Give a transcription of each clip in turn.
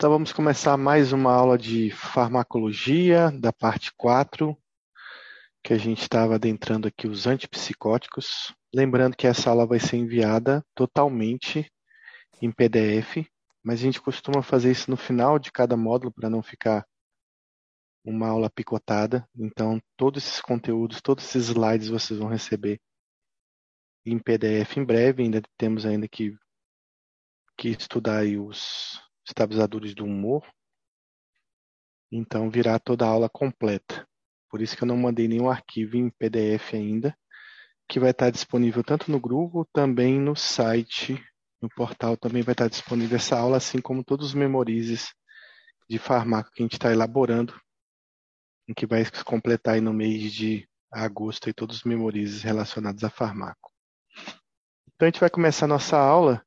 Então vamos começar mais uma aula de farmacologia, da parte 4, que a gente estava adentrando aqui os antipsicóticos. Lembrando que essa aula vai ser enviada totalmente em PDF, mas a gente costuma fazer isso no final de cada módulo para não ficar uma aula picotada. Então, todos esses conteúdos, todos esses slides vocês vão receber em PDF em breve. Ainda temos ainda que, que estudar os estabilizadores do humor. Então, virá toda a aula completa. Por isso que eu não mandei nenhum arquivo em PDF ainda, que vai estar disponível tanto no grupo, também no site, no portal também vai estar disponível essa aula, assim como todos os memorizes de farmácia que a gente está elaborando, em que vai completar aí no mês de agosto e todos os memorizes relacionados a farmaco. Então a gente vai começar a nossa aula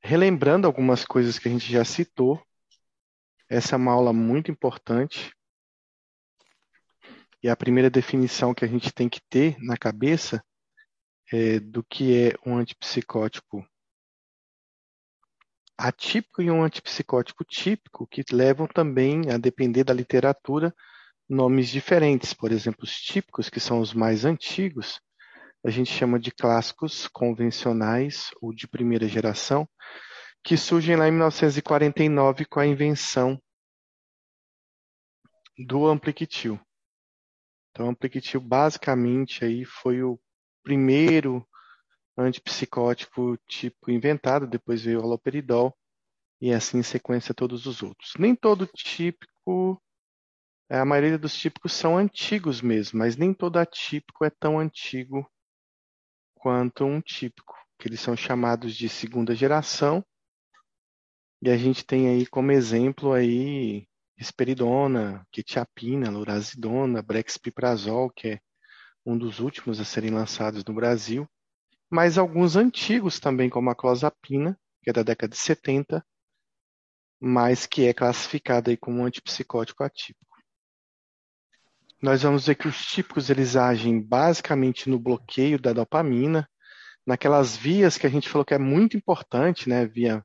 relembrando algumas coisas que a gente já citou. Essa é uma aula muito importante. E a primeira definição que a gente tem que ter na cabeça é do que é um antipsicótico atípico e um antipsicótico típico, que levam também, a depender da literatura, nomes diferentes. Por exemplo, os típicos, que são os mais antigos, a gente chama de clássicos convencionais ou de primeira geração, que surgem lá em 1949 com a invenção do ampliquitil. Então, o ampliquitil basicamente aí foi o primeiro antipsicótico tipo inventado, depois veio o haloperidol e assim em sequência todos os outros. Nem todo típico, a maioria dos típicos são antigos mesmo, mas nem todo atípico é tão antigo quanto um típico, que eles são chamados de segunda geração. E a gente tem aí como exemplo aí risperidona, quetiapina, lurazidona, brexpiprazol, que é um dos últimos a serem lançados no Brasil, mas alguns antigos também, como a clozapina, que é da década de 70, mas que é classificado aí como um antipsicótico atípico. Nós vamos ver que os típicos eles agem basicamente no bloqueio da dopamina, naquelas vias que a gente falou que é muito importante, né, via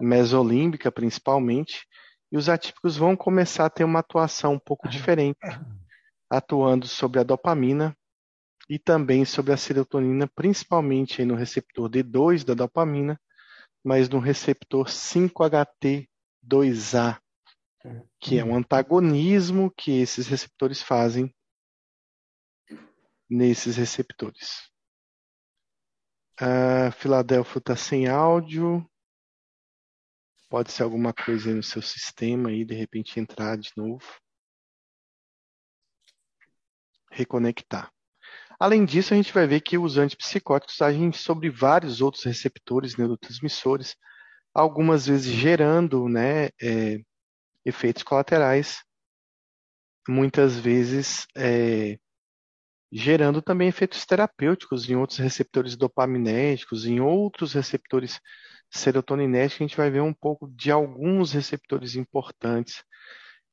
mesolímbica principalmente, e os atípicos vão começar a ter uma atuação um pouco diferente, atuando sobre a dopamina e também sobre a serotonina, principalmente no receptor D2 da dopamina, mas no receptor 5-HT2A, que é um antagonismo que esses receptores fazem nesses receptores. A Filadélfia está sem áudio. Pode ser alguma coisa no seu sistema aí, de repente entrar de novo. Reconectar. Além disso, a gente vai ver que os antipsicóticos agem sobre vários outros receptores neurotransmissores, algumas vezes gerando né, é, efeitos colaterais, muitas vezes é, gerando também efeitos terapêuticos em outros receptores dopaminérgicos, em outros receptores serotoninérgicos, a gente vai ver um pouco de alguns receptores importantes.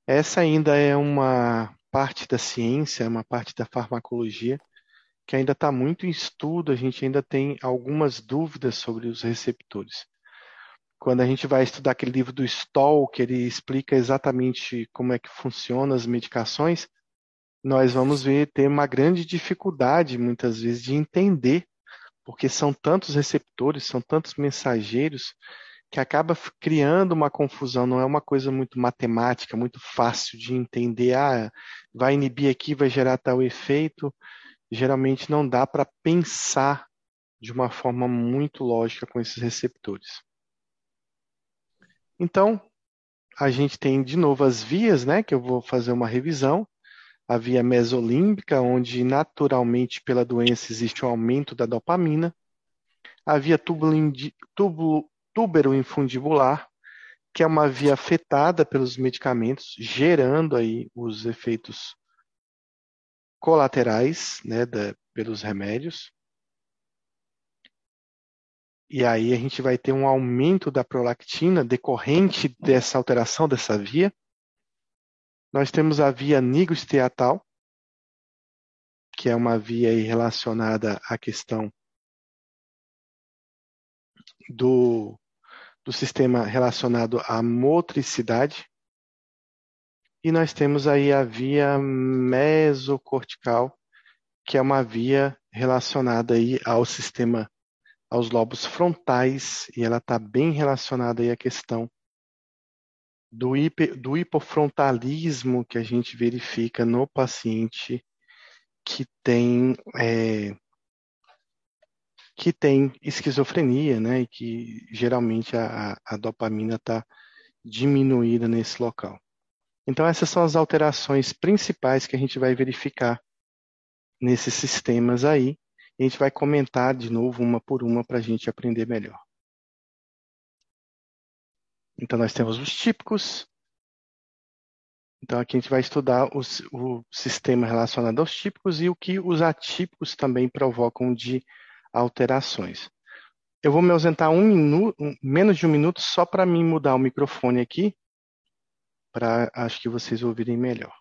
Essa ainda é uma parte da ciência, uma parte da farmacologia que ainda está muito em estudo, a gente ainda tem algumas dúvidas sobre os receptores. Quando a gente vai estudar aquele livro do Stoll, que ele explica exatamente como é que funcionam as medicações, nós vamos ver ter uma grande dificuldade, muitas vezes, de entender, porque são tantos receptores, são tantos mensageiros, que acaba criando uma confusão, não é uma coisa muito matemática, muito fácil de entender. Ah, vai inibir aqui, vai gerar tal efeito. Geralmente não dá para pensar de uma forma muito lógica com esses receptores. Então, a gente tem de novo as vias, né, que eu vou fazer uma revisão. A via mesolímbica, onde naturalmente pela doença existe um aumento da dopamina. A via tuberoinfundibular, que é uma via afetada pelos medicamentos, gerando aí os efeitos colaterais, né, da, pelos remédios. E aí a gente vai ter um aumento da prolactina decorrente dessa alteração dessa via. Nós temos a via nigroesteatal, que é uma via relacionada à questão do, do sistema relacionado à motricidade. E nós temos aí a via mesocortical, que é uma via relacionada aí ao sistema, aos lobos frontais, e ela está bem relacionada aí à questão do, hiper, do hipofrontalismo que a gente verifica no paciente que tem é, que tem esquizofrenia, né, e que geralmente a, a dopamina está diminuída nesse local. Então essas são as alterações principais que a gente vai verificar nesses sistemas aí. A gente vai comentar de novo uma por uma para a gente aprender melhor. Então, nós temos os típicos. Então, aqui a gente vai estudar os, o sistema relacionado aos típicos e o que os atípicos também provocam de alterações. Eu vou me ausentar um minuto, menos de um minuto só para mim mudar o microfone aqui, para acho que vocês ouvirem melhor.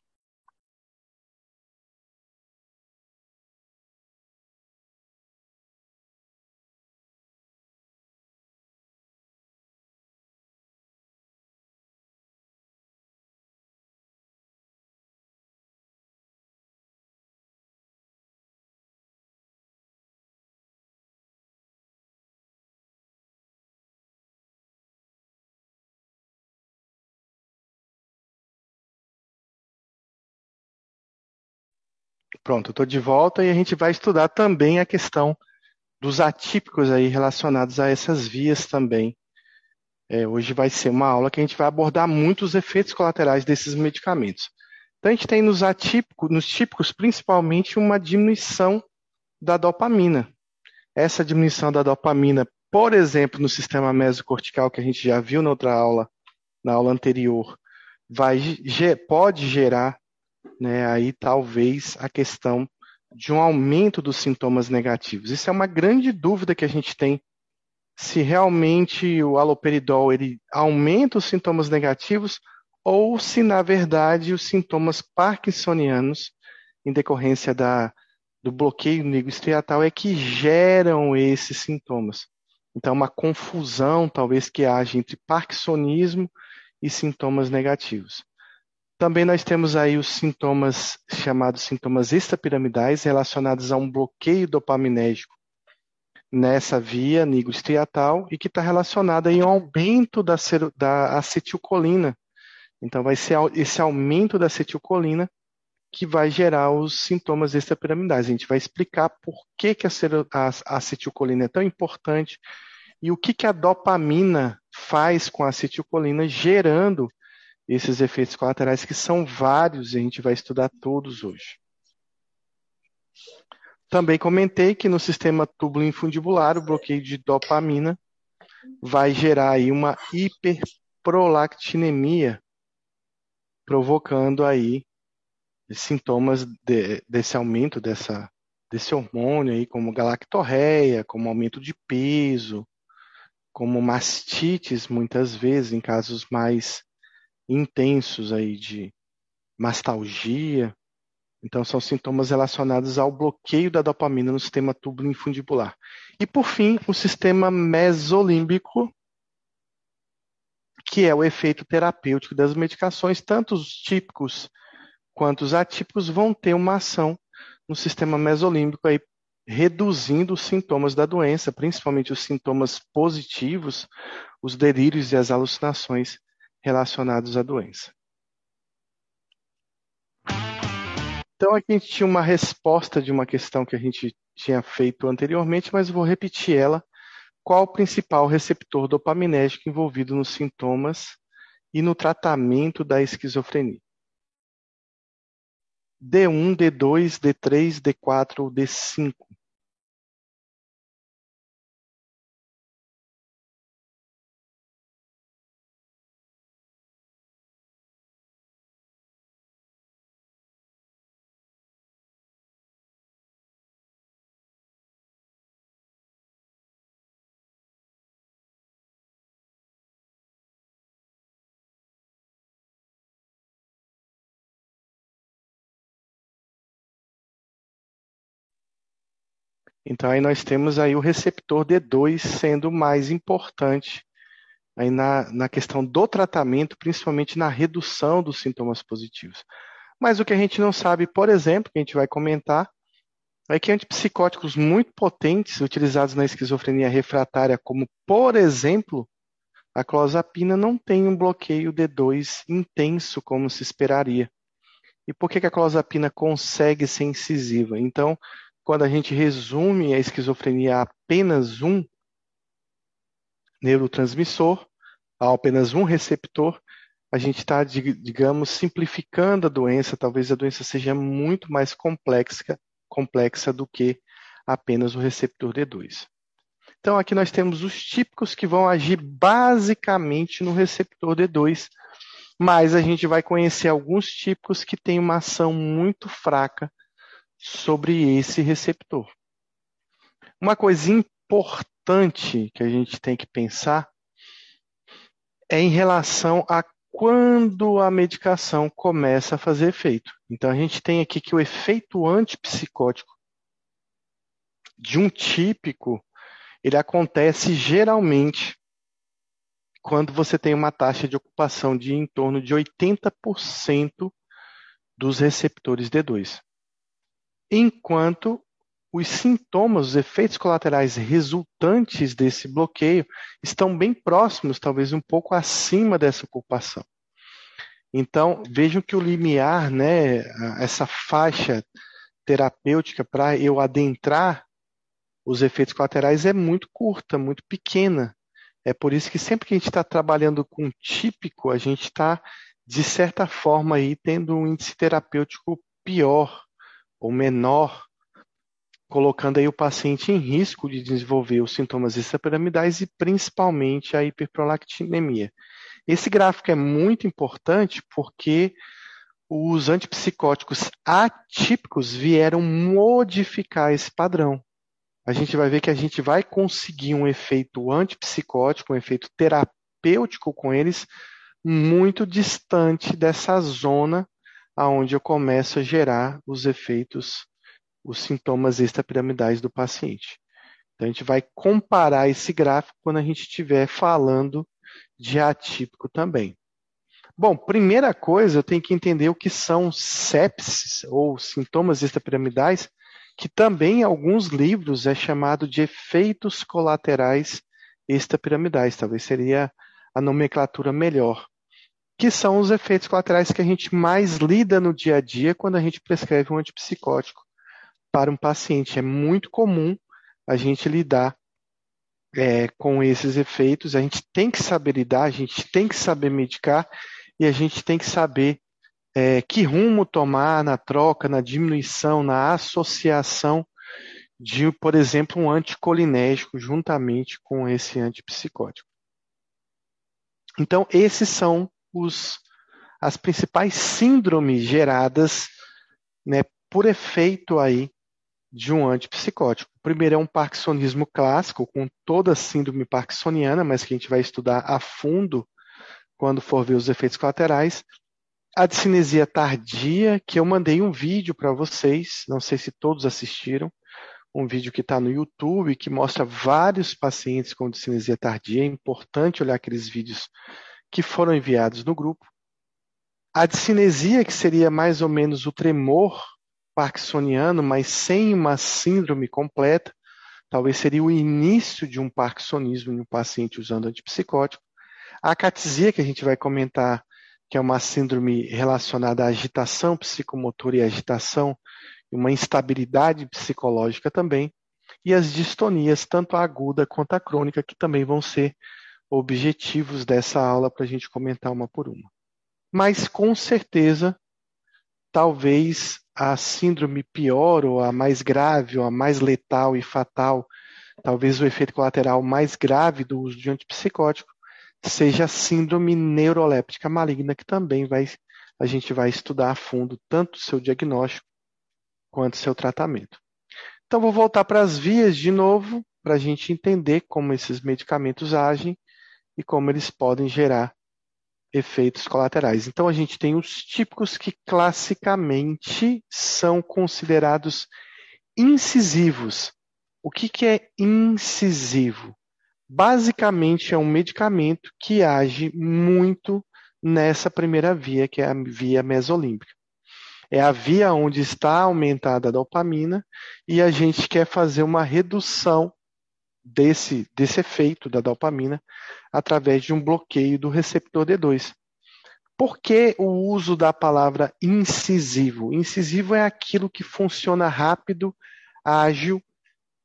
Pronto, estou de volta e a gente vai estudar também a questão dos atípicos aí relacionados a essas vias também. É, hoje vai ser uma aula que a gente vai abordar muitos efeitos colaterais desses medicamentos. Então a gente tem nos atípicos, nos típicos principalmente uma diminuição da dopamina. Essa diminuição da dopamina, por exemplo, no sistema mesocortical que a gente já viu na outra aula, na aula anterior, vai, pode gerar né, aí talvez a questão de um aumento dos sintomas negativos. Isso é uma grande dúvida que a gente tem se realmente o aloperidol ele aumenta os sintomas negativos ou se na verdade os sintomas parkinsonianos em decorrência da, do bloqueio nigrostriatal é que geram esses sintomas. Então, uma confusão talvez que haja entre parkinsonismo e sintomas negativos. Também nós temos aí os sintomas chamados sintomas extrapiramidais relacionados a um bloqueio dopaminérgico nessa via nigrostriatal e que está relacionado aí ao aumento da, da acetilcolina. Então vai ser esse aumento da acetilcolina que vai gerar os sintomas extrapiramidais. A gente vai explicar por que, que a, a acetilcolina é tão importante e o que, que a dopamina faz com a acetilcolina, gerando esses efeitos colaterais, que são vários, e a gente vai estudar todos hoje. Também comentei que no sistema túbulo infundibular, o bloqueio de dopamina vai gerar aí uma hiperprolactinemia, provocando aí sintomas de, desse aumento dessa, desse hormônio aí, como galactorreia, como aumento de peso, como mastites, muitas vezes, em casos mais intensos aí de mastalgia. Então, são sintomas relacionados ao bloqueio da dopamina no sistema túbulo infundibular. E, por fim, o sistema mesolímbico, que é o efeito terapêutico das medicações, tanto os típicos quanto os atípicos vão ter uma ação no sistema mesolímbico, aí, reduzindo os sintomas da doença, principalmente os sintomas positivos, os delírios e as alucinações relacionados à doença. Então, aqui a gente tinha uma resposta de uma questão que a gente tinha feito anteriormente, mas vou repetir ela. Qual o principal receptor dopaminérgico envolvido nos sintomas e no tratamento da esquizofrenia? D1, D2, D3, D4 ou D5? Então aí nós temos aí o receptor D2 sendo mais importante aí na, na questão do tratamento, principalmente na redução dos sintomas positivos. Mas o que a gente não sabe, por exemplo, que a gente vai comentar, é que antipsicóticos muito potentes utilizados na esquizofrenia refratária, como por exemplo a clozapina, não tem um bloqueio D2 intenso como se esperaria. E por que, que a clozapina consegue ser incisiva? Então, quando a gente resume a esquizofrenia a apenas um neurotransmissor, a apenas um receptor, a gente está, digamos, simplificando a doença. Talvez a doença seja muito mais complexa, complexa do que apenas o receptor D2. Então, aqui nós temos os típicos que vão agir basicamente no receptor D2, mas a gente vai conhecer alguns típicos que têm uma ação muito fraca sobre esse receptor. Uma coisa importante que a gente tem que pensar é em relação a quando a medicação começa a fazer efeito. Então, a gente tem aqui que o efeito antipsicótico de um típico, ele acontece geralmente quando você tem uma taxa de ocupação de em torno de 80% dos receptores D2 enquanto os sintomas, os efeitos colaterais resultantes desse bloqueio estão bem próximos, talvez um pouco acima dessa ocupação. Então, vejam que o limiar, né, essa faixa terapêutica para eu adentrar os efeitos colaterais é muito curta, muito pequena. É por isso que sempre que a gente está trabalhando com típico, a gente está, de certa forma, aí, tendo um índice terapêutico pior ou menor, colocando aí o paciente em risco de desenvolver os sintomas extrapiramidais e principalmente a hiperprolactinemia. Esse gráfico é muito importante porque os antipsicóticos atípicos vieram modificar esse padrão. A gente vai ver que a gente vai conseguir um efeito antipsicótico, um efeito terapêutico com eles, muito distante dessa zona aonde eu começo a gerar os efeitos, os sintomas extrapiramidais do paciente. Então, a gente vai comparar esse gráfico quando a gente estiver falando de atípico também. Bom, primeira coisa, eu tenho que entender o que são sepsis ou sintomas extrapiramidais, que também em alguns livros é chamado de efeitos colaterais extrapiramidais. Talvez seria a nomenclatura melhor que são os efeitos colaterais que a gente mais lida no dia a dia quando a gente prescreve um antipsicótico para um paciente. É muito comum a gente lidar é, com esses efeitos, a gente tem que saber lidar, a gente tem que saber medicar e a gente tem que saber é, que rumo tomar na troca, na diminuição, na associação de, por exemplo, um anticolinérgico juntamente com esse antipsicótico. Então, esses são os, as principais síndromes geradas né, por efeito aí de um antipsicótico. O primeiro é um parkinsonismo clássico, com toda a síndrome parkinsoniana, mas que a gente vai estudar a fundo quando for ver os efeitos colaterais. A discinesia tardia, que eu mandei um vídeo para vocês, não sei se todos assistiram, um vídeo que está no YouTube, que mostra vários pacientes com discinesia tardia. É importante olhar aqueles vídeos que foram enviados no grupo. A discinesia, que seria mais ou menos o tremor parkinsoniano, mas sem uma síndrome completa, talvez seria o início de um parkinsonismo em um paciente usando antipsicótico. A acatesia, que a gente vai comentar, que é uma síndrome relacionada à agitação psicomotora e agitação, uma instabilidade psicológica também. E as distonias, tanto a aguda quanto a crônica, que também vão ser objetivos dessa aula para a gente comentar uma por uma. Mas com certeza, talvez a síndrome pior, ou a mais grave, ou a mais letal e fatal, talvez o efeito colateral mais grave do uso de antipsicótico, seja a síndrome neuroléptica maligna, que também vai, a gente vai estudar a fundo tanto seu diagnóstico quanto seu tratamento. Então, vou voltar para as vias de novo, para a gente entender como esses medicamentos agem e como eles podem gerar efeitos colaterais. Então, a gente tem os típicos que classicamente são considerados incisivos. O que, que é incisivo? basicamente é um medicamento que age muito nessa primeira via, que é a via mesolímbica. É a via onde está aumentada a dopamina e a gente quer fazer uma redução desse, desse efeito da dopamina através de um bloqueio do receptor D2. Por que o uso da palavra incisivo? Incisivo é aquilo que funciona rápido, ágil,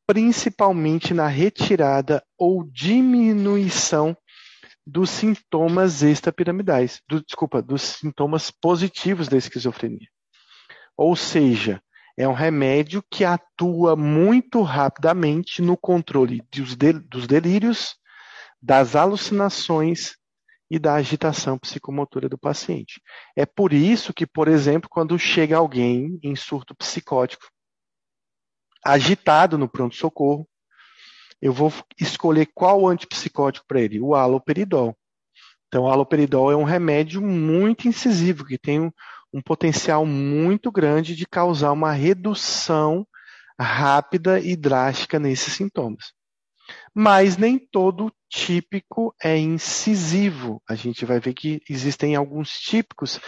principalmente na retirada ou diminuição dos sintomas extrapiramidais, do, desculpa, dos sintomas positivos da esquizofrenia. Ou seja, é um remédio que atua muito rapidamente no controle dos, dos delírios, das alucinações e da agitação psicomotora do paciente. É por isso que, por exemplo, quando chega alguém em surto psicótico, agitado no pronto-socorro, eu vou escolher qual antipsicótico para ele? O haloperidol. Então, o haloperidol é um remédio muito incisivo, que tem um, potencial muito grande de causar uma redução rápida e drástica nesses sintomas. Mas nem todo típico é incisivo. A gente vai ver que existem alguns típicos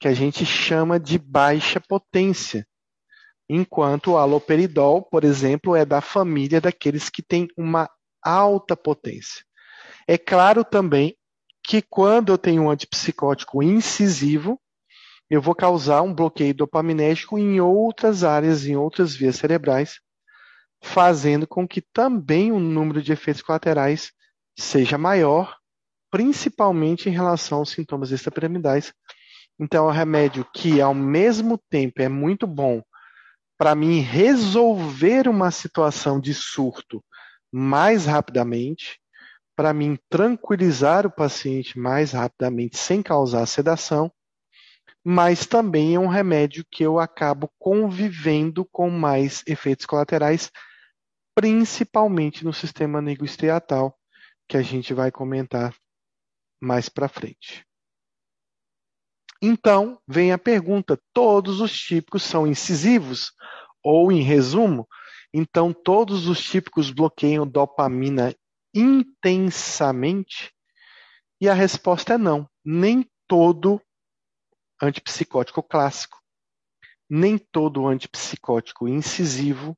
que a gente chama de baixa potência, enquanto o aloperidol, por exemplo, é da família daqueles que têm uma alta potência. É claro também que quando eu tenho um antipsicótico incisivo, eu vou causar um bloqueio dopaminérgico em outras áreas, em outras vias cerebrais, fazendo com que também o número de efeitos colaterais seja maior, principalmente em relação aos sintomas extrapiramidais. Então, é um remédio que, ao mesmo tempo, é muito bom para mim resolver uma situação de surto mais rapidamente, para mim tranquilizar o paciente mais rapidamente sem causar sedação mas também é um remédio que eu acabo convivendo com mais efeitos colaterais, principalmente no sistema nigrostriatal, que a gente vai comentar mais para frente. Então, vem a pergunta: todos os típicos são incisivos? Ou, em resumo, então todos os típicos bloqueiam dopamina intensamente? E a resposta é não. Nem todo antipsicótico clássico, nem todo antipsicótico incisivo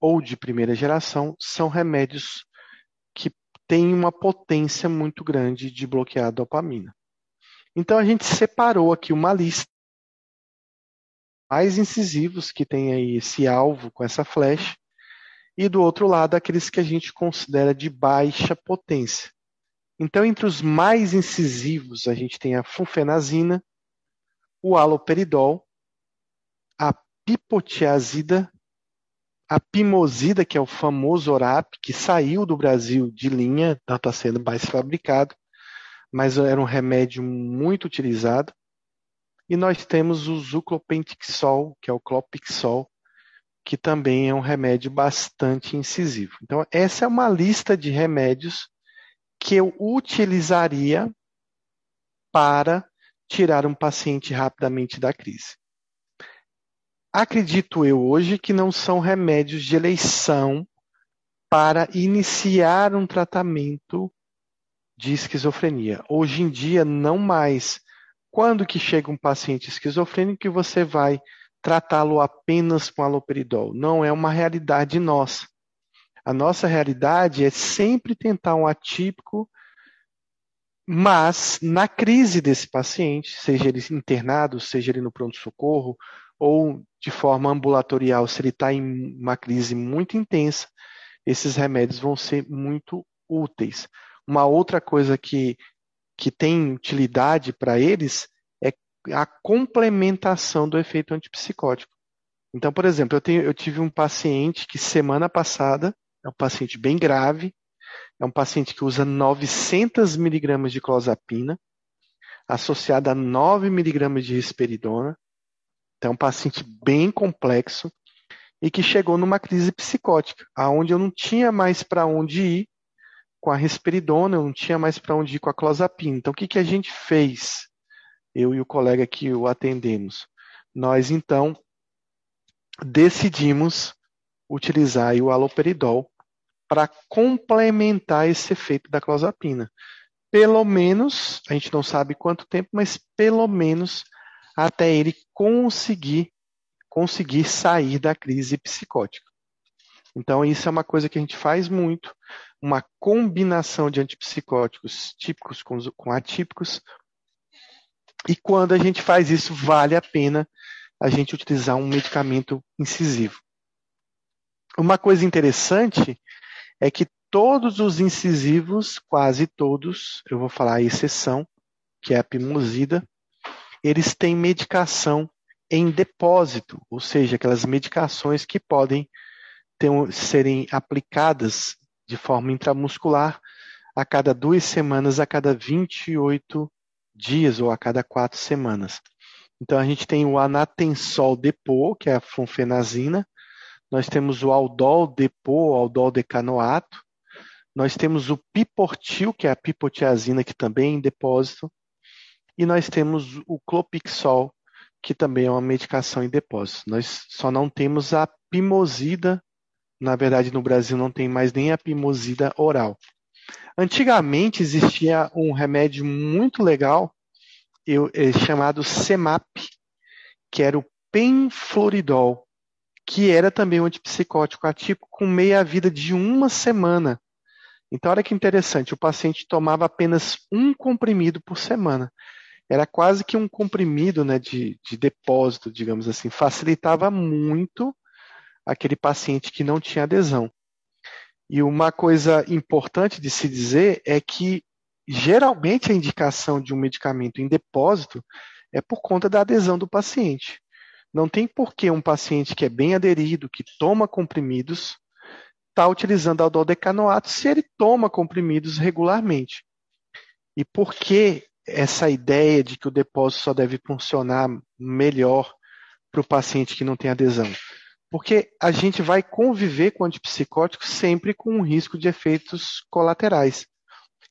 ou de primeira geração são remédios que têm uma potência muito grande de bloquear a dopamina. Então a gente separou aqui uma lista mais incisivos que tem aí esse alvo com essa flecha e do outro lado aqueles que a gente considera de baixa potência. Então entre os mais incisivos a gente tem a flufenazina, o haloperidol, a pipotiazida, a pimosida, que é o famoso ORAP, que saiu do Brasil de linha, não está sendo mais fabricado, mas era um remédio muito utilizado. E nós temos o zuclopentixol, que é o clopixol, que também é um remédio bastante incisivo. Então, essa é uma lista de remédios que eu utilizaria para tirar um paciente rapidamente da crise. Acredito eu hoje que não são remédios de eleição para iniciar um tratamento de esquizofrenia. Hoje em dia, não mais. Quando que chega um paciente esquizofrênico que você vai tratá-lo apenas com aloperidol? Não é uma realidade nossa. A nossa realidade é sempre tentar um atípico mas, na crise desse paciente, seja ele internado, seja ele no pronto-socorro, ou de forma ambulatorial, se ele está em uma crise muito intensa, esses remédios vão ser muito úteis. Uma outra coisa que, que tem utilidade para eles é a complementação do efeito antipsicótico. Então, por exemplo, eu, tenho, eu tive um paciente que semana passada, é um paciente bem grave, é um paciente que usa 900 miligramas de clozapina, associada a 9 miligramas de risperidona. Então, é um paciente bem complexo e que chegou numa crise psicótica, aonde eu não tinha mais para onde ir com a risperidona, eu não tinha mais para onde ir com a clozapina. Então, o que, que a gente fez? Eu e o colega que o atendemos. Nós, então, decidimos utilizar o aloperidol para complementar esse efeito da clozapina. Pelo menos, a gente não sabe quanto tempo, mas pelo menos até ele conseguir conseguir sair da crise psicótica. Então, isso é uma coisa que a gente faz muito, uma combinação de antipsicóticos típicos com, com atípicos. E quando a gente faz isso, vale a pena a gente utilizar um medicamento incisivo. Uma coisa interessante é que todos os incisivos, quase todos, eu vou falar a exceção, que é a pimosida, eles têm medicação em depósito, ou seja, aquelas medicações que podem ter, serem aplicadas de forma intramuscular a cada duas semanas, a cada 28 dias ou a cada quatro semanas. Então a gente tem o anatensol depô, que é a flunfenazina, nós temos o aldol depô, aldol decanoato, nós temos o piportil, que é a pipotiazina, que também é em depósito, e nós temos o clopixol, que também é uma medicação em depósito. Nós só não temos a pimosida, na verdade no Brasil não tem mais nem a pimosida oral. Antigamente existia um remédio muito legal eu, é, chamado CEMAP, que era o penfluridol, que era também um antipsicótico ativo com meia-vida de uma semana. Então, olha que interessante, o paciente tomava apenas um comprimido por semana era quase que um comprimido né, de, de depósito, digamos assim, facilitava muito aquele paciente que não tinha adesão. E uma coisa importante de se dizer é que geralmente a indicação de um medicamento em depósito é por conta da adesão do paciente. Não tem por que um paciente que é bem aderido, que toma comprimidos, estar tá utilizando aldodecanoato se ele toma comprimidos regularmente. E por que essa ideia de que o depósito só deve funcionar melhor para o paciente que não tem adesão? Porque a gente vai conviver com antipsicóticos sempre com um risco de efeitos colaterais.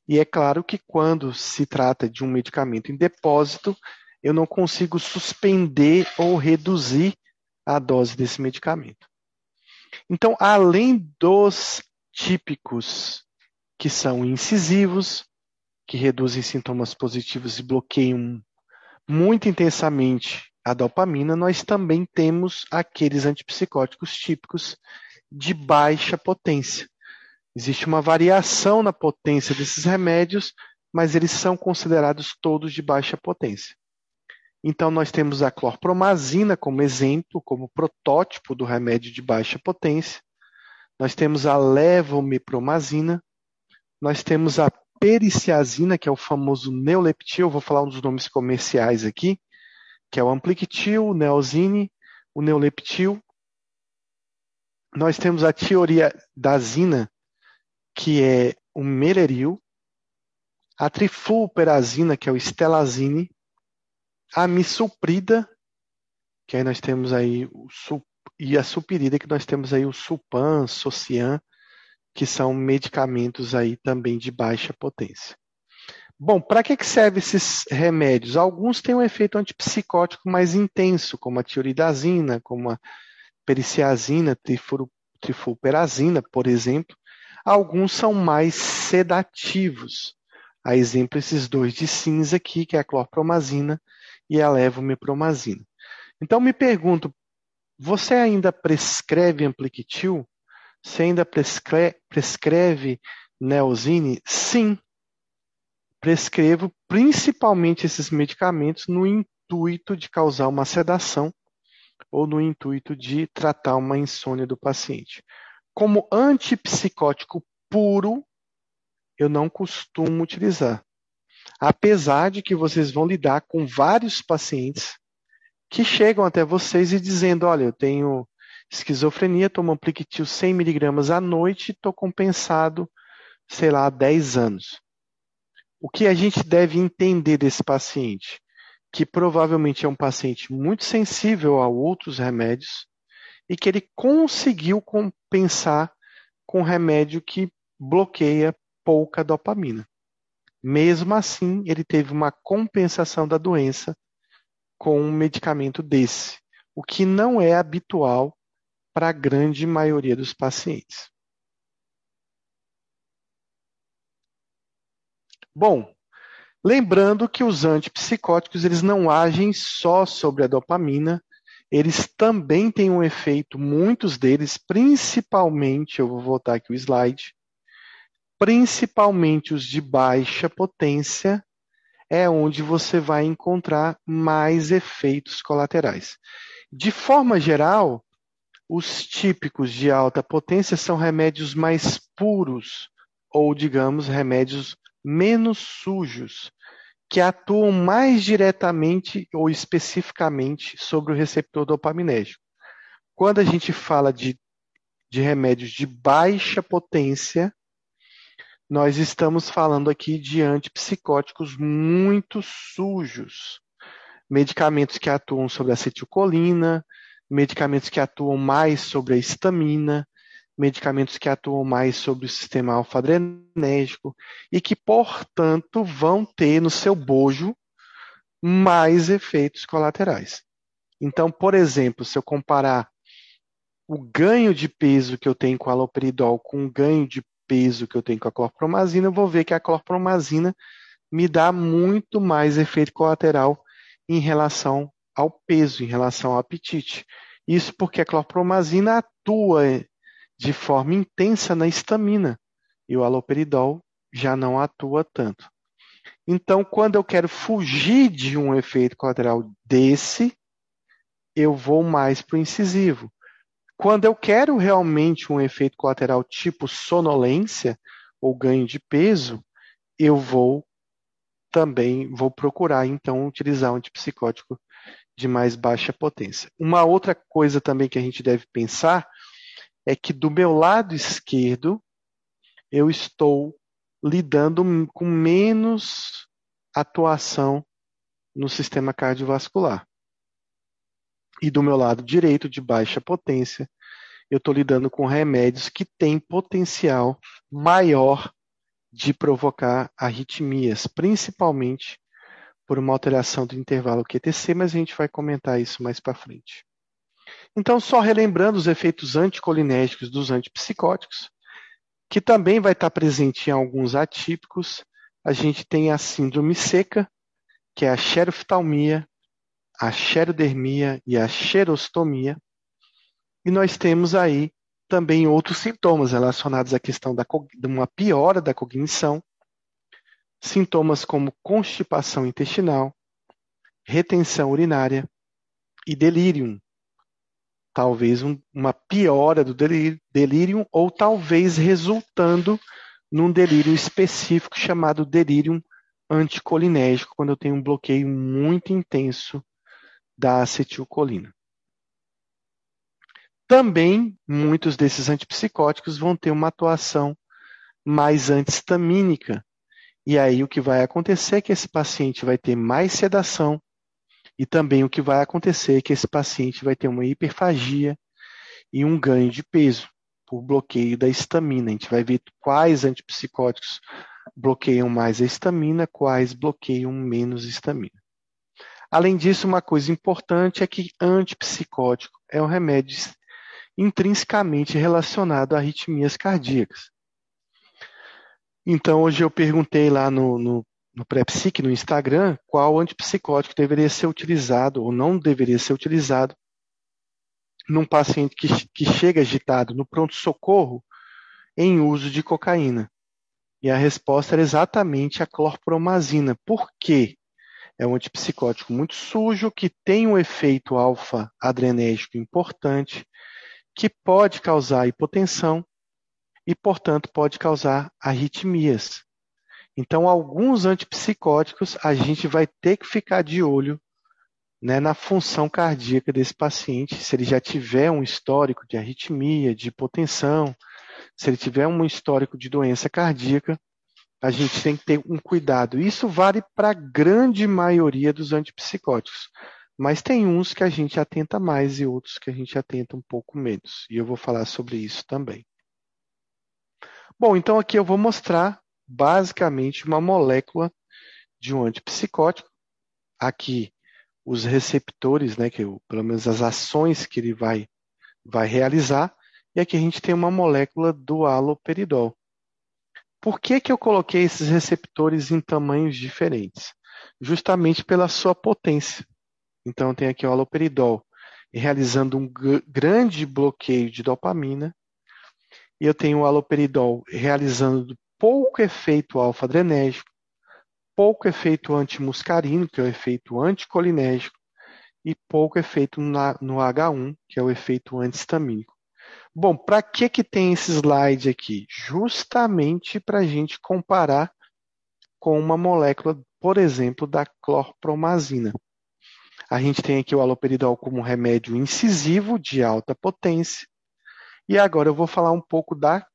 E é claro que quando se trata de um medicamento em depósito, eu não consigo suspender ou reduzir a dose desse medicamento. Então, além dos típicos que são incisivos, que reduzem sintomas positivos e bloqueiam muito intensamente a dopamina, nós também temos aqueles antipsicóticos típicos de baixa potência. Existe uma variação na potência desses remédios, mas eles são considerados todos de baixa potência. Então, nós temos a clorpromazina como exemplo, como protótipo do remédio de baixa potência. Nós temos a levomepromazina. Nós temos a periciazina, que é o famoso neuleptil, vou falar um dos nomes comerciais aqui, que é o ampliquitil, o neosine, o neuleptil. Nós temos a tioriadazina, que é o mereril, a trifluperazina, que é o estelazine, a misoprida, que aí nós temos aí o e a supirida, que nós temos aí o supan, socian, que são medicamentos aí também de baixa potência. Bom, para que, que servem esses remédios? Alguns têm um efeito antipsicótico mais intenso, como a tioridazina, como a periciazina, trifulperazina, por exemplo. Alguns são mais sedativos. A exemplo, esses dois de cinza aqui, que é a clorpromazina e a levomepromazina. Então, me pergunto, você ainda prescreve ampliquitil? Você ainda prescreve, prescreve Neosine? Sim, prescrevo principalmente esses medicamentos no intuito de causar uma sedação ou no intuito de tratar uma insônia do paciente. Como antipsicótico puro, eu não costumo utilizar. Apesar de que vocês vão lidar com vários pacientes que chegam até vocês e dizendo: olha, eu tenho esquizofrenia, tomo ampliquitil 100 miligramas à noite e estou compensado, sei lá, há 10 anos. O que a gente deve entender desse paciente? Que provavelmente é um paciente muito sensível a outros remédios e que ele conseguiu compensar com remédio que bloqueia pouca dopamina. Mesmo assim, ele teve uma compensação da doença com um medicamento desse, o que não é habitual para a grande maioria dos pacientes. Bom, lembrando que os antipsicóticos eles não agem só sobre a dopamina, eles também têm um efeito, muitos deles, principalmente, eu vou voltar aqui o slide, principalmente os de baixa potência, é onde você vai encontrar mais efeitos colaterais. De forma geral, os típicos de alta potência são remédios mais puros, ou, digamos, remédios menos sujos, que atuam mais diretamente ou especificamente sobre o receptor dopaminérgico. Quando a gente fala de, de remédios de baixa potência, nós estamos falando aqui de antipsicóticos muito sujos. Medicamentos que atuam sobre a acetilcolina, medicamentos que atuam mais sobre a histamina, medicamentos que atuam mais sobre o sistema alfa-adrenérgico e que, portanto, vão ter no seu bojo mais efeitos colaterais. Então, por exemplo, se eu comparar o ganho de peso que eu tenho com aloperidol com o ganho de peso que eu tenho com a clorpromazina, eu vou ver que a clorpromazina me dá muito mais efeito colateral em relação ao peso, em relação ao apetite. Isso porque a clorpromazina atua de forma intensa na histamina e o aloperidol já não atua tanto. Então, quando eu quero fugir de um efeito colateral desse, eu vou mais para o incisivo. Quando eu quero realmente um efeito colateral tipo sonolência ou ganho de peso, eu vou também vou procurar então utilizar um antipsicótico de mais baixa potência. Uma outra coisa também que a gente deve pensar é que do meu lado esquerdo eu estou lidando com menos atuação no sistema cardiovascular. E do meu lado direito, de baixa potência, eu estou lidando com remédios que têm potencial maior de provocar arritmias, principalmente por uma alteração do intervalo QTC, mas a gente vai comentar isso mais para frente. Então, só relembrando os efeitos anticolinérgicos dos antipsicóticos, que também vai estar presente em alguns atípicos, a gente tem a síndrome seca, que é a xeroftalmia, a xerodermia e a xerostomia. E nós temos aí também outros sintomas relacionados à questão da, de uma piora da cognição, sintomas como constipação intestinal, retenção urinária e delírio. Talvez um, uma piora do delírio, ou talvez resultando num delírio específico chamado delírio anticolinérgico, quando eu tenho um bloqueio muito intenso da acetilcolina. Também, muitos desses antipsicóticos vão ter uma atuação mais antihistamínica. E aí o que vai acontecer é que esse paciente vai ter mais sedação e também o que vai acontecer é que esse paciente vai ter uma hiperfagia e um ganho de peso por bloqueio da histamina. A gente vai ver quais antipsicóticos bloqueiam mais a histamina, quais bloqueiam menos histamina. Além disso, uma coisa importante é que antipsicótico é um remédio intrinsecamente relacionado a arritmias cardíacas. Então, hoje eu perguntei lá no, no, no pré-psique, no Instagram, qual antipsicótico deveria ser utilizado ou não deveria ser utilizado num paciente que, que chega agitado no pronto-socorro em uso de cocaína. E a resposta era exatamente a clorpromazina. Por quê? É um antipsicótico muito sujo, que tem um efeito alfa-adrenérgico importante, que pode causar hipotensão e, portanto, pode causar arritmias. Então, alguns antipsicóticos a gente vai ter que ficar de olho né, na função cardíaca desse paciente, se ele já tiver um histórico de arritmia, de hipotensão, se ele tiver um histórico de doença cardíaca, a gente tem que ter um cuidado. Isso vale para a grande maioria dos antipsicóticos, mas tem uns que a gente atenta mais e outros que a gente atenta um pouco menos. E eu vou falar sobre isso também. Bom, então aqui eu vou mostrar basicamente uma molécula de um antipsicótico. Aqui os receptores, né, que pelo menos as ações que ele vai vai realizar. E aqui a gente tem uma molécula do haloperidol. Por que, que eu coloquei esses receptores em tamanhos diferentes? Justamente pela sua potência. Então, tem aqui o haloperidol realizando um grande bloqueio de dopamina, e eu tenho o haloperidol realizando pouco efeito alfa-adrenérgico, pouco efeito antimuscarino, que é o efeito anticolinérgico, e pouco efeito na, no H1, que é o efeito antihistamínico. Bom, para que, que tem esse slide aqui? Justamente para a gente comparar com uma molécula, por exemplo, da clorpromazina. A gente tem aqui o haloperidol como remédio incisivo de alta potência. E agora eu vou falar um pouco da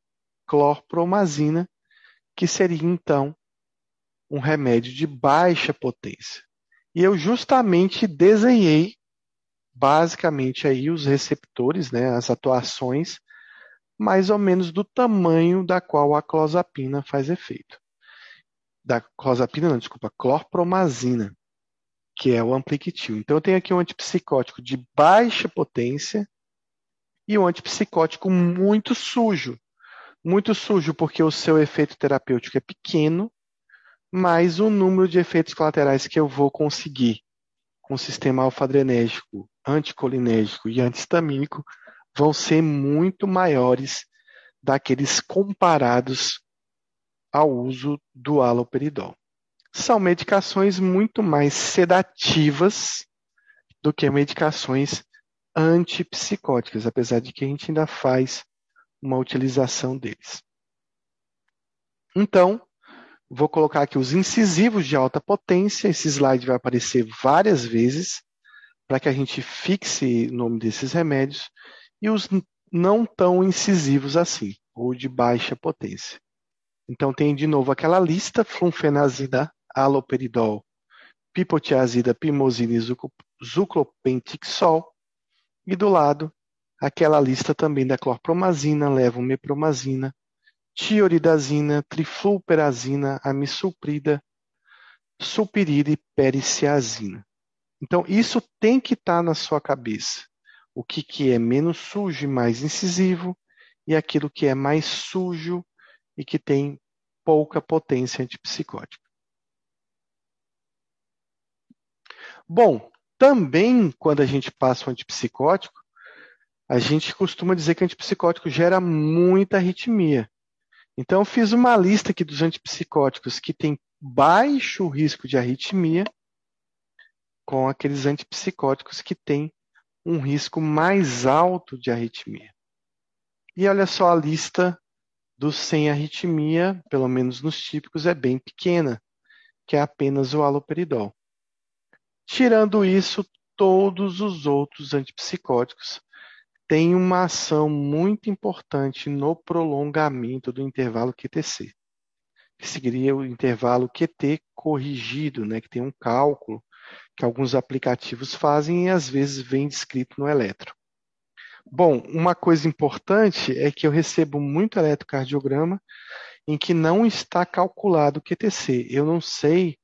clorpromazina, que seria então um remédio de baixa potência. E eu justamente desenhei basicamente aí os receptores, né, as atuações, mais ou menos do tamanho da qual a clozapina faz efeito. Da clozapina, não, desculpa, clorpromazina, que é o ampliquitil. Então eu tenho aqui um antipsicótico de baixa potência e um antipsicótico muito sujo. Muito sujo porque o seu efeito terapêutico é pequeno mas o número de efeitos colaterais que eu vou conseguir com sistema alfa-adrenérgico, anticolinérgico e antihistamínico vão ser muito maiores daqueles comparados ao uso do haloperidol. São medicações muito mais sedativas do que medicações antipsicóticas, apesar de que a gente ainda faz uma utilização deles. Então, Vou colocar aqui os incisivos de alta potência. Esse slide vai aparecer várias vezes para que a gente fixe o nome desses remédios. E os não tão incisivos assim, ou de baixa potência. Então tem de novo aquela lista, flunfenazida, aloperidol, pipotiazida, pimosina e zuclopentixol. E do lado, aquela lista também da clorpromazina, levomepromazina, tioridazina, trifluperazina, amisulprida, sulpirida e periciazina. Então, isso tem que estar tá na sua cabeça. O que, que é menos sujo e mais incisivo, e aquilo que é mais sujo e que tem pouca potência antipsicótica. Bom, também quando a gente passa o antipsicótico, a gente costuma dizer que antipsicótico gera muita arritmia. Então, eu fiz uma lista aqui dos antipsicóticos que têm baixo risco de arritmia com aqueles antipsicóticos que têm um risco mais alto de arritmia. E olha só a lista dos sem arritmia, pelo menos nos típicos, é bem pequena, que é apenas o haloperidol. Tirando isso, todos os outros antipsicóticos tem uma ação muito importante no prolongamento do intervalo QTC, que seria o intervalo QT corrigido, né, que tem um cálculo que alguns aplicativos fazem e às vezes vem descrito no eletro. Bom, uma coisa importante é que eu recebo muito eletrocardiograma em que não está calculado o QTC. Eu não sei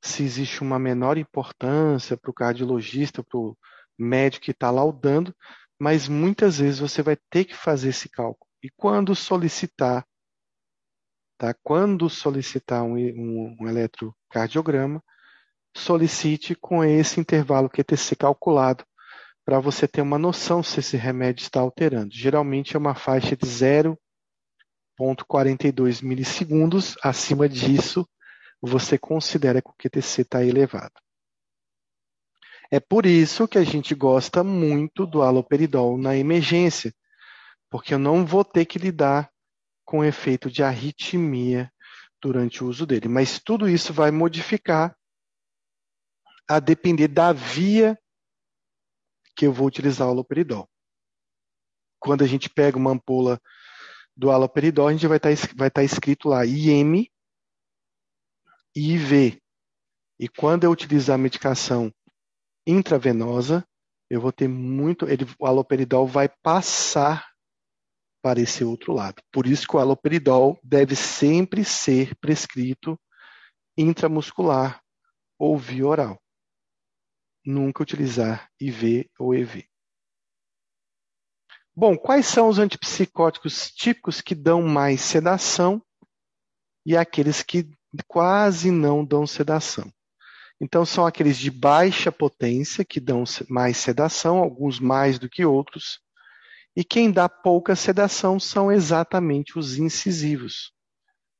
se existe uma menor importância para o cardiologista, para o médico que está laudando, mas muitas vezes você vai ter que fazer esse cálculo. E quando solicitar, tá? Quando solicitar um, um, um eletrocardiograma, solicite com esse intervalo QTC calculado para você ter uma noção se esse remédio está alterando. Geralmente é uma faixa de 0,42 milissegundos. Acima disso, você considera que o QTC está elevado. É por isso que a gente gosta muito do haloperidol na emergência, porque eu não vou ter que lidar com o efeito de arritmia durante o uso dele. Mas tudo isso vai modificar a depender da via que eu vou utilizar o haloperidol. Quando a gente pega uma ampola do haloperidol, a gente vai estar tá vai estar tá escrito lá IM e IV. E quando eu utilizar a medicação intravenosa, eu vou ter muito, ele, o haloperidol vai passar para esse outro lado. Por isso que o haloperidol deve sempre ser prescrito intramuscular ou via oral. Nunca utilizar IV ou EV. Bom, quais são os antipsicóticos típicos que dão mais sedação e aqueles que quase não dão sedação. Então, são aqueles de baixa potência, que dão mais sedação, alguns mais do que outros. E quem dá pouca sedação são exatamente os incisivos.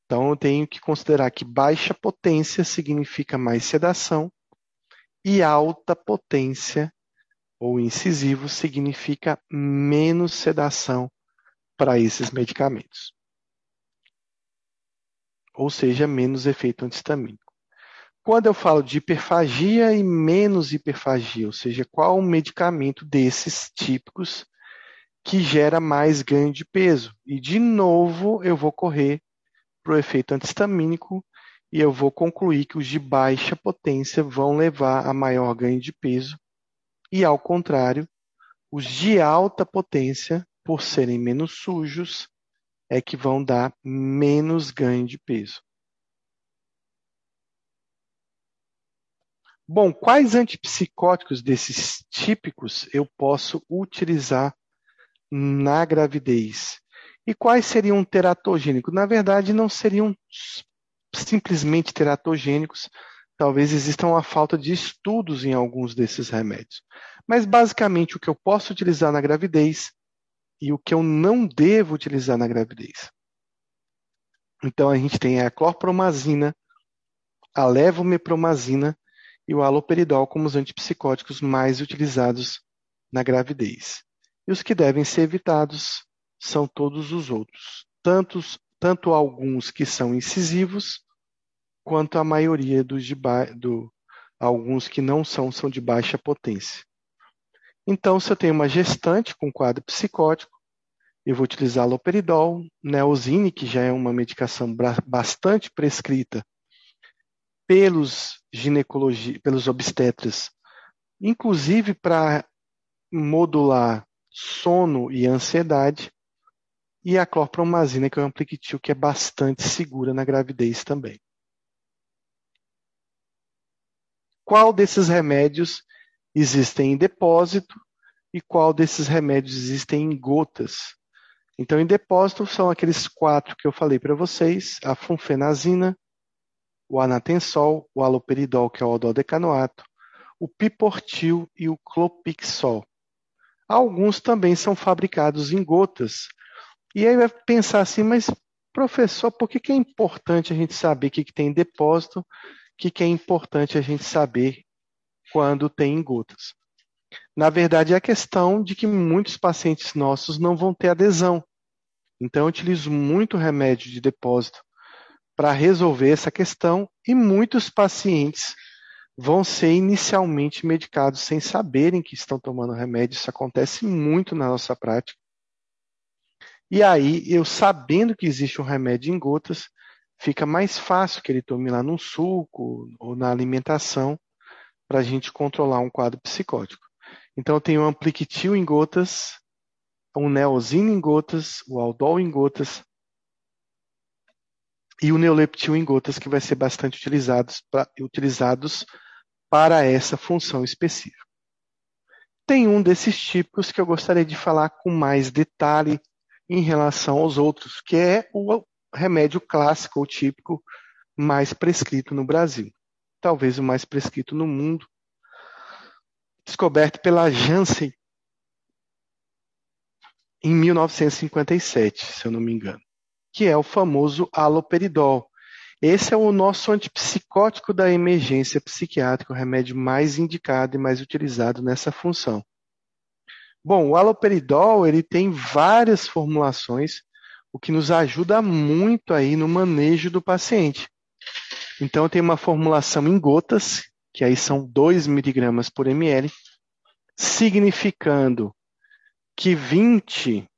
Então, eu tenho que considerar que baixa potência significa mais sedação e alta potência ou incisivo significa menos sedação para esses medicamentos. Ou seja, menos efeito antistamínico. Quando eu falo de hiperfagia e menos hiperfagia, ou seja, qual o medicamento desses típicos que gera mais ganho de peso? E de novo eu vou correr para o efeito antistamínico e eu vou concluir que os de baixa potência vão levar a maior ganho de peso e, ao contrário, os de alta potência, por serem menos sujos, é que vão dar menos ganho de peso. Bom, quais antipsicóticos desses típicos eu posso utilizar na gravidez? E quais seriam teratogênicos? Na verdade, não seriam simplesmente teratogênicos. Talvez exista uma falta de estudos em alguns desses remédios. Mas, basicamente, o que eu posso utilizar na gravidez e o que eu não devo utilizar na gravidez. Então, a gente tem a clorpromazina, a levomepromazina e o haloperidol como os antipsicóticos mais utilizados na gravidez. E os que devem ser evitados são todos os outros, tantos, tanto alguns que são incisivos, quanto a maioria dos de do, alguns que não são, são de baixa potência. Então, se eu tenho uma gestante com quadro psicótico, eu vou utilizar loperidol, neosine, que já é uma medicação bastante prescrita pelos ginecologi pelos obstetras, inclusive para modular sono e ansiedade, e a clorpromazina, que é um ampliquitil que é bastante segura na gravidez também. Qual desses remédios existem em depósito e qual desses remédios existem em gotas? Então, em depósito são aqueles quatro que eu falei para vocês: a funfenazina, o anatensol, o aloperidol, que é o ododecanoato, o piportil e o clopixol. Alguns também são fabricados em gotas. E aí vai pensar assim, mas professor, por que, que é importante a gente saber o que, que tem em depósito, o que, que é importante a gente saber quando tem em gotas? Na verdade, é a questão de que muitos pacientes nossos não vão ter adesão. Então, eu utilizo muito remédio de depósito para resolver essa questão e muitos pacientes vão ser inicialmente medicados sem saberem que estão tomando remédio. Isso acontece muito na nossa prática. E aí, eu sabendo que existe um remédio em gotas, fica mais fácil que ele tome lá num suco ou na alimentação para a gente controlar um quadro psicótico. Então, eu tenho um ampliquitil em gotas, um neosino em gotas, o aldol em gotas, e o neoleptil em gotas, que vai ser bastante utilizados, pra, utilizados para essa função específica. Tem um desses tipos que eu gostaria de falar com mais detalhe em relação aos outros, que é o remédio clássico ou típico mais prescrito no Brasil. Talvez o mais prescrito no mundo. Descoberto pela Janssen em 1957, se eu não me engano que é o famoso haloperidol. Esse é o nosso antipsicótico da emergência psiquiátrica, o remédio mais indicado e mais utilizado nessa função. Bom, o haloperidol ele tem várias formulações, o que nos ajuda muito aí no manejo do paciente. Então, tem uma formulação em gotas, que aí são 2 miligramas por ml, significando que 20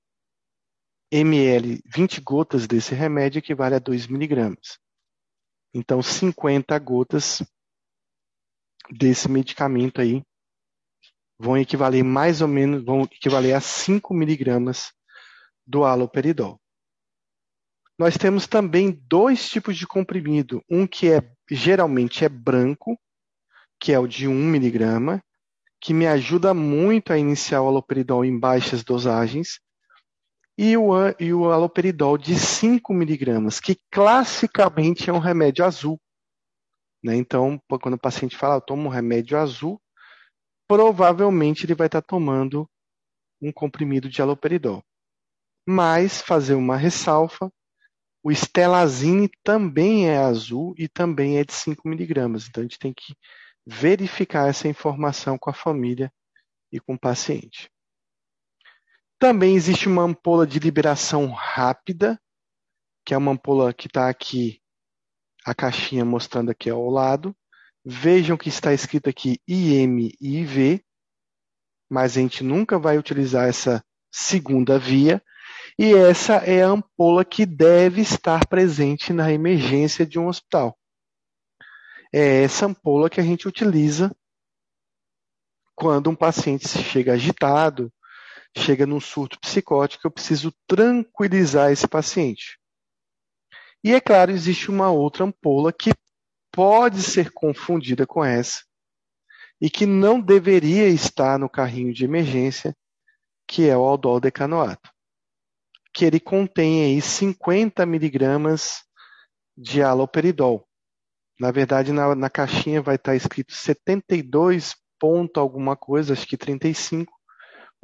ml, 20 gotas desse remédio equivale a 2 miligramas. Então, 50 gotas desse medicamento aí vão equivaler mais ou menos, vão equivaler a 5 miligramas do haloperidol. Nós temos também dois tipos de comprimido, um que é geralmente é branco, que é o de 1 miligrama, que me ajuda muito a iniciar o haloperidol em baixas dosagens, e o, e o aloperidol de 5 miligramas, que classicamente é um remédio azul. Né? Então, quando o paciente fala, eu tomo um remédio azul, provavelmente ele vai estar tomando um comprimido de aloperidol. Mas, fazer uma ressalva, o estelazine também é azul e também é de 5 miligramas. Então, a gente tem que verificar essa informação com a família e com o paciente. Também existe uma ampola de liberação rápida, que é uma ampola que está aqui, a caixinha mostrando aqui ao lado. Vejam que está escrito aqui IM e IV, mas a gente nunca vai utilizar essa segunda via. E essa é a ampola que deve estar presente na emergência de um hospital. É essa ampola que a gente utiliza quando um paciente chega agitado, chega num surto psicótico, eu preciso tranquilizar esse paciente. E é claro, existe uma outra ampola que pode ser confundida com essa e que não deveria estar no carrinho de emergência, que é o aldol decanoato, que ele contém aí 50 miligramas de aloperidol. Na verdade, na, na caixinha vai estar escrito 72 ponto alguma coisa, acho que 35,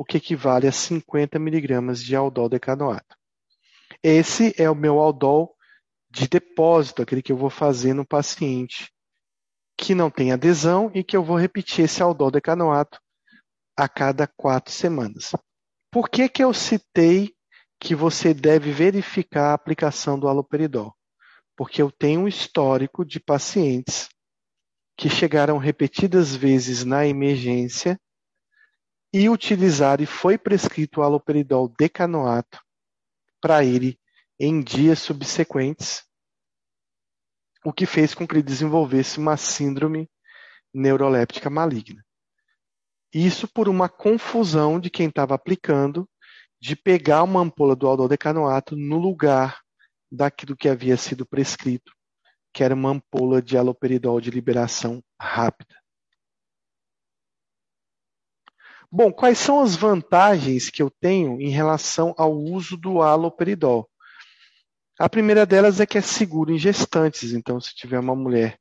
o que equivale a 50 miligramas de aldol decanoato. Esse é o meu aldol de depósito, aquele que eu vou fazer no paciente que não tem adesão e que eu vou repetir esse aldol decanoato a cada quatro semanas. Por que, que eu citei que você deve verificar a aplicação do aloperidol? Porque eu tenho um histórico de pacientes que chegaram repetidas vezes na emergência e utilizaram e foi prescrito o aloperidol decanoato para ele em dias subsequentes, o que fez com que ele desenvolvesse uma síndrome neuroléptica maligna. Isso por uma confusão de quem estava aplicando de pegar uma ampola do aldodecanoato no lugar daquilo que havia sido prescrito que era uma ampola de aloperidol de liberação rápida. Bom, quais são as vantagens que eu tenho em relação ao uso do aloperidol? A primeira delas é que é seguro em gestantes. Então, se tiver uma mulher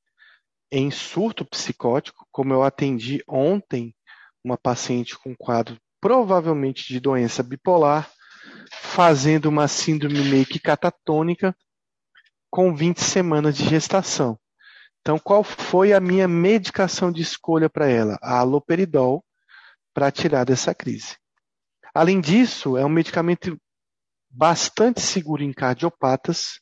em surto psicótico, como eu atendi ontem uma paciente com quadro provavelmente de doença bipolar, fazendo uma síndrome meio que catatônica, com 20 semanas de gestação. Então, qual foi a minha medicação de escolha para ela? A aloperidol, para tirar dessa crise. Além disso, é um medicamento bastante seguro em cardiopatas,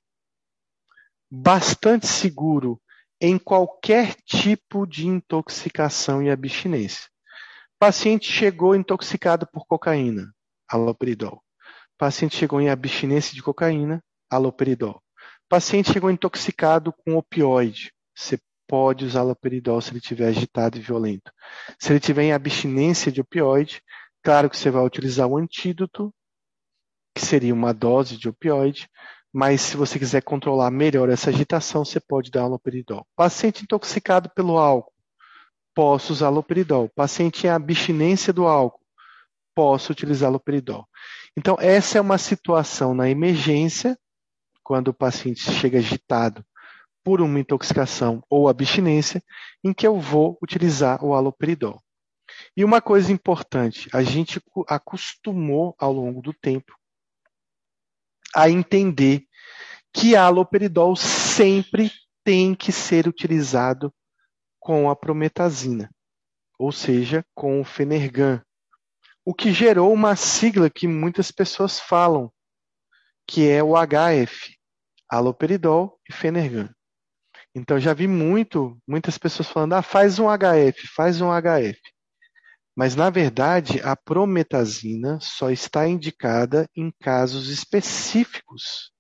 bastante seguro em qualquer tipo de intoxicação e abstinência. Paciente chegou intoxicado por cocaína, aloperidol. Paciente chegou em abstinência de cocaína, aloperidol paciente chegou intoxicado com opioide. Pode usar loperidol se ele estiver agitado e violento. Se ele tiver em abstinência de opioide, claro que você vai utilizar o antídoto, que seria uma dose de opioide, mas se você quiser controlar melhor essa agitação, você pode dar loperidol. Paciente intoxicado pelo álcool, posso usar loperidol. Paciente em abstinência do álcool, posso utilizar loperidol. Então, essa é uma situação na emergência quando o paciente chega agitado por uma intoxicação ou abstinência, em que eu vou utilizar o aloperidol. E uma coisa importante, a gente acostumou ao longo do tempo a entender que a aloperidol sempre tem que ser utilizado com a prometazina, ou seja, com o Fenergan, o que gerou uma sigla que muitas pessoas falam, que é o HF, aloperidol e Fenergan. Então já vi muito, muitas pessoas falando, ah, faz um HF, faz um HF. Mas na verdade, a prometazina só está indicada em casos específicos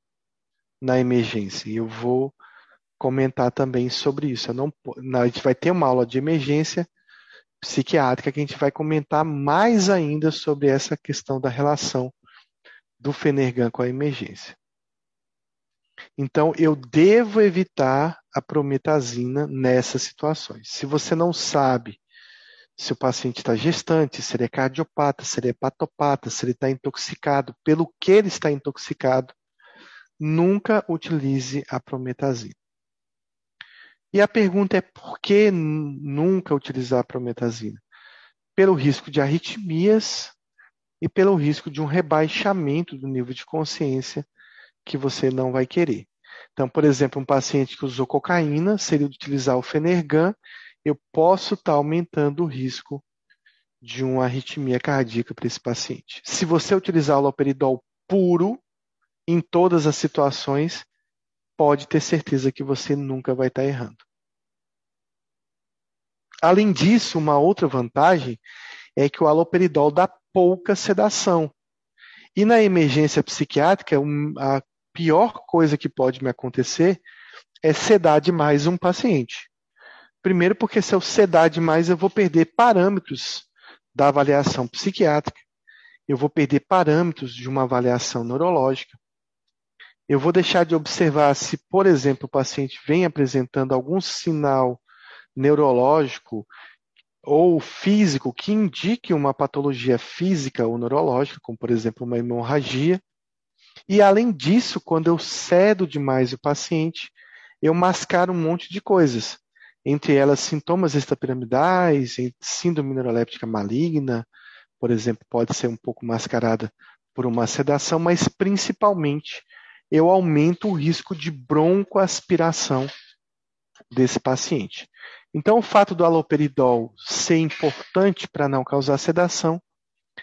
na emergência. E eu vou comentar também sobre isso. Não, a gente vai ter uma aula de emergência psiquiátrica que a gente vai comentar mais ainda sobre essa questão da relação do Fenergan com a emergência. Então, eu devo evitar a prometazina nessas situações. Se você não sabe se o paciente está gestante, se ele é cardiopata, se ele é hepatopata, se ele está intoxicado, pelo que ele está intoxicado, nunca utilize a prometazina. E a pergunta é por que nunca utilizar a prometazina? Pelo risco de arritmias e pelo risco de um rebaixamento do nível de consciência que você não vai querer. Então, por exemplo, um paciente que usou cocaína, seria utilizar o Fenergan, eu posso estar tá aumentando o risco de uma arritmia cardíaca para esse paciente. Se você utilizar o loperidol puro, em todas as situações, pode ter certeza que você nunca vai estar errando. Além disso, uma outra vantagem é que o aloperidol dá pouca sedação. E na emergência psiquiátrica, a pior coisa que pode me acontecer é sedar demais um paciente. Primeiro, porque se eu sedar demais, eu vou perder parâmetros da avaliação psiquiátrica, eu vou perder parâmetros de uma avaliação neurológica, eu vou deixar de observar se, por exemplo, o paciente vem apresentando algum sinal neurológico ou físico que indique uma patologia física ou neurológica, como, por exemplo, uma hemorragia. E, além disso, quando eu cedo demais o paciente, eu mascaro um monte de coisas, entre elas sintomas extrapiramidais, síndrome neuroléptica maligna, por exemplo, pode ser um pouco mascarada por uma sedação, mas principalmente eu aumento o risco de broncoaspiração desse paciente. Então, o fato do aloperidol ser importante para não causar sedação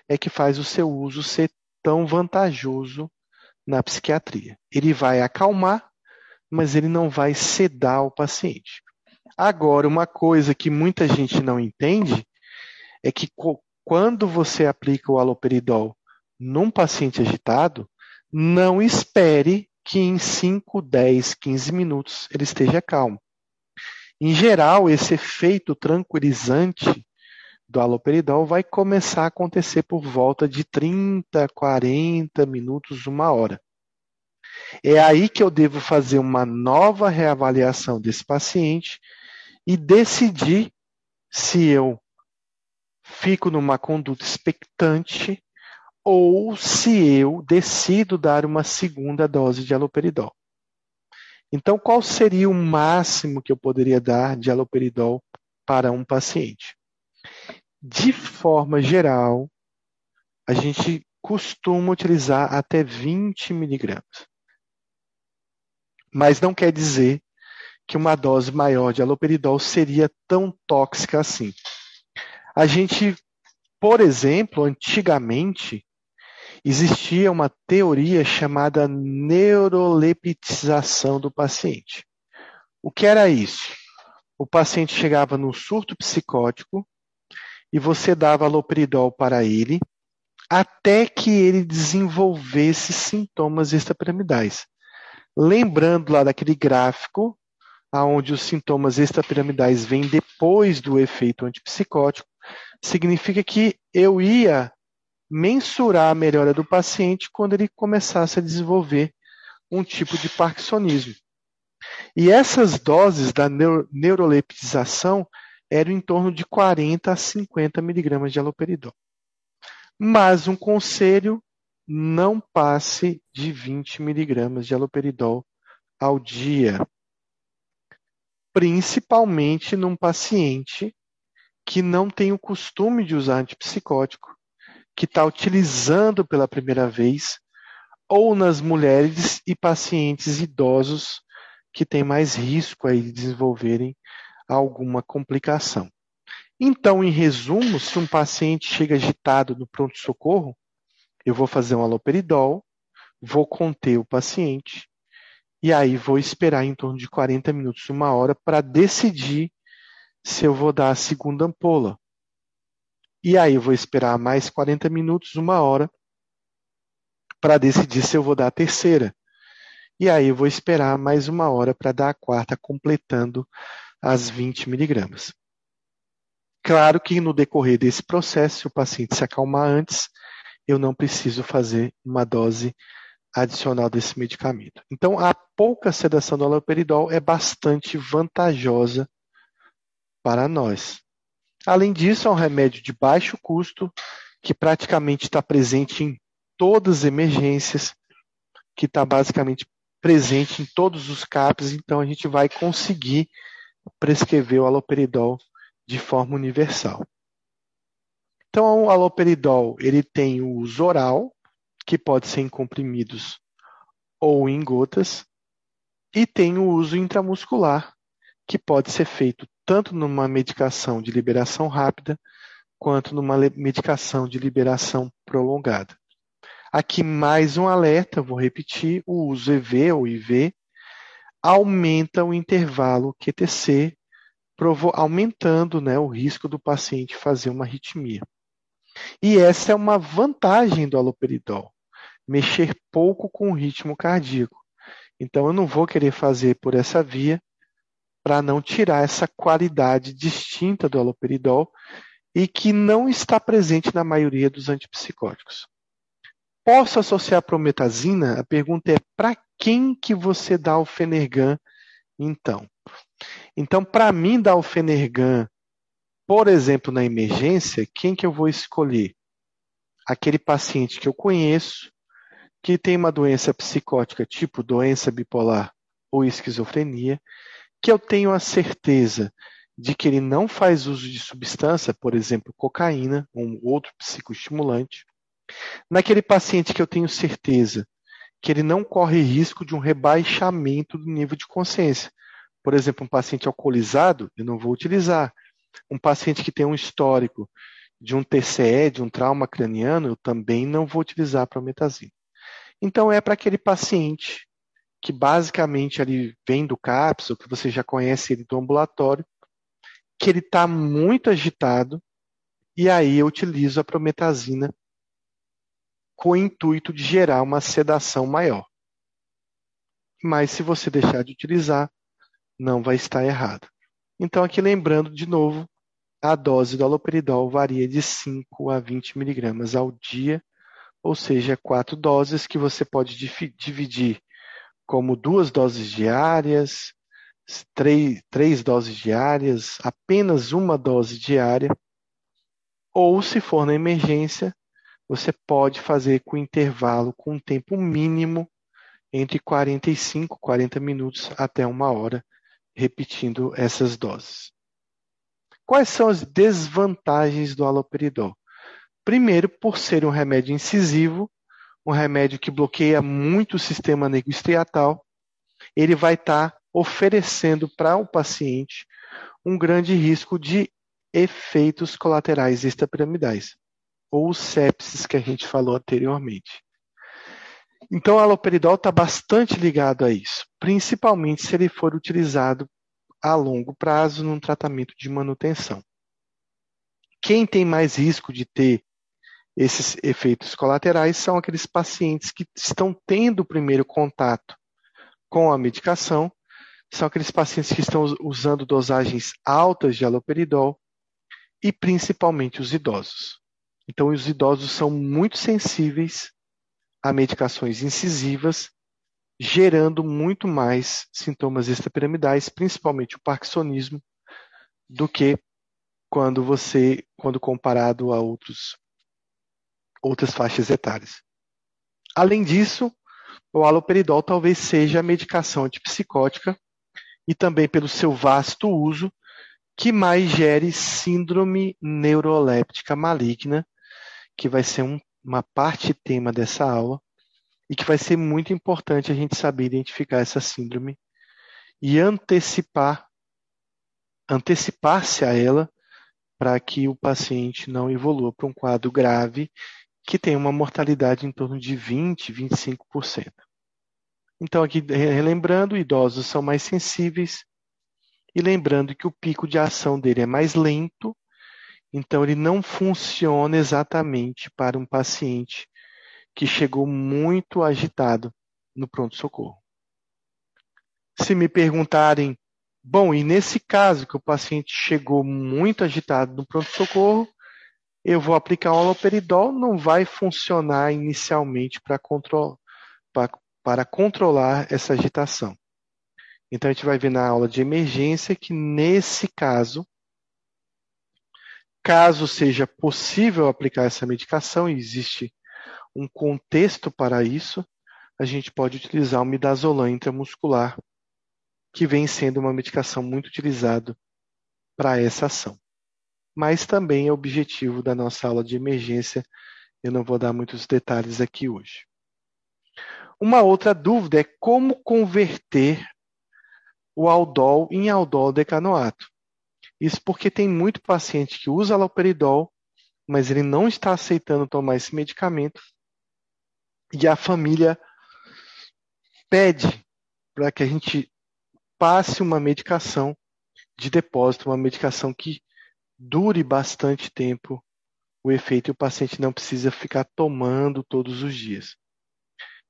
é que faz o seu uso ser tão vantajoso na psiquiatria. Ele vai acalmar, mas ele não vai sedar o paciente. Agora, uma coisa que muita gente não entende é que quando você aplica o aloperidol num paciente agitado, não espere que em 5, 10, 15 minutos ele esteja calmo. Em geral, esse efeito tranquilizante do haloperidol vai começar a acontecer por volta de 30, 40 minutos, uma hora. É aí que eu devo fazer uma nova reavaliação desse paciente e decidir se eu fico numa conduta expectante ou se eu decido dar uma segunda dose de aloperidol. Então, qual seria o máximo que eu poderia dar de aloperidol para um paciente? De forma geral, a gente costuma utilizar até 20 miligramas. Mas não quer dizer que uma dose maior de aloperidol seria tão tóxica assim. A gente, por exemplo, antigamente, existia uma teoria chamada neuroleptização do paciente. O que era isso? O paciente chegava num surto psicótico e você dava aloperidol para ele até que ele desenvolvesse sintomas extrapiramidais. Lembrando lá daquele gráfico aonde os sintomas extrapiramidais vêm depois do efeito antipsicótico, significa que eu ia mensurar a melhora do paciente quando ele começasse a desenvolver um tipo de parkinsonismo. E essas doses da neuro neuroleptização eram em torno de 40 a 50 miligramas de aloperidol. Mas um conselho, não passe de 20 miligramas de aloperidol ao dia. Principalmente num paciente que não tem o costume de usar antipsicótico que está utilizando pela primeira vez, ou nas mulheres e pacientes idosos que têm mais risco aí de desenvolverem alguma complicação. Então, em resumo, se um paciente chega agitado no pronto-socorro, eu vou fazer um aloperidol, vou conter o paciente, e aí vou esperar em torno de 40 minutos, uma hora, para decidir se eu vou dar a segunda ampola. E aí eu vou esperar mais 40 minutos, uma hora, para decidir se eu vou dar a terceira. E aí eu vou esperar mais uma hora para dar a quarta, completando as 20 miligramas. Claro que no decorrer desse processo, se o paciente se acalmar antes, eu não preciso fazer uma dose adicional desse medicamento. Então, a pouca sedação do haloperidol é bastante vantajosa para nós. Além disso, é um remédio de baixo custo, que praticamente está presente em todas as emergências, que está basicamente presente em todos os CAPs, então a gente vai conseguir prescrever o aloperidol de forma universal. Então, o aloperidol ele tem o uso oral, que pode ser em comprimidos ou em gotas, e tem o uso intramuscular, que pode ser feito tanto numa medicação de liberação rápida quanto numa medicação de liberação prolongada. Aqui mais um alerta, vou repetir, o uso EV ou IV aumenta o intervalo QTC, aumentando né, o risco do paciente fazer uma arritmia. E essa é uma vantagem do aloperidol, mexer pouco com o ritmo cardíaco. Então eu não vou querer fazer por essa via para não tirar essa qualidade distinta do aloperidol e que não está presente na maioria dos antipsicóticos. Posso associar a prometazina? A pergunta é para quem que você dá o Fenergan então? Então, para mim dar o Fenergan, por exemplo, na emergência, quem que eu vou escolher? Aquele paciente que eu conheço, que tem uma doença psicótica, tipo doença bipolar ou esquizofrenia, que eu tenho a certeza de que ele não faz uso de substância, por exemplo, cocaína, um outro psicoestimulante, naquele paciente que eu tenho certeza que ele não corre risco de um rebaixamento do nível de consciência. Por exemplo, um paciente alcoolizado, eu não vou utilizar. Um paciente que tem um histórico de um TCE, de um trauma craniano, eu também não vou utilizar a prometazina. Então, é para aquele paciente que basicamente ali vem do CAPS, ou que você já conhece ele do ambulatório, que ele está muito agitado, e aí eu utilizo a prometazina com o intuito de gerar uma sedação maior. Mas se você deixar de utilizar, não vai estar errado. Então, aqui lembrando de novo, a dose do aloperidol varia de 5 a 20 miligramas ao dia, ou seja, quatro doses que você pode dividir como duas doses diárias, três, três doses diárias, apenas uma dose diária, ou se for na emergência, você pode fazer com intervalo com um tempo mínimo entre 45 40 minutos até uma hora, repetindo essas doses. Quais são as desvantagens do haloperidol? Primeiro, por ser um remédio incisivo, um remédio que bloqueia muito o sistema nervoestriatal, ele vai estar tá oferecendo para o paciente um grande risco de efeitos colaterais extrapiramidais, ou sepsis que a gente falou anteriormente. Então, o aloperidol está bastante ligado a isso, principalmente se ele for utilizado a longo prazo num tratamento de manutenção. Quem tem mais risco de ter esses efeitos colaterais são aqueles pacientes que estão tendo o primeiro contato com a medicação, são aqueles pacientes que estão usando dosagens altas de aloperidol e principalmente os idosos. Então, os idosos são muito sensíveis a medicações incisivas, gerando muito mais sintomas extrapiramidais, principalmente o parkinsonismo, do que quando você, quando comparado a outros outras faixas etárias. Além disso, o haloperidol talvez seja a medicação antipsicótica e também pelo seu vasto uso que mais gere síndrome neuroléptica maligna, que vai ser um, uma parte tema dessa aula e que vai ser muito importante a gente saber identificar essa síndrome e antecipar antecipar-se a ela para que o paciente não evolua para um quadro grave que tem uma mortalidade em torno de 20, 25%. Então, aqui relembrando, idosos são mais sensíveis e lembrando que o pico de ação dele é mais lento, então ele não funciona exatamente para um paciente que chegou muito agitado no pronto-socorro. Se me perguntarem, bom, e nesse caso que o paciente chegou muito agitado no pronto-socorro, eu vou aplicar o haloperidol, não vai funcionar inicialmente para para controlar essa agitação. Então, a gente vai ver na aula de emergência que, nesse caso, Caso seja possível aplicar essa medicação, e existe um contexto para isso, a gente pode utilizar o midazolam intramuscular, que vem sendo uma medicação muito utilizada para essa ação. Mas também é objetivo da nossa aula de emergência, eu não vou dar muitos detalhes aqui hoje. Uma outra dúvida é como converter o aldol em aldol decanoato. Isso porque tem muito paciente que usa aloperidol, mas ele não está aceitando tomar esse medicamento e a família pede para que a gente passe uma medicação de depósito, uma medicação que dure bastante tempo o efeito e o paciente não precisa ficar tomando todos os dias.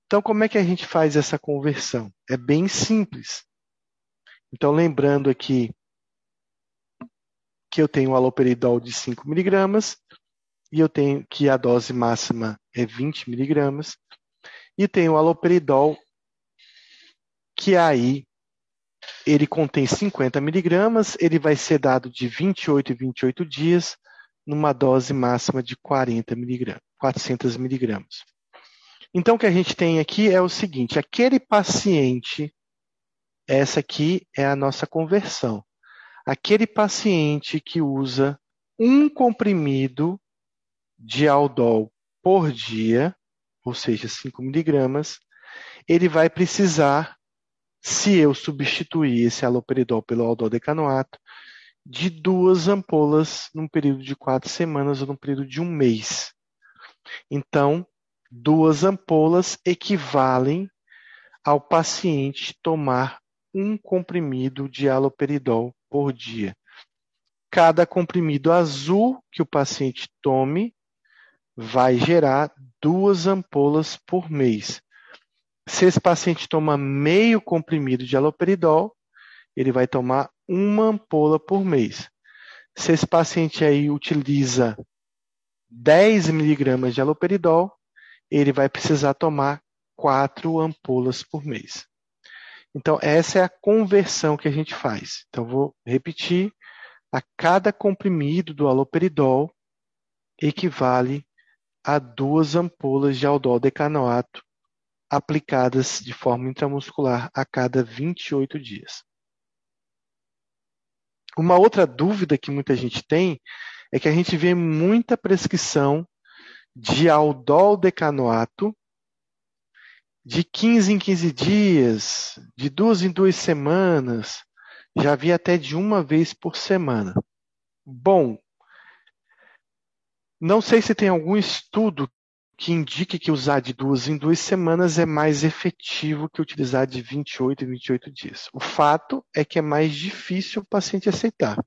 Então, como é que a gente faz essa conversão? É bem simples. Então, lembrando aqui que eu tenho aloperidol de 5 miligramas e eu tenho que a dose máxima é 20 miligramas e tenho aloperidol que aí ele contém 50 miligramas, ele vai ser dado de 28 em 28 dias numa dose máxima de 40 miligramas, 400 miligramas. Então, o que a gente tem aqui é o seguinte: aquele paciente, essa aqui é a nossa conversão. Aquele paciente que usa um comprimido de aldol por dia, ou seja, 5 miligramas, ele vai precisar, se eu substituir esse aloperidol pelo aldol decanoato, de duas ampolas num período de quatro semanas ou num período de um mês. Então, duas ampolas equivalem ao paciente tomar um comprimido de haloperidol por dia. Cada comprimido azul que o paciente tome vai gerar duas ampolas por mês. Se esse paciente toma meio comprimido de haloperidol, ele vai tomar uma ampola por mês. Se esse paciente aí utiliza 10 miligramas de haloperidol, ele vai precisar tomar quatro ampolas por mês. Então, essa é a conversão que a gente faz. Então, vou repetir: a cada comprimido do aloperidol equivale a duas ampolas de aldol decanoato aplicadas de forma intramuscular a cada 28 dias. Uma outra dúvida que muita gente tem é que a gente vê muita prescrição de aldol decanoato de 15 em 15 dias, de duas em duas semanas, já vi até de uma vez por semana. Bom, não sei se tem algum estudo que indique que usar de duas em duas semanas é mais efetivo que utilizar de 28 em 28 dias. O fato é que é mais difícil o paciente aceitar.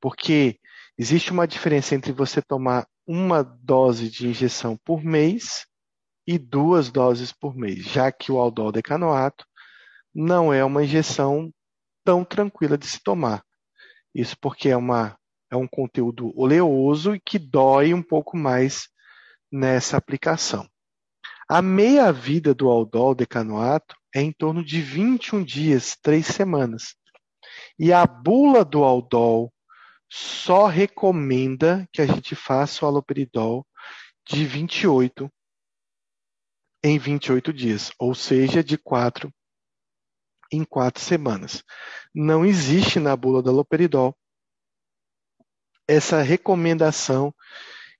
Porque existe uma diferença entre você tomar uma dose de injeção por mês e duas doses por mês, já que o aldol decanoato não é uma injeção tão tranquila de se tomar. Isso porque é, uma, é um conteúdo oleoso e que dói um pouco mais nessa aplicação. A meia-vida do aldol decanoato é em torno de 21 dias, três semanas. E a bula do aldol só recomenda que a gente faça o aloperidol de 28 em 28 dias, ou seja, de 4 em 4 semanas. Não existe na bula do aloperidol essa recomendação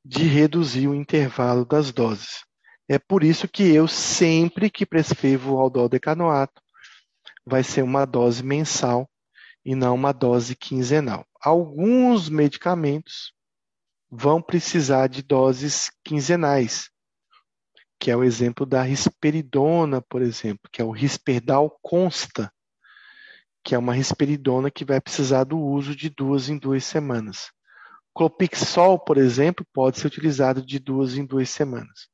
de reduzir o intervalo das doses. É por isso que eu sempre que prescrevo o aldol decanoato, vai ser uma dose mensal e não uma dose quinzenal. Alguns medicamentos vão precisar de doses quinzenais, que é o exemplo da risperidona, por exemplo, que é o risperdal consta, que é uma risperidona que vai precisar do uso de duas em duas semanas. Clopixol, por exemplo, pode ser utilizado de duas em duas semanas,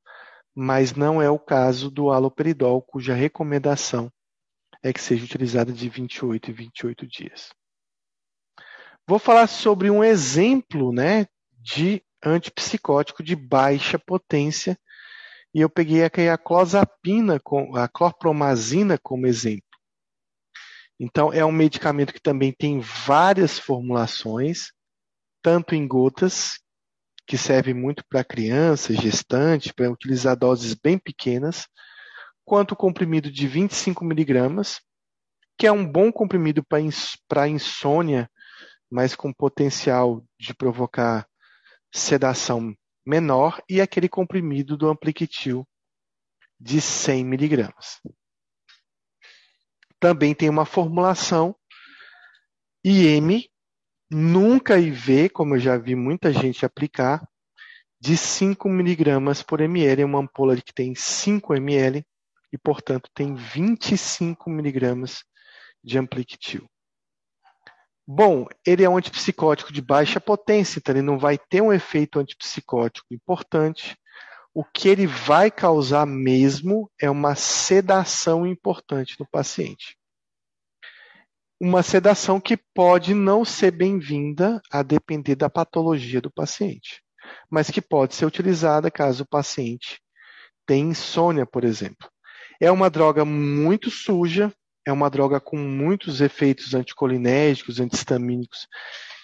mas não é o caso do haloperidol, cuja recomendação é que seja utilizada de 28 em 28 dias. Vou falar sobre um exemplo né, de antipsicótico de baixa potência e eu peguei aqui a clozapina, a clorpromazina como exemplo. Então, é um medicamento que também tem várias formulações, tanto em gotas, que serve muito para criança, gestante, para utilizar doses bem pequenas, quanto o comprimido de 25 miligramas, que é um bom comprimido para insônia, mas com potencial de provocar sedação menor, e aquele comprimido do Ampliquitil de 100 miligramas. Também tem uma formulação IM, nunca IV, como eu já vi muita gente aplicar, de 5 miligramas por ml, é uma ampola que tem 5 ml e, portanto, tem 25 miligramas de Ampliquitil. Bom, ele é um antipsicótico de baixa potência, então ele não vai ter um efeito antipsicótico importante. O que ele vai causar mesmo é uma sedação importante no paciente. Uma sedação que pode não ser bem-vinda a depender da patologia do paciente, mas que pode ser utilizada caso o paciente tenha insônia, por exemplo. É uma droga muito suja, é uma droga com muitos efeitos anticolinérgicos, antihistamínicos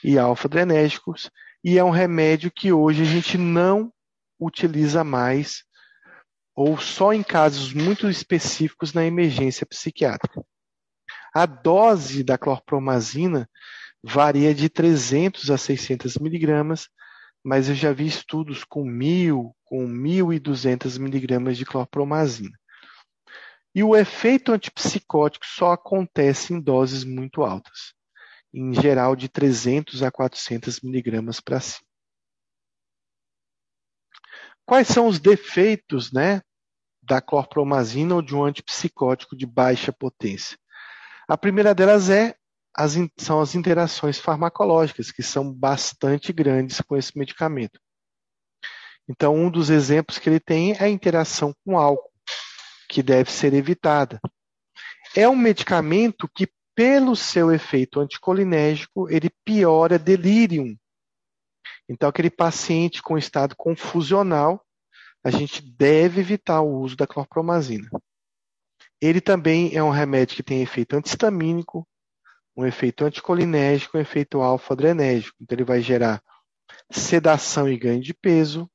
e alfa-adrenérgicos, e é um remédio que hoje a gente não utiliza mais, ou só em casos muito específicos na emergência psiquiátrica. A dose da clorpromazina varia de 300 a 600 miligramas, mas eu já vi estudos com 1.000, com 1.200 miligramas de clorpromazina. E o efeito antipsicótico só acontece em doses muito altas, em geral de 300 a 400 miligramas para cima. Quais são os defeitos né, da clorpromazina ou de um antipsicótico de baixa potência? A primeira delas é as, são as interações farmacológicas, que são bastante grandes com esse medicamento. Então, um dos exemplos que ele tem é a interação com álcool que deve ser evitada. É um medicamento que, pelo seu efeito anticolinérgico, ele piora delírio. Então, aquele paciente com estado confusional, a gente deve evitar o uso da clorpromazina. Ele também é um remédio que tem efeito antihistamínico, um efeito anticolinérgico, um efeito alfa-adrenérgico. Então, ele vai gerar sedação e ganho de peso,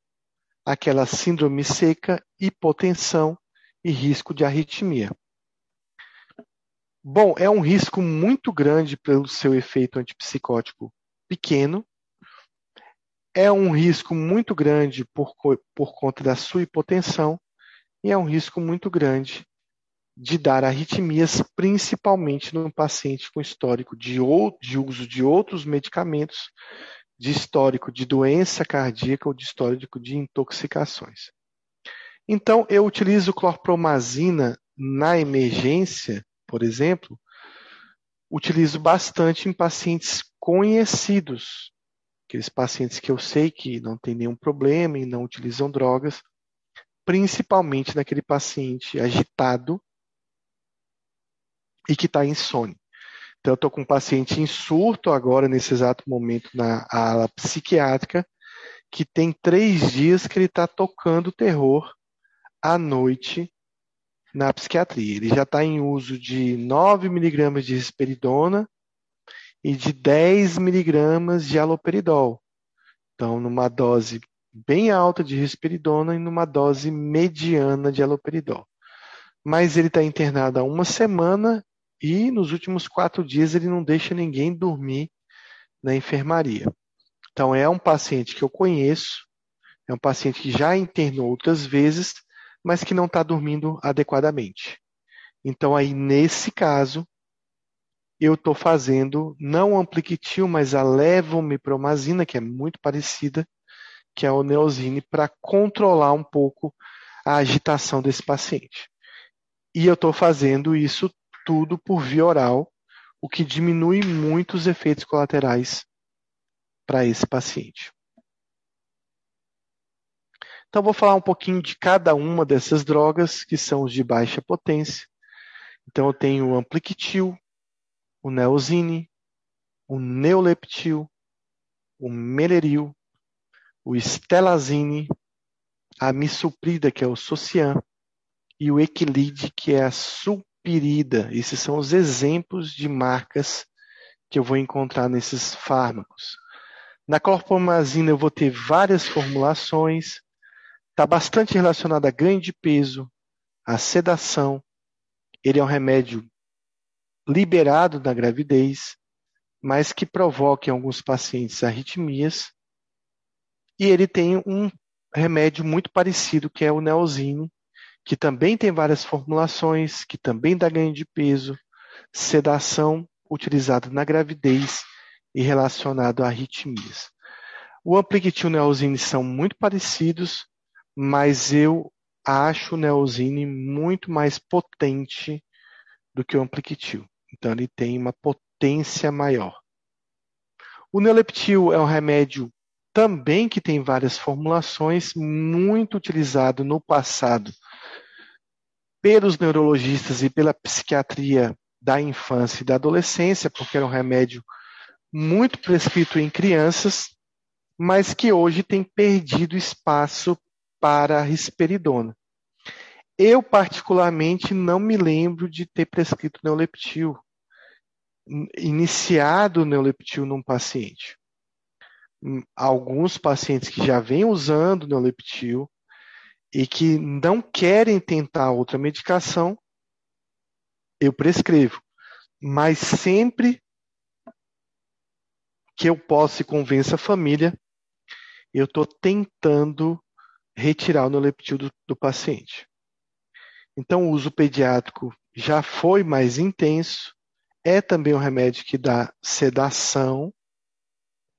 aquela síndrome seca, hipotensão e risco de arritmia. Bom, é um risco muito grande pelo seu efeito antipsicótico pequeno. É um risco muito grande por, por conta da sua hipotensão. E é um risco muito grande de dar arritmias, principalmente no paciente com histórico de, ou, de uso de outros medicamentos, de histórico de doença cardíaca ou de histórico de intoxicações. Então, eu utilizo clorpromazina na emergência, por exemplo, utilizo bastante em pacientes conhecidos, aqueles pacientes que eu sei que não tem nenhum problema e não utilizam drogas, principalmente naquele paciente agitado e que está insônia. Então, eu estou com um paciente em surto agora, nesse exato momento, na ala psiquiátrica, que tem três dias que ele está tocando terror à noite na psiquiatria. Ele já está em uso de 9 miligramas de risperidona e de 10 miligramas de aloperidol. Então, numa dose bem alta de risperidona e numa dose mediana de aloperidol. Mas ele está internado há uma semana e nos últimos quatro dias ele não deixa ninguém dormir na enfermaria. Então, é um paciente que eu conheço, é um paciente que já internou outras vezes mas que não está dormindo adequadamente. Então, aí, nesse caso, eu estou fazendo não ampliquitil, mas a levomipromazina, que é muito parecida, que é a oneosine, para controlar um pouco a agitação desse paciente. E eu estou fazendo isso tudo por via oral, o que diminui muito os efeitos colaterais para esse paciente. Então, vou falar um pouquinho de cada uma dessas drogas, que são os de baixa potência. Então, eu tenho o Ampliquitil, o Neosine, o Neuleptil, o Meleril, o Estelazine, a Misuprida, que é o Socian, e o Equilide, que é a Sulpirida. Esses são os exemplos de marcas que eu vou encontrar nesses fármacos. Na clorpromazina eu vou ter várias formulações, está bastante relacionado a ganho de peso, a sedação. Ele é um remédio liberado na gravidez, mas que provoca em alguns pacientes arritmias. E ele tem um remédio muito parecido, que é o Neosine, que também tem várias formulações, que também dá ganho de peso, sedação utilizada na gravidez e relacionado a arritmias. O Ampliquitil e o Neosine são muito parecidos, mas eu acho o Neosine muito mais potente do que o Ampliquitil. Então ele tem uma potência maior. O Neoleptil é um remédio também que tem várias formulações, muito utilizado no passado pelos neurologistas e pela psiquiatria da infância e da adolescência, porque era um remédio muito prescrito em crianças, mas que hoje tem perdido espaço para a risperidona. Eu, particularmente, não me lembro de ter prescrito neuleptil, iniciado o neuleptil num paciente. Alguns pacientes que já vêm usando neuleptil e que não querem tentar outra medicação, eu prescrevo. Mas sempre que eu posso e convença a família, eu estou tentando retirar o noleptil do, do paciente. Então, o uso pediátrico já foi mais intenso, é também um remédio que dá sedação,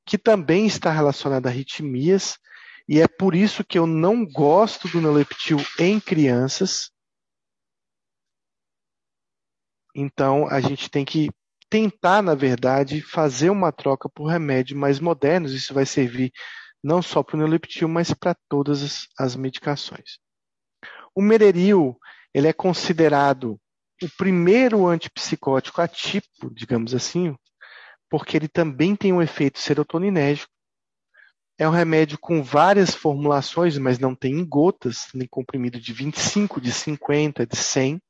que também está relacionado a arritmias, e é por isso que eu não gosto do noleptil em crianças. Então, a gente tem que tentar, na verdade, fazer uma troca por remédios mais modernos. Isso vai servir não só para o neoleptil, mas para todas as, as medicações. O mereril, ele é considerado o primeiro antipsicótico atípico, digamos assim, porque ele também tem um efeito serotoninérgico. É um remédio com várias formulações, mas não tem em gotas, nem comprimido de 25, de 50, de 100.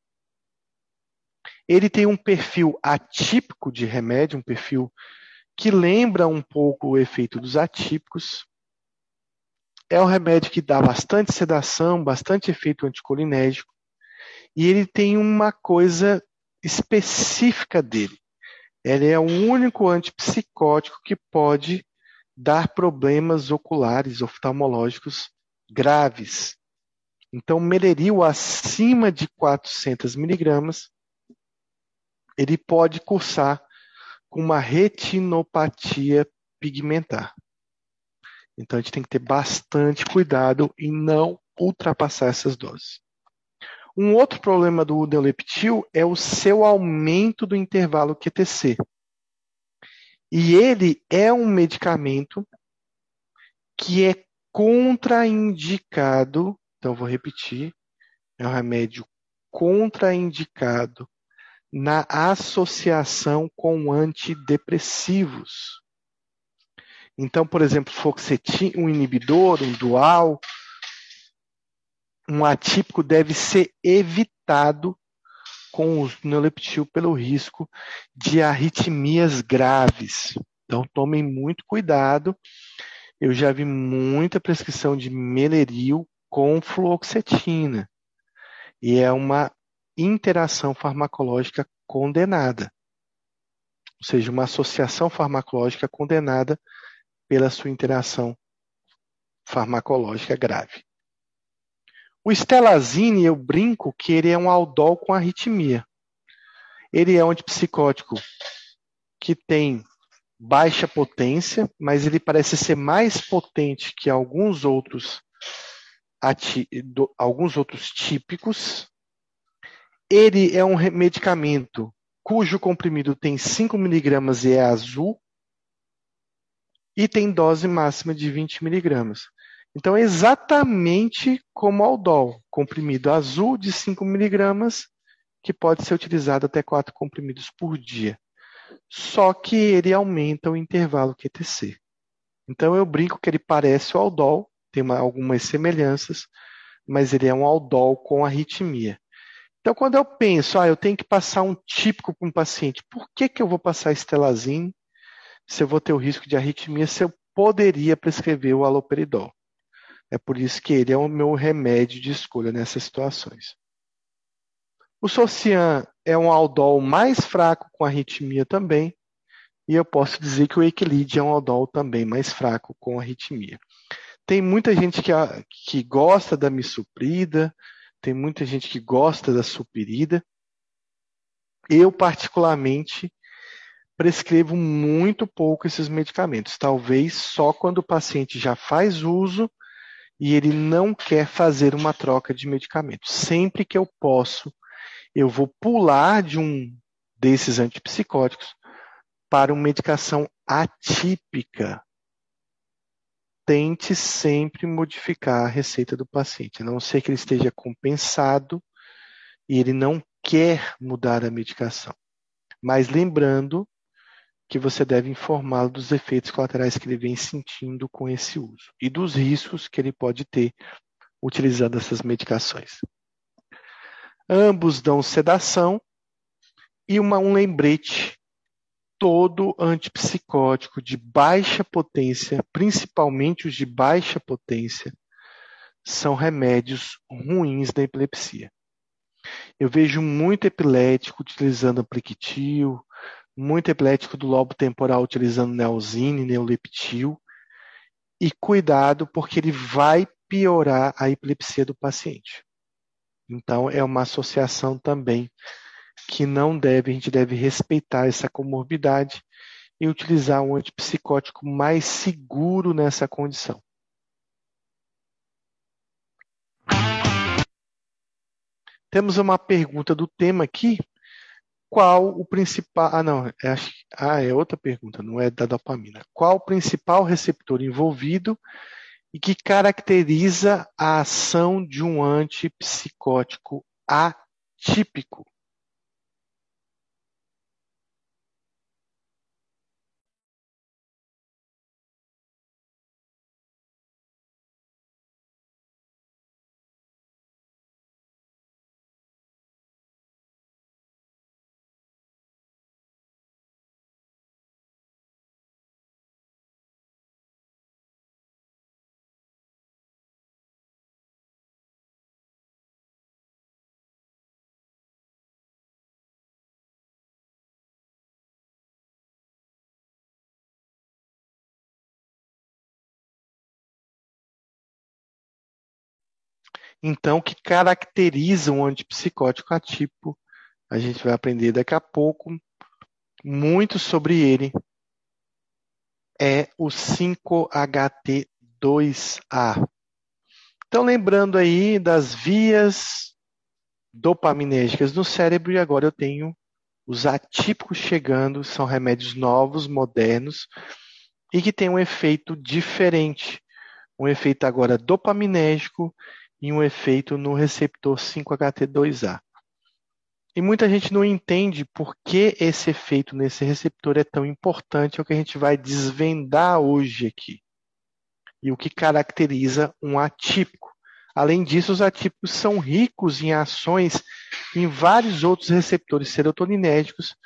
Ele tem um perfil atípico de remédio, um perfil que lembra um pouco o efeito dos atípicos. É um remédio que dá bastante sedação, bastante efeito anticolinérgico, e ele tem uma coisa específica dele. Ele é o único antipsicótico que pode dar problemas oculares, oftalmológicos graves. Então, meleril acima de 400 miligramas, ele pode cursar com uma retinopatia pigmentar. Então a gente tem que ter bastante cuidado em não ultrapassar essas doses. Um outro problema do Neuleptil é o seu aumento do intervalo QTC. E ele é um medicamento que é contraindicado, então vou repetir, é um remédio contraindicado na associação com antidepressivos. Então, por exemplo, fluoxetina, um inibidor, um dual, um atípico deve ser evitado com o neuleptil pelo risco de arritmias graves. Então, tomem muito cuidado. Eu já vi muita prescrição de meleril com fluoxetina. E é uma interação farmacológica condenada. Ou seja, uma associação farmacológica condenada pela sua interação farmacológica grave. O estelazine, eu brinco que ele é um aldol com arritmia. Ele é um antipsicótico que tem baixa potência, mas ele parece ser mais potente que alguns outros alguns outros típicos. Ele é um medicamento cujo comprimido tem 5 miligramas e é azul, e tem dose máxima de 20 miligramas. Então, é exatamente como o Aldol, comprimido azul de 5 miligramas, que pode ser utilizado até 4 comprimidos por dia. Só que ele aumenta o intervalo QTC. Então, eu brinco que ele parece o Aldol, tem uma, algumas semelhanças, mas ele é um Aldol com arritmia. Então, quando eu penso, ah, eu tenho que passar um típico para um paciente, por que, que eu vou passar estelazine se eu vou ter o risco de arritmia se eu poderia prescrever o haloperidol. É por isso que ele é o meu remédio de escolha nessas situações. O Socian é um aldol mais fraco com arritmia também, e eu posso dizer que o Equilid é um aldol também mais fraco com arritmia. Tem muita gente que, que gosta da misoprida, tem muita gente que gosta da supirida. Eu, particularmente, prescrevo muito pouco esses medicamentos, talvez só quando o paciente já faz uso e ele não quer fazer uma troca de medicamentos. Sempre que eu posso, eu vou pular de um desses antipsicóticos para uma medicação atípica. Tente sempre modificar a receita do paciente, a não ser que ele esteja compensado e ele não quer mudar a medicação. Mas lembrando que você deve informá-lo dos efeitos colaterais que ele vem sentindo com esse uso e dos riscos que ele pode ter utilizando essas medicações. Ambos dão sedação e uma, um lembrete: todo antipsicótico de baixa potência, principalmente os de baixa potência, são remédios ruins da epilepsia. Eu vejo muito epilético utilizando apliquitil, muito epilético do lobo temporal utilizando neosine, neuleptil. E cuidado, porque ele vai piorar a epilepsia do paciente. Então, é uma associação também que não deve, a gente deve respeitar essa comorbidade e utilizar um antipsicótico mais seguro nessa condição. Temos uma pergunta do tema aqui, qual o principal. Ah, não, é, ah, é outra pergunta, não é da dopamina. Qual o principal receptor envolvido e que caracteriza a ação de um antipsicótico atípico? Então, o que caracteriza um antipsicótico atípico, a gente vai aprender daqui a pouco muito sobre ele, é o 5-HT2A. Então, lembrando aí das vias dopaminérgicas no cérebro, e agora eu tenho os atípicos chegando, são remédios novos, modernos, e que têm um efeito diferente. Um efeito agora dopaminérgico e um efeito no receptor 5-HT2A. E muita gente não entende por que esse efeito nesse receptor é tão importante, é o que a gente vai desvendar hoje aqui. E o que caracteriza um atípico. Além disso, os atípicos são ricos em ações em vários outros receptores serotoninérgicos,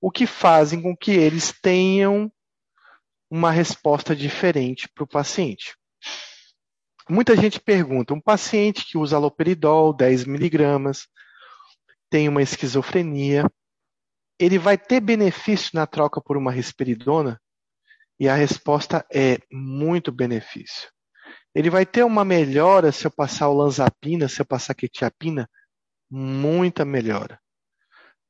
o que fazem com que eles tenham uma resposta diferente para o paciente. Muita gente pergunta: um paciente que usa aloperidol 10 miligramas, tem uma esquizofrenia, ele vai ter benefício na troca por uma risperidona? E a resposta é muito benefício. Ele vai ter uma melhora se eu passar o lanzapina, se eu passar quetiapina? Muita melhora.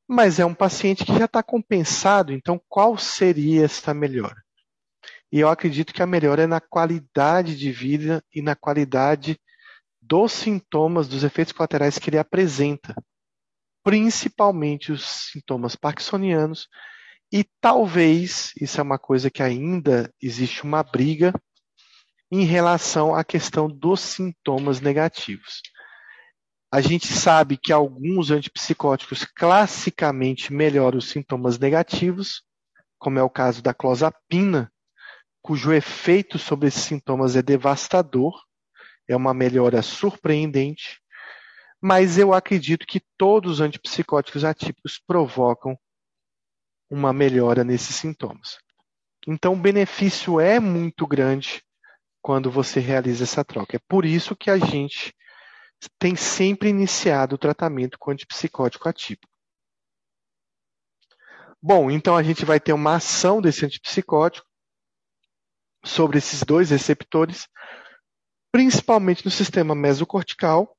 Mas é um paciente que já está compensado, então qual seria essa melhora? E eu acredito que a melhora é na qualidade de vida e na qualidade dos sintomas, dos efeitos colaterais que ele apresenta, principalmente os sintomas parkinsonianos, e talvez, isso é uma coisa que ainda existe uma briga, em relação à questão dos sintomas negativos. A gente sabe que alguns antipsicóticos classicamente melhoram os sintomas negativos, como é o caso da clozapina, cujo efeito sobre esses sintomas é devastador, é uma melhora surpreendente, mas eu acredito que todos os antipsicóticos atípicos provocam uma melhora nesses sintomas. Então, o benefício é muito grande quando você realiza essa troca. É por isso que a gente tem sempre iniciado o tratamento com antipsicótico atípico. Bom, então a gente vai ter uma ação desse antipsicótico sobre esses dois receptores, principalmente no sistema mesocortical,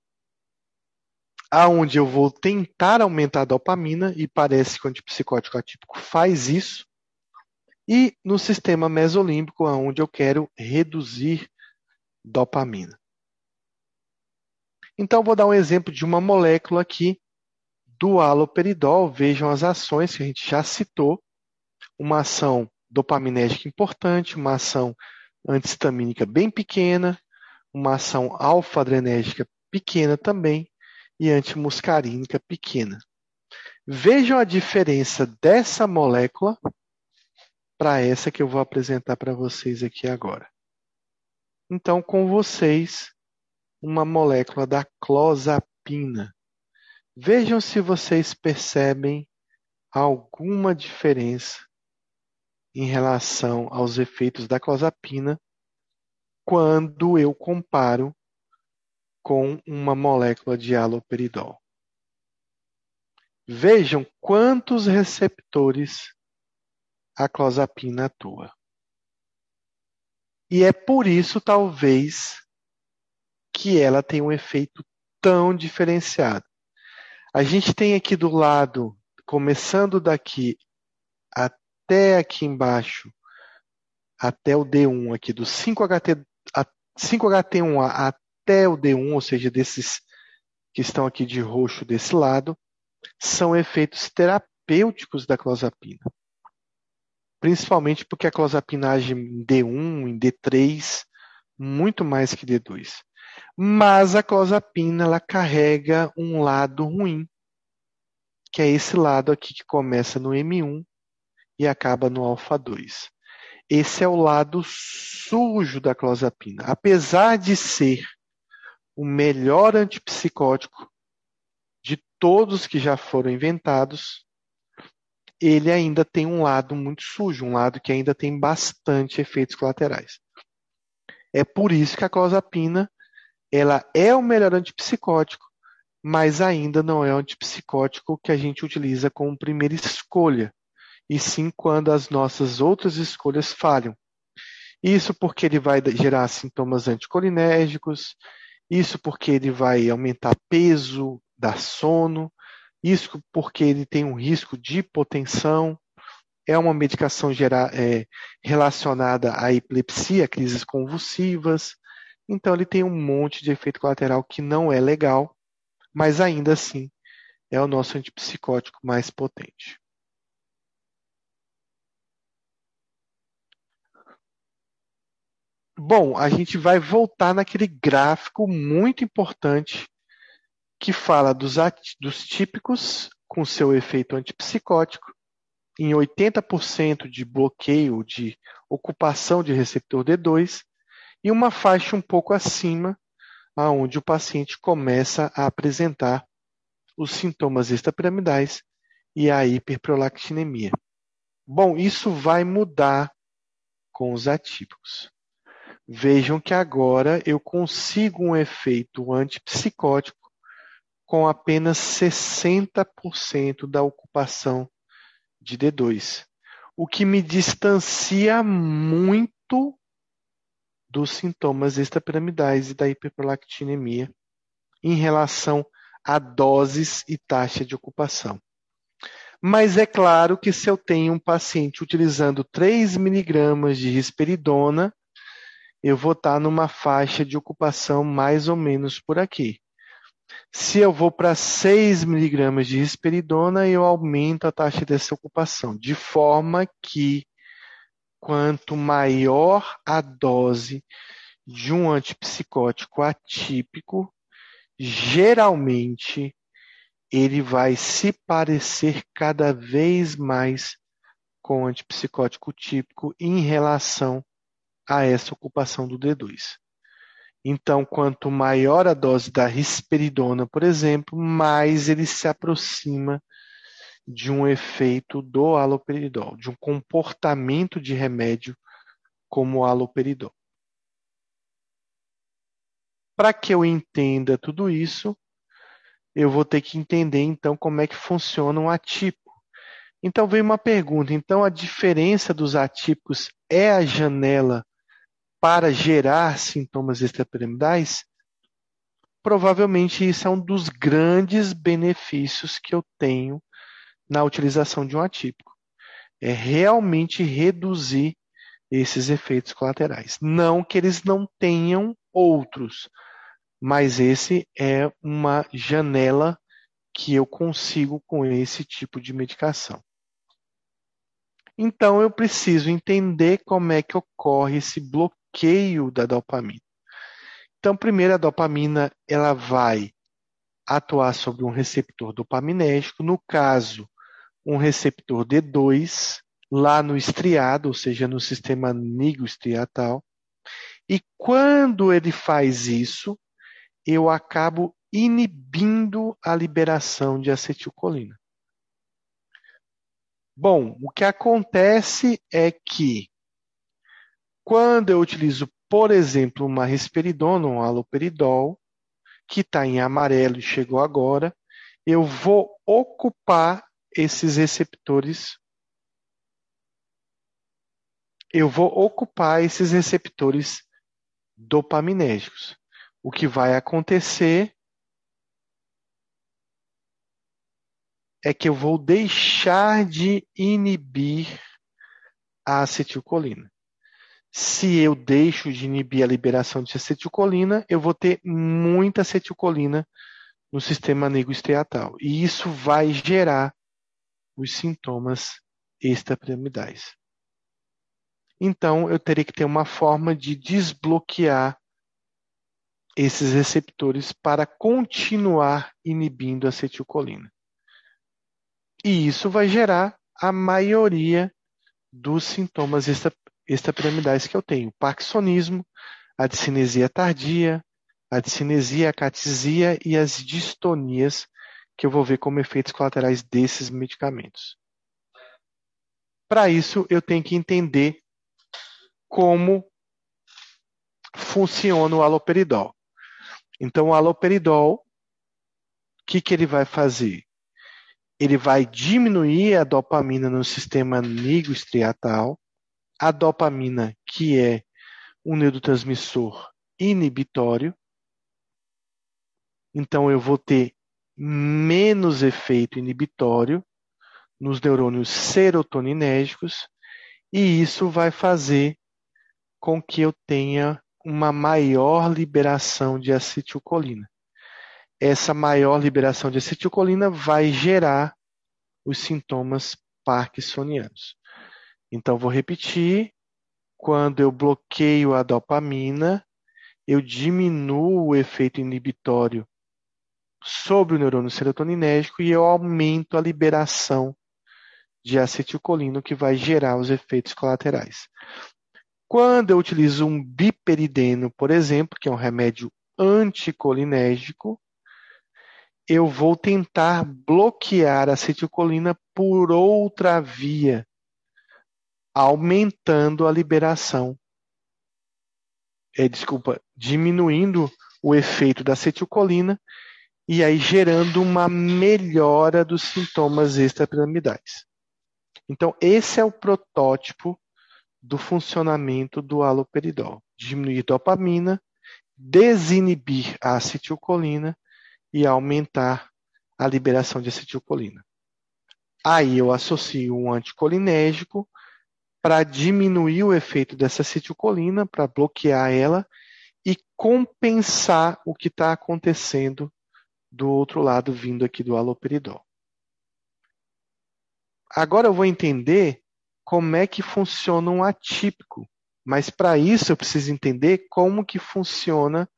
aonde eu vou tentar aumentar a dopamina e parece que o antipsicótico atípico faz isso, e no sistema mesolímbico, aonde eu quero reduzir dopamina. Então, vou dar um exemplo de uma molécula aqui do haloperidol. Vejam as ações que a gente já citou. Uma ação dopaminérgica importante, uma ação antihistamínica bem pequena, uma ação alfa-adrenérgica pequena também e antimuscarínica pequena. Vejam a diferença dessa molécula para essa que eu vou apresentar para vocês aqui agora. Então, com vocês, uma molécula da clozapina. Vejam se vocês percebem alguma diferença em relação aos efeitos da clozapina quando eu comparo com uma molécula de haloperidol. Vejam quantos receptores a clozapina atua. E é por isso, talvez, que ela tem um efeito tão diferenciado. A gente tem aqui do lado, começando daqui até aqui embaixo, até o D1 aqui, do 5HT, 5HT1 até o D1, ou seja, desses que estão aqui de roxo desse lado, são efeitos terapêuticos da clozapina. Principalmente porque a clozapina age em D1, em D3, muito mais que D2. Mas a clozapina ela carrega um lado ruim, que é esse lado aqui que começa no M1 e acaba no alfa 2. Esse é o lado sujo da clozapina. Apesar de ser o melhor antipsicótico de todos que já foram inventados, ele ainda tem um lado muito sujo, um lado que ainda tem bastante efeitos colaterais. É por isso que a clozapina ela é o melhor antipsicótico, mas ainda não é o antipsicótico que a gente utiliza como primeira escolha, e sim quando as nossas outras escolhas falham. Isso porque ele vai gerar sintomas anticolinérgicos, isso porque ele vai aumentar peso, dar sono, isso porque ele tem um risco de hipotensão, é uma medicação gerar, é, relacionada à epilepsia, crises convulsivas, então ele tem um monte de efeito colateral que não é legal, mas ainda assim é o nosso antipsicótico mais potente. Bom, a gente vai voltar naquele gráfico muito importante que fala dos, dos típicos com seu efeito antipsicótico em 80% de bloqueio de ocupação de receptor D2 e uma faixa um pouco acima, aonde o paciente começa a apresentar os sintomas extrapiramidais e a hiperprolactinemia. Bom, isso vai mudar com os atípicos. Vejam que agora eu consigo um efeito antipsicótico com apenas 60% da ocupação de D2, o que me distancia muito dos sintomas extrapiramidais e da hiperprolactinemia em relação a doses e taxa de ocupação. Mas é claro que se eu tenho um paciente utilizando 3 miligramas de risperidona, eu vou estar numa faixa de ocupação mais ou menos por aqui. Se eu vou para 6 miligramas de risperidona, eu aumento a taxa dessa ocupação, de forma que quanto maior a dose de um antipsicótico atípico, geralmente ele vai se parecer cada vez mais com o antipsicótico típico em relação a essa ocupação do D2. Então, quanto maior a dose da risperidona, por exemplo, mais ele se aproxima de um efeito do haloperidol, de um comportamento de remédio como o haloperidol. Para que eu entenda tudo isso, eu vou ter que entender então como é que funciona um atípico. Então vem uma pergunta, então a diferença dos atípicos é a janela para gerar sintomas extrapiramidais? Provavelmente isso é um dos grandes benefícios que eu tenho na utilização de um atípico. É realmente reduzir esses efeitos colaterais. Não que eles não tenham outros, mas esse é uma janela que eu consigo com esse tipo de medicação. Então eu preciso entender como é que ocorre esse bloqueio da dopamina. Então, primeiro a dopamina ela vai atuar sobre um receptor dopaminérgico, no caso, um receptor D2, lá no estriado, ou seja, no sistema nigroestriatal. E quando ele faz isso, eu acabo inibindo a liberação de acetilcolina. Bom, o que acontece é que quando eu utilizo, por exemplo, uma risperidona, um haloperidol, que está em amarelo e chegou agora, eu vou ocupar esses receptores. Eu vou ocupar esses receptores dopaminérgicos o que vai acontecer é que eu vou deixar de inibir a acetilcolina. Se eu deixo de inibir a liberação de acetilcolina, eu vou ter muita acetilcolina no sistema nigroestriatal. E isso vai gerar os sintomas extrapiramidais. Então, eu teria que ter uma forma de desbloquear esses receptores para continuar inibindo a acetilcolina. E isso vai gerar a maioria dos sintomas extrapiramidais que eu tenho: parkinsonismo, a discinesia tardia, a discinesia, a catisia e as distonias que eu vou ver como efeitos colaterais desses medicamentos. Para isso, eu tenho que entender como funciona o aloperidol. Então, o aloperidol, o que, que ele vai fazer? Ele vai diminuir a dopamina no sistema nigroestriatal, a dopamina, que é um neurotransmissor inibitório. Então, eu vou ter menos efeito inibitório nos neurônios serotoninérgicos, e isso vai fazer com que eu tenha uma maior liberação de acetilcolina. Essa maior liberação de acetilcolina vai gerar os sintomas parkinsonianos. Então, vou repetir: quando eu bloqueio a dopamina, eu diminuo o efeito inibitório sobre o neurônio serotoninérgico e eu aumento a liberação de acetilcolina, que vai gerar os efeitos colaterais. Quando eu utilizo um biperideno, por exemplo, que é um remédio anticolinérgico, eu vou tentar bloquear a acetilcolina por outra via, aumentando a liberação. É, desculpa, diminuindo o efeito da acetilcolina e aí gerando uma melhora dos sintomas extrapiramidais. Então, esse é o protótipo do funcionamento do haloperidol, diminuir dopamina, desinibir a acetilcolina e aumentar a liberação de acetilcolina. Aí eu associo um anticolinérgico para diminuir o efeito dessa acetilcolina, para bloquear ela e compensar o que está acontecendo do outro lado, vindo aqui do haloperidol. Agora eu vou entender como é que funciona um atípico. Mas para isso eu preciso entender como que funciona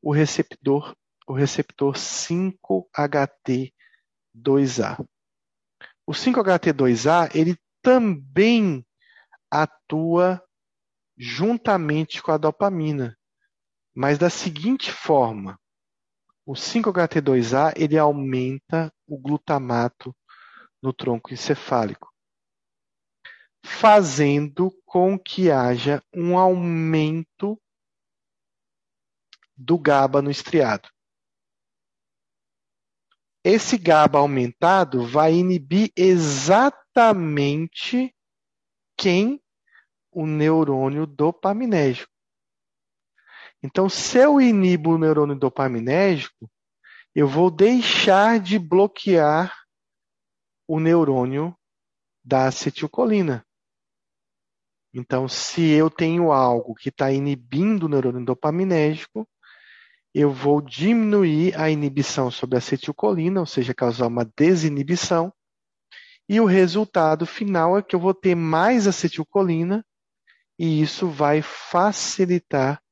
o receptor, o receptor 5HT2A. O 5HT2A, ele também atua juntamente com a dopamina, mas da seguinte forma: o 5HT2A ele aumenta o glutamato no tronco encefálico, fazendo com que haja um aumento do GABA no estriado. Esse GABA aumentado vai inibir exatamente quem? O neurônio dopaminérgico. Então, se eu inibo o neurônio dopaminérgico, eu vou deixar de bloquear o neurônio da acetilcolina. Então, se eu tenho algo que está inibindo o neurônio dopaminérgico, eu vou diminuir a inibição sobre a acetilcolina, ou seja, causar uma desinibição, e o resultado final é que eu vou ter mais acetilcolina, e isso vai facilitar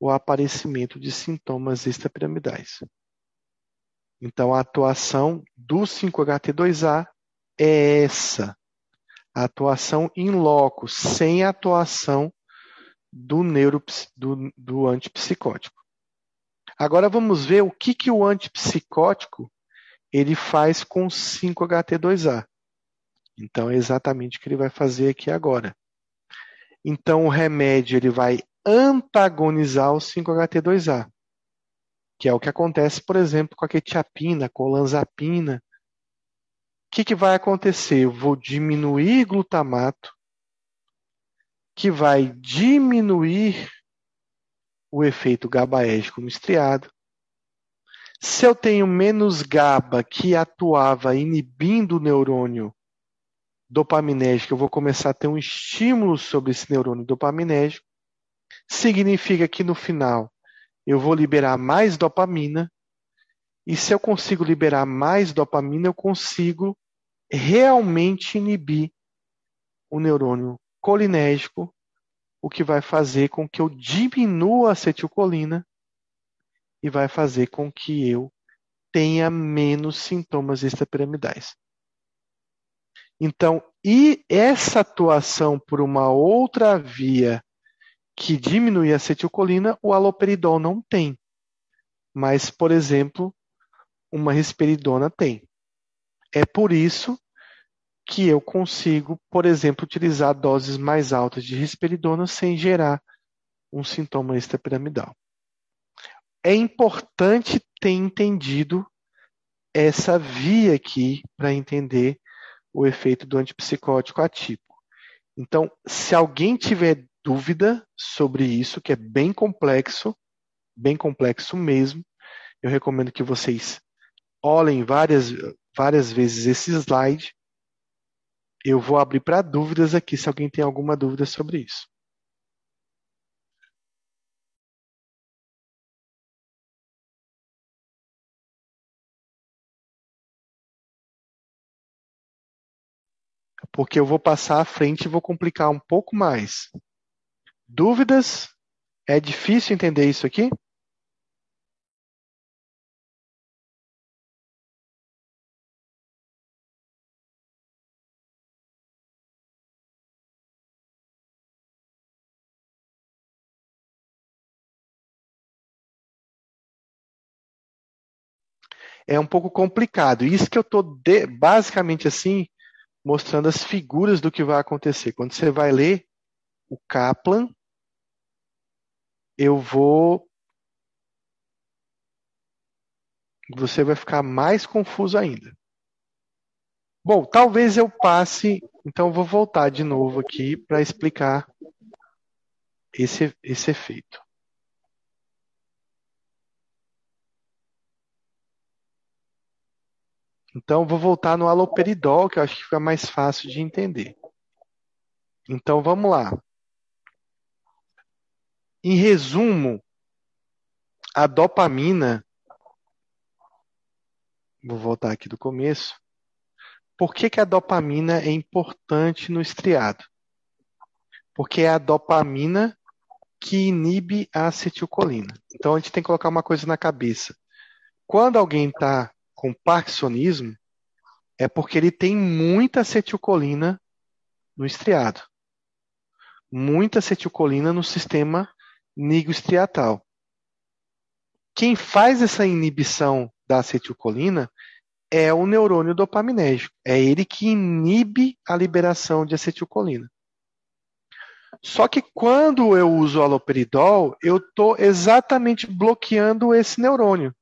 o aparecimento de sintomas extrapiramidais. Então, a atuação do 5-HT2A é essa, a atuação em loco, sem a atuação do, do, do antipsicótico. Agora vamos ver o que, que o antipsicótico ele faz com 5-HT2A. Então, é exatamente o que ele vai fazer aqui agora. Então, o remédio ele vai antagonizar o 5-HT2A, que é o que acontece, por exemplo, com a quetiapina, com a olanzapina. O que, que vai acontecer? Eu vou diminuir glutamato, que vai diminuir o efeito GABAérgico no estriado. Se eu tenho menos GABA que atuava inibindo o neurônio dopaminérgico, eu vou começar a ter um estímulo sobre esse neurônio dopaminérgico significa que no final eu vou liberar mais dopamina, e se eu consigo liberar mais dopamina, eu consigo realmente inibir o neurônio colinérgico, o que vai fazer com que eu diminua a acetilcolina e vai fazer com que eu tenha menos sintomas extrapiramidais. Então, e essa atuação por uma outra via que diminui a acetilcolina, o aloperidol não tem. Mas, por exemplo, uma risperidona tem. É por isso que eu consigo, por exemplo, utilizar doses mais altas de risperidona sem gerar um sintoma extrapiramidal. É importante ter entendido essa via aqui para entender o efeito do antipsicótico atípico. Então, se alguém tiver dúvida sobre isso, que é bem complexo, bem complexo mesmo. Eu recomendo que vocês olhem várias, várias vezes esse slide. Eu vou abrir para dúvidas aqui, se alguém tem alguma dúvida sobre isso. Porque eu vou passar à frente e vou complicar um pouco mais. Dúvidas? É difícil entender isso aqui? é um pouco complicado. Isso que eu estou basicamente assim mostrando as figuras do que vai acontecer. Quando você vai ler o Kaplan, eu vou. Você vai ficar mais confuso ainda. Bom, talvez eu passe, então vou voltar de novo aqui para explicar esse, esse efeito. Então, vou voltar no aloperidol, que eu acho que fica mais fácil de entender. Então, vamos lá. Em resumo, a dopamina. Vou voltar aqui do começo. Por que, que a dopamina é importante no estriado? Porque é a dopamina que inibe a acetilcolina. Então a gente tem que colocar uma coisa na cabeça. Quando alguém está com parkinsonismo, é porque ele tem muita acetilcolina no estriado. Muita acetilcolina no sistema nigrostriatal. Quem faz essa inibição da acetilcolina é o neurônio dopaminérgico. É ele que inibe a liberação de acetilcolina. Só que quando eu uso o haloperidol, eu estou exatamente bloqueando esse neurônio.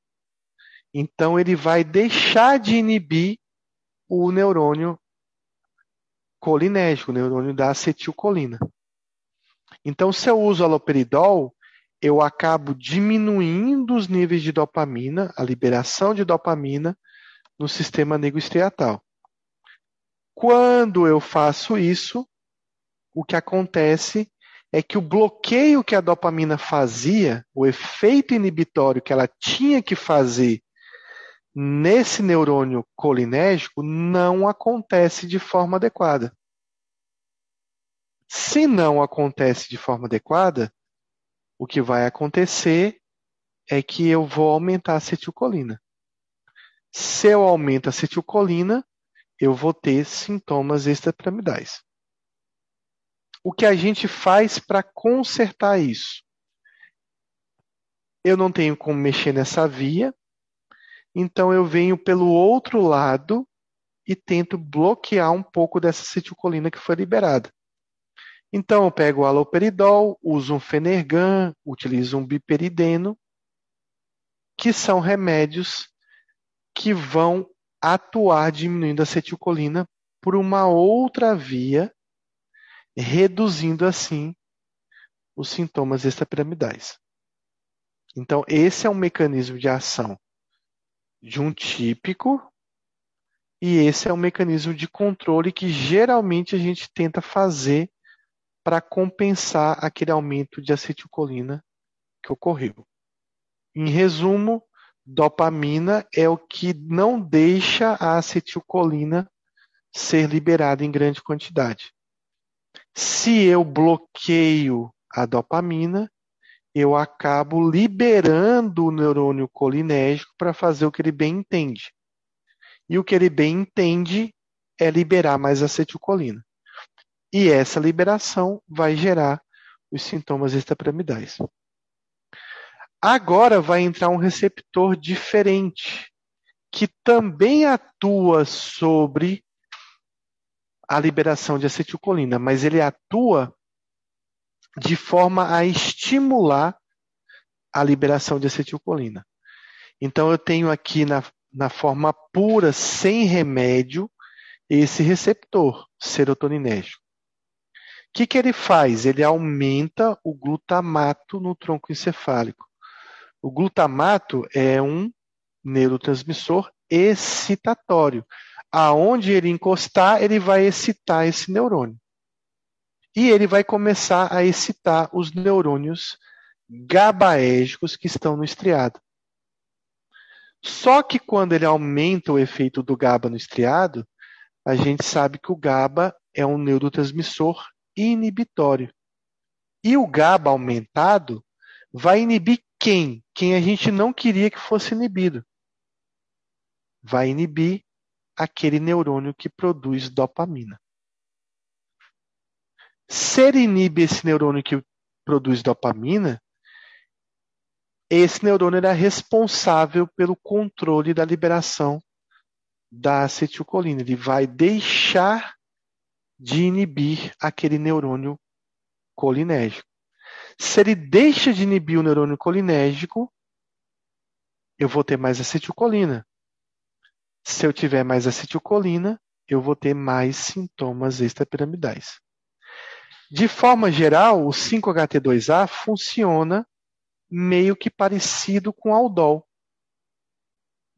Então ele vai deixar de inibir o neurônio colinérgico, o neurônio da acetilcolina. Então, se eu uso haloperidol, eu acabo diminuindo os níveis de dopamina, a liberação de dopamina no sistema negroestriatal. Quando eu faço isso, o que acontece é que o bloqueio que a dopamina fazia, o efeito inibitório que ela tinha que fazer nesse neurônio colinérgico, não acontece de forma adequada. Se não acontece de forma adequada, o que vai acontecer é que eu vou aumentar a acetilcolina. Se eu aumento a acetilcolina, eu vou ter sintomas extrapiramidais. O que a gente faz para consertar isso? Eu não tenho como mexer nessa via, então eu venho pelo outro lado e tento bloquear um pouco dessa acetilcolina que foi liberada. Então eu pego o aloperidol, uso um Fenergan, utilizo um biperideno, que são remédios que vão atuar diminuindo a acetilcolina por uma outra via, reduzindo assim os sintomas extrapiramidais. Então, esse é um mecanismo de ação de um típico e esse é um mecanismo de controle que geralmente a gente tenta fazer para compensar aquele aumento de acetilcolina que ocorreu. Em resumo, dopamina é o que não deixa a acetilcolina ser liberada em grande quantidade. Se eu bloqueio a dopamina, eu acabo liberando o neurônio colinérgico para fazer o que ele bem entende. E o que ele bem entende é liberar mais acetilcolina. E essa liberação vai gerar os sintomas extrapiramidais. Agora vai entrar um receptor diferente, que também atua sobre a liberação de acetilcolina, mas ele atua de forma a estimular a liberação de acetilcolina. Então, eu tenho aqui na, na forma pura, sem remédio, esse receptor serotoninérgico que, que ele faz? Ele aumenta o glutamato no tronco encefálico. O glutamato é um neurotransmissor excitatório. Aonde ele encostar, ele vai excitar esse neurônio. E ele vai começar a excitar os neurônios GABAérgicos que estão no estriado. Só que quando ele aumenta o efeito do GABA no estriado, a gente sabe que o GABA é um neurotransmissor inibitório. E o GABA aumentado vai inibir quem? Quem a gente não queria que fosse inibido. Vai inibir aquele neurônio que produz dopamina. Se ele inibe esse neurônio que produz dopamina, esse neurônio é responsável pelo controle da liberação da acetilcolina. Ele vai deixar de inibir aquele neurônio colinérgico. Se ele deixa de inibir o neurônio colinérgico, eu vou ter mais acetilcolina. Se eu tiver mais acetilcolina, eu vou ter mais sintomas extrapiramidais. De forma geral, o 5-HT2A funciona meio que parecido com aldol,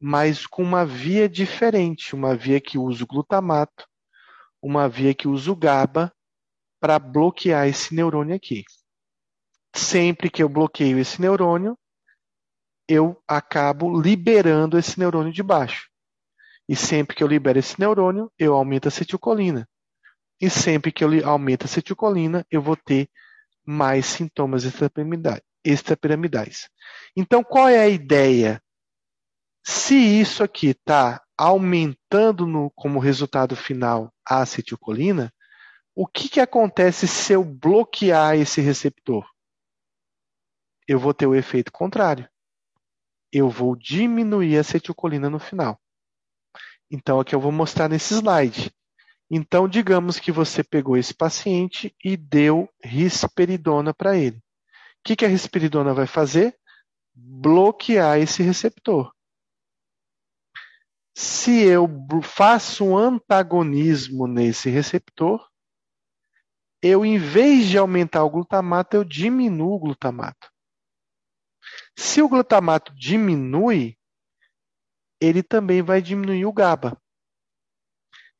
mas com uma via diferente, uma via que usa o glutamato uma via que usa o GABA para bloquear esse neurônio aqui. Sempre que eu bloqueio esse neurônio, eu acabo liberando esse neurônio de baixo. E sempre que eu libero esse neurônio, eu aumento a acetilcolina. E sempre que eu aumento a acetilcolina, eu vou ter mais sintomas extrapiramidais. Então, qual é a ideia? Se isso aqui está aumentando no, como resultado final a acetilcolina, o que, que acontece se eu bloquear esse receptor? Eu vou ter o efeito contrário. Eu vou diminuir a acetilcolina no final. Então, aqui eu vou mostrar nesse slide. Então, digamos que você pegou esse paciente e deu risperidona para ele. O que, que a risperidona vai fazer? Bloquear esse receptor. Se eu faço um antagonismo nesse receptor, eu, em vez de aumentar o glutamato, eu diminuo o glutamato. Se o glutamato diminui, ele também vai diminuir o GABA.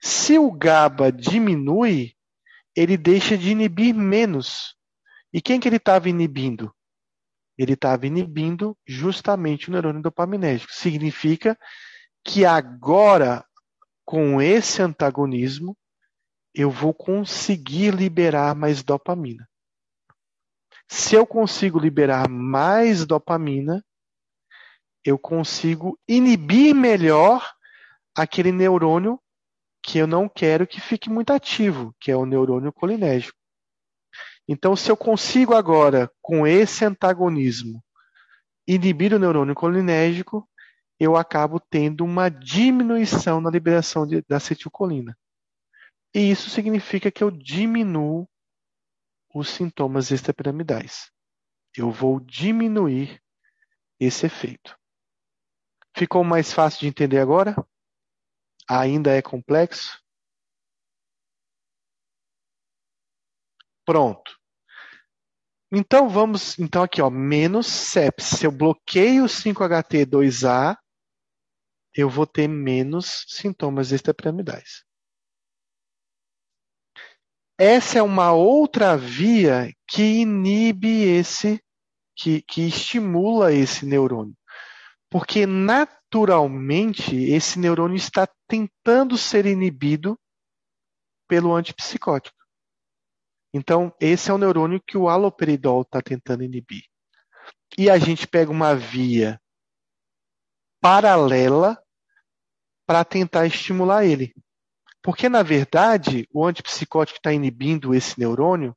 Se o GABA diminui, ele deixa de inibir menos. E quem que ele estava inibindo? Ele estava inibindo justamente o neurônio dopaminérgico. Significa que agora, com esse antagonismo, eu vou conseguir liberar mais dopamina. Se eu consigo liberar mais dopamina, eu consigo inibir melhor aquele neurônio que eu não quero que fique muito ativo, que é o neurônio colinérgico. Então, se eu consigo agora, com esse antagonismo, inibir o neurônio colinérgico, eu acabo tendo uma diminuição na liberação de, da acetilcolina. E isso significa que eu diminuo os sintomas extrapiramidais. Eu vou diminuir esse efeito. Ficou mais fácil de entender agora? Ainda é complexo? Pronto. Então vamos, então aqui ó, menos CEPS. Se eu bloqueio o 5-HT2A, eu vou ter menos sintomas extrapiramidais. Essa é uma outra via que inibe esse, que, que estimula esse neurônio. Porque naturalmente esse neurônio está tentando ser inibido pelo antipsicótico. Então, esse é o neurônio que o haloperidol está tentando inibir. E a gente pega uma via paralela para tentar estimular ele. Porque, na verdade, o antipsicótico está inibindo esse neurônio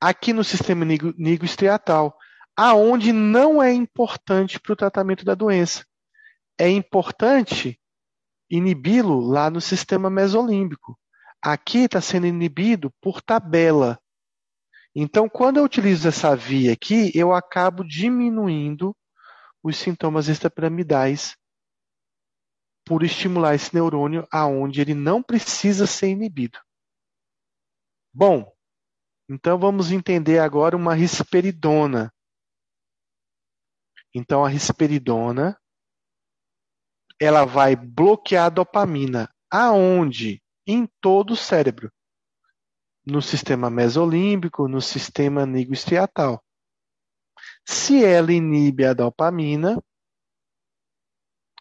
aqui no sistema nigroestriatal, aonde não é importante para o tratamento da doença. É importante inibi-lo lá no sistema mesolímbico. Aqui está sendo inibido por tabela. Então, quando eu utilizo essa via aqui, eu acabo diminuindo os sintomas extrapiramidais por estimular esse neurônio aonde ele não precisa ser inibido. Bom, então vamos entender agora uma risperidona. Então a risperidona ela vai bloquear a dopamina aonde? Em todo o cérebro. No sistema mesolímbico, no sistema nigroestriatal. Se ela inibe a dopamina,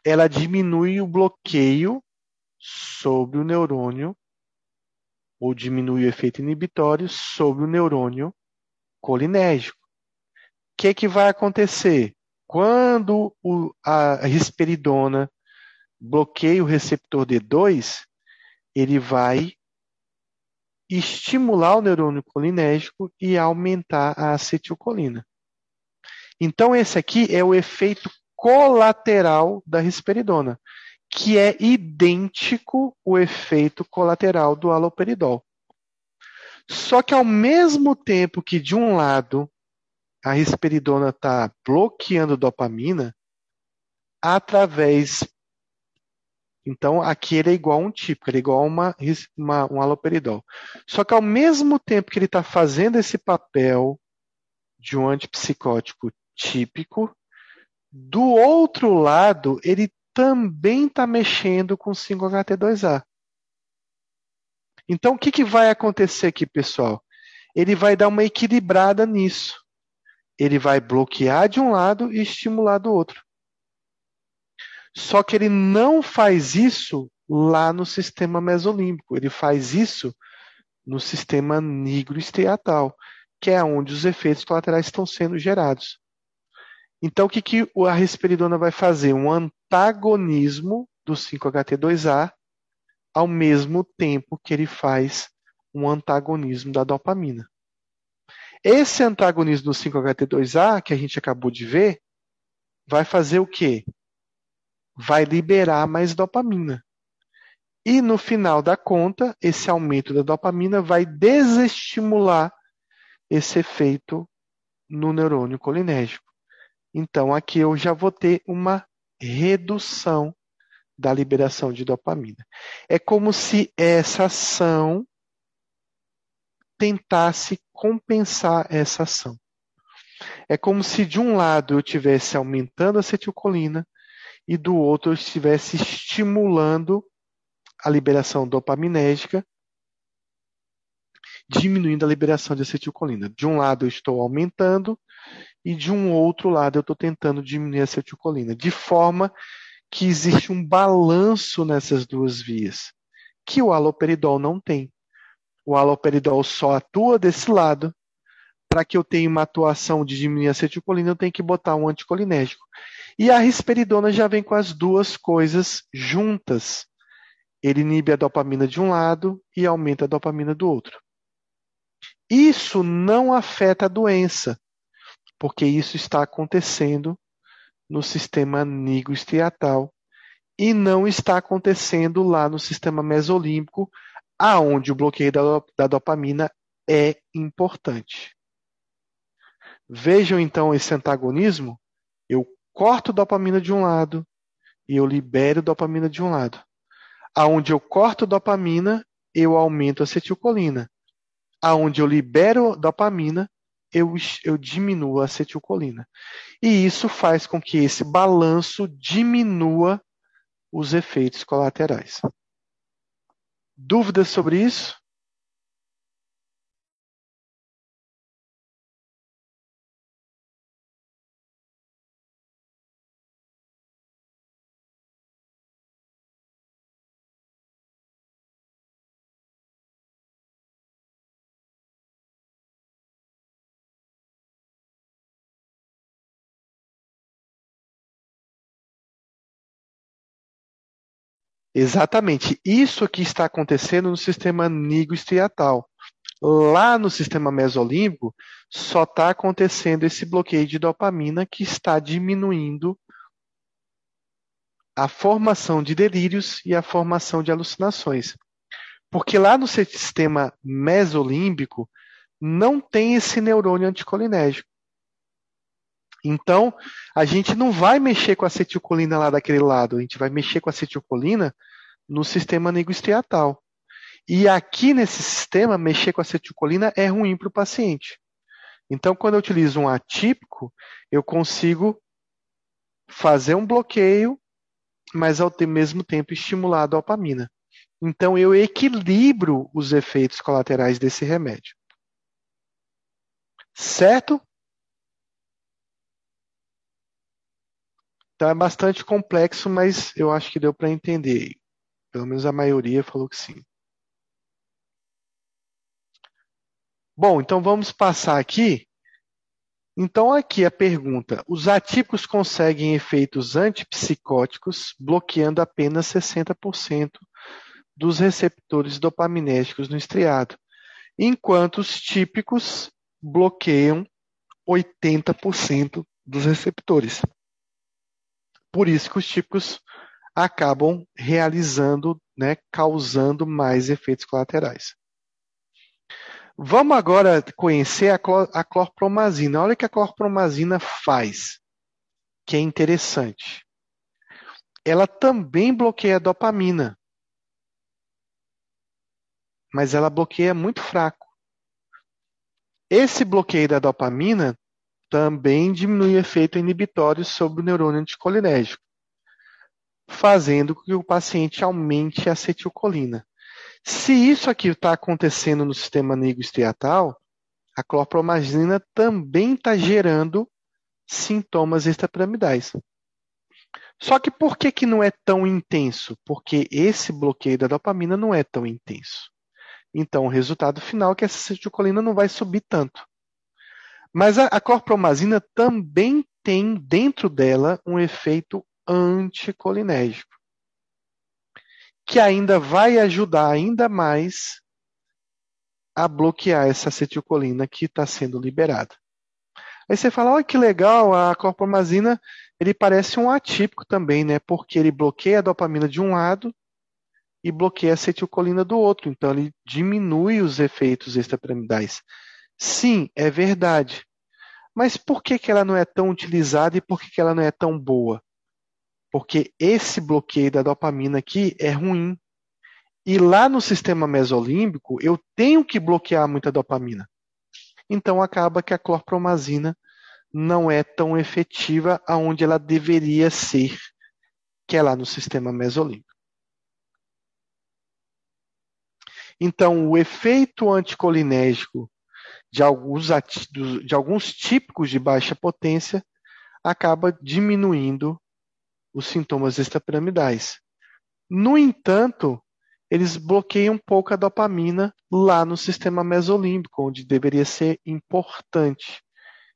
ela diminui o bloqueio sobre o neurônio, ou diminui o efeito inibitório sobre o neurônio colinérgico. O que, que vai acontecer? Quando o, a risperidona bloqueia o receptor D2, ele vai estimular o neurônio colinérgico e aumentar a acetilcolina. Então, esse aqui é o efeito colateral da risperidona, que é idêntico o efeito colateral do haloperidol. Só que ao mesmo tempo que de um lado a risperidona está bloqueando dopamina, através. Então, aqui ele é igual a um típico, ele é igual a uma, uma, um haloperidol. Só que ao mesmo tempo que ele está fazendo esse papel de um antipsicótico típico, do outro lado, ele também está mexendo com 5-HT2A. Então, o que, que vai acontecer aqui, pessoal? Ele vai dar uma equilibrada nisso. Ele vai bloquear de um lado e estimular do outro. Só que ele não faz isso lá no sistema mesolímbico. Ele faz isso no sistema nigroestriatal, que é onde os efeitos colaterais estão sendo gerados. Então, o que, que a risperidona vai fazer? Um antagonismo do 5-HT2A ao mesmo tempo que ele faz um antagonismo da dopamina. Esse antagonismo do 5-HT2A, que a gente acabou de ver, vai fazer o quê? Vai liberar mais dopamina. E no final da conta, esse aumento da dopamina vai desestimular esse efeito no neurônio colinérgico. Então, aqui eu já vou ter uma redução da liberação de dopamina. É como se essa ação tentasse compensar essa ação. É como se de um lado eu estivesse aumentando a acetilcolina e do outro eu estivesse estimulando a liberação dopaminérgica, diminuindo a liberação de acetilcolina. De um lado eu estou aumentando e de um outro lado eu estou tentando diminuir a acetilcolina, de forma que existe um balanço nessas duas vias, que o haloperidol não tem. O haloperidol só atua desse lado. Para que eu tenha uma atuação de diminuir a acetilcolina, eu tenho que botar um anticolinérgico. E a risperidona já vem com as duas coisas juntas. Ele inibe a dopamina de um lado e aumenta a dopamina do outro. Isso não afeta a doença, porque isso está acontecendo no sistema nigroestriatal e não está acontecendo lá no sistema mesolímbico, aonde o bloqueio da, da dopamina é importante. Vejam então esse antagonismo. Eu corto dopamina de um lado e eu libero dopamina de um lado. Aonde eu corto dopamina, eu aumento a acetilcolina. Aonde eu libero dopamina, eu, eu diminuo a acetilcolina. E isso faz com que esse balanço diminua os efeitos colaterais. Dúvidas sobre isso? Exatamente. Isso que está acontecendo no sistema nigroestriatal. Lá no sistema mesolímbico, só está acontecendo esse bloqueio de dopamina que está diminuindo a formação de delírios e a formação de alucinações. Porque lá no sistema mesolímbico não tem esse neurônio anticolinérgico. Então, a gente não vai mexer com a acetilcolina lá daquele lado, a gente vai mexer com a acetilcolina no sistema nigroestriatal. E aqui nesse sistema, mexer com a acetilcolina é ruim para o paciente. Então, quando eu utilizo um atípico, eu consigo fazer um bloqueio, mas ao mesmo tempo estimular a dopamina. Então, eu equilibro os efeitos colaterais desse remédio. Certo? Então é bastante complexo, mas eu acho que deu para entender. Pelo menos a maioria falou que sim. Bom, então vamos passar aqui. Então, aqui a pergunta: os atípicos conseguem efeitos antipsicóticos bloqueando apenas 60% dos receptores dopaminérgicos no estriado, enquanto os típicos bloqueiam 80% dos receptores. Por isso que os típicos acabam realizando, né, causando mais efeitos colaterais. Vamos agora conhecer a, clor, a clorpromazina. Olha o que a clorpromazina faz, que é interessante. Ela também bloqueia a dopamina, mas ela bloqueia muito fraco. Esse bloqueio da dopamina também diminui o efeito inibitório sobre o neurônio anticolinérgico, fazendo com que o paciente aumente a acetilcolina. Se isso aqui está acontecendo no sistema nigroestriatal, a clorpromazina também está gerando sintomas extrapiramidais. Só que por que, que não é tão intenso? Porque esse bloqueio da dopamina não é tão intenso. Então, o resultado final é que essa acetilcolina não vai subir tanto. Mas a, a clorpromazina também tem dentro dela um efeito anticolinérgico, que ainda vai ajudar ainda mais a bloquear essa acetilcolina que está sendo liberada. Aí você fala, olha que legal, a clorpromazina ele parece um atípico também, né? Porque ele bloqueia a dopamina de um lado e bloqueia a acetilcolina do outro. Então, ele diminui os efeitos extrapiramidais. Sim, é verdade. Mas por que, que ela não é tão utilizada e por que, que ela não é tão boa? Porque esse bloqueio da dopamina aqui é ruim. E lá no sistema mesolímbico, eu tenho que bloquear muita dopamina. Então acaba que a clorpromazina não é tão efetiva aonde ela deveria ser, que é lá no sistema mesolímbico. Então, o efeito anticolinérgico de alguns, de alguns típicos de baixa potência acaba diminuindo os sintomas extrapiramidais. No entanto, eles bloqueiam um pouco a dopamina lá no sistema mesolímbico, onde deveria ser importante,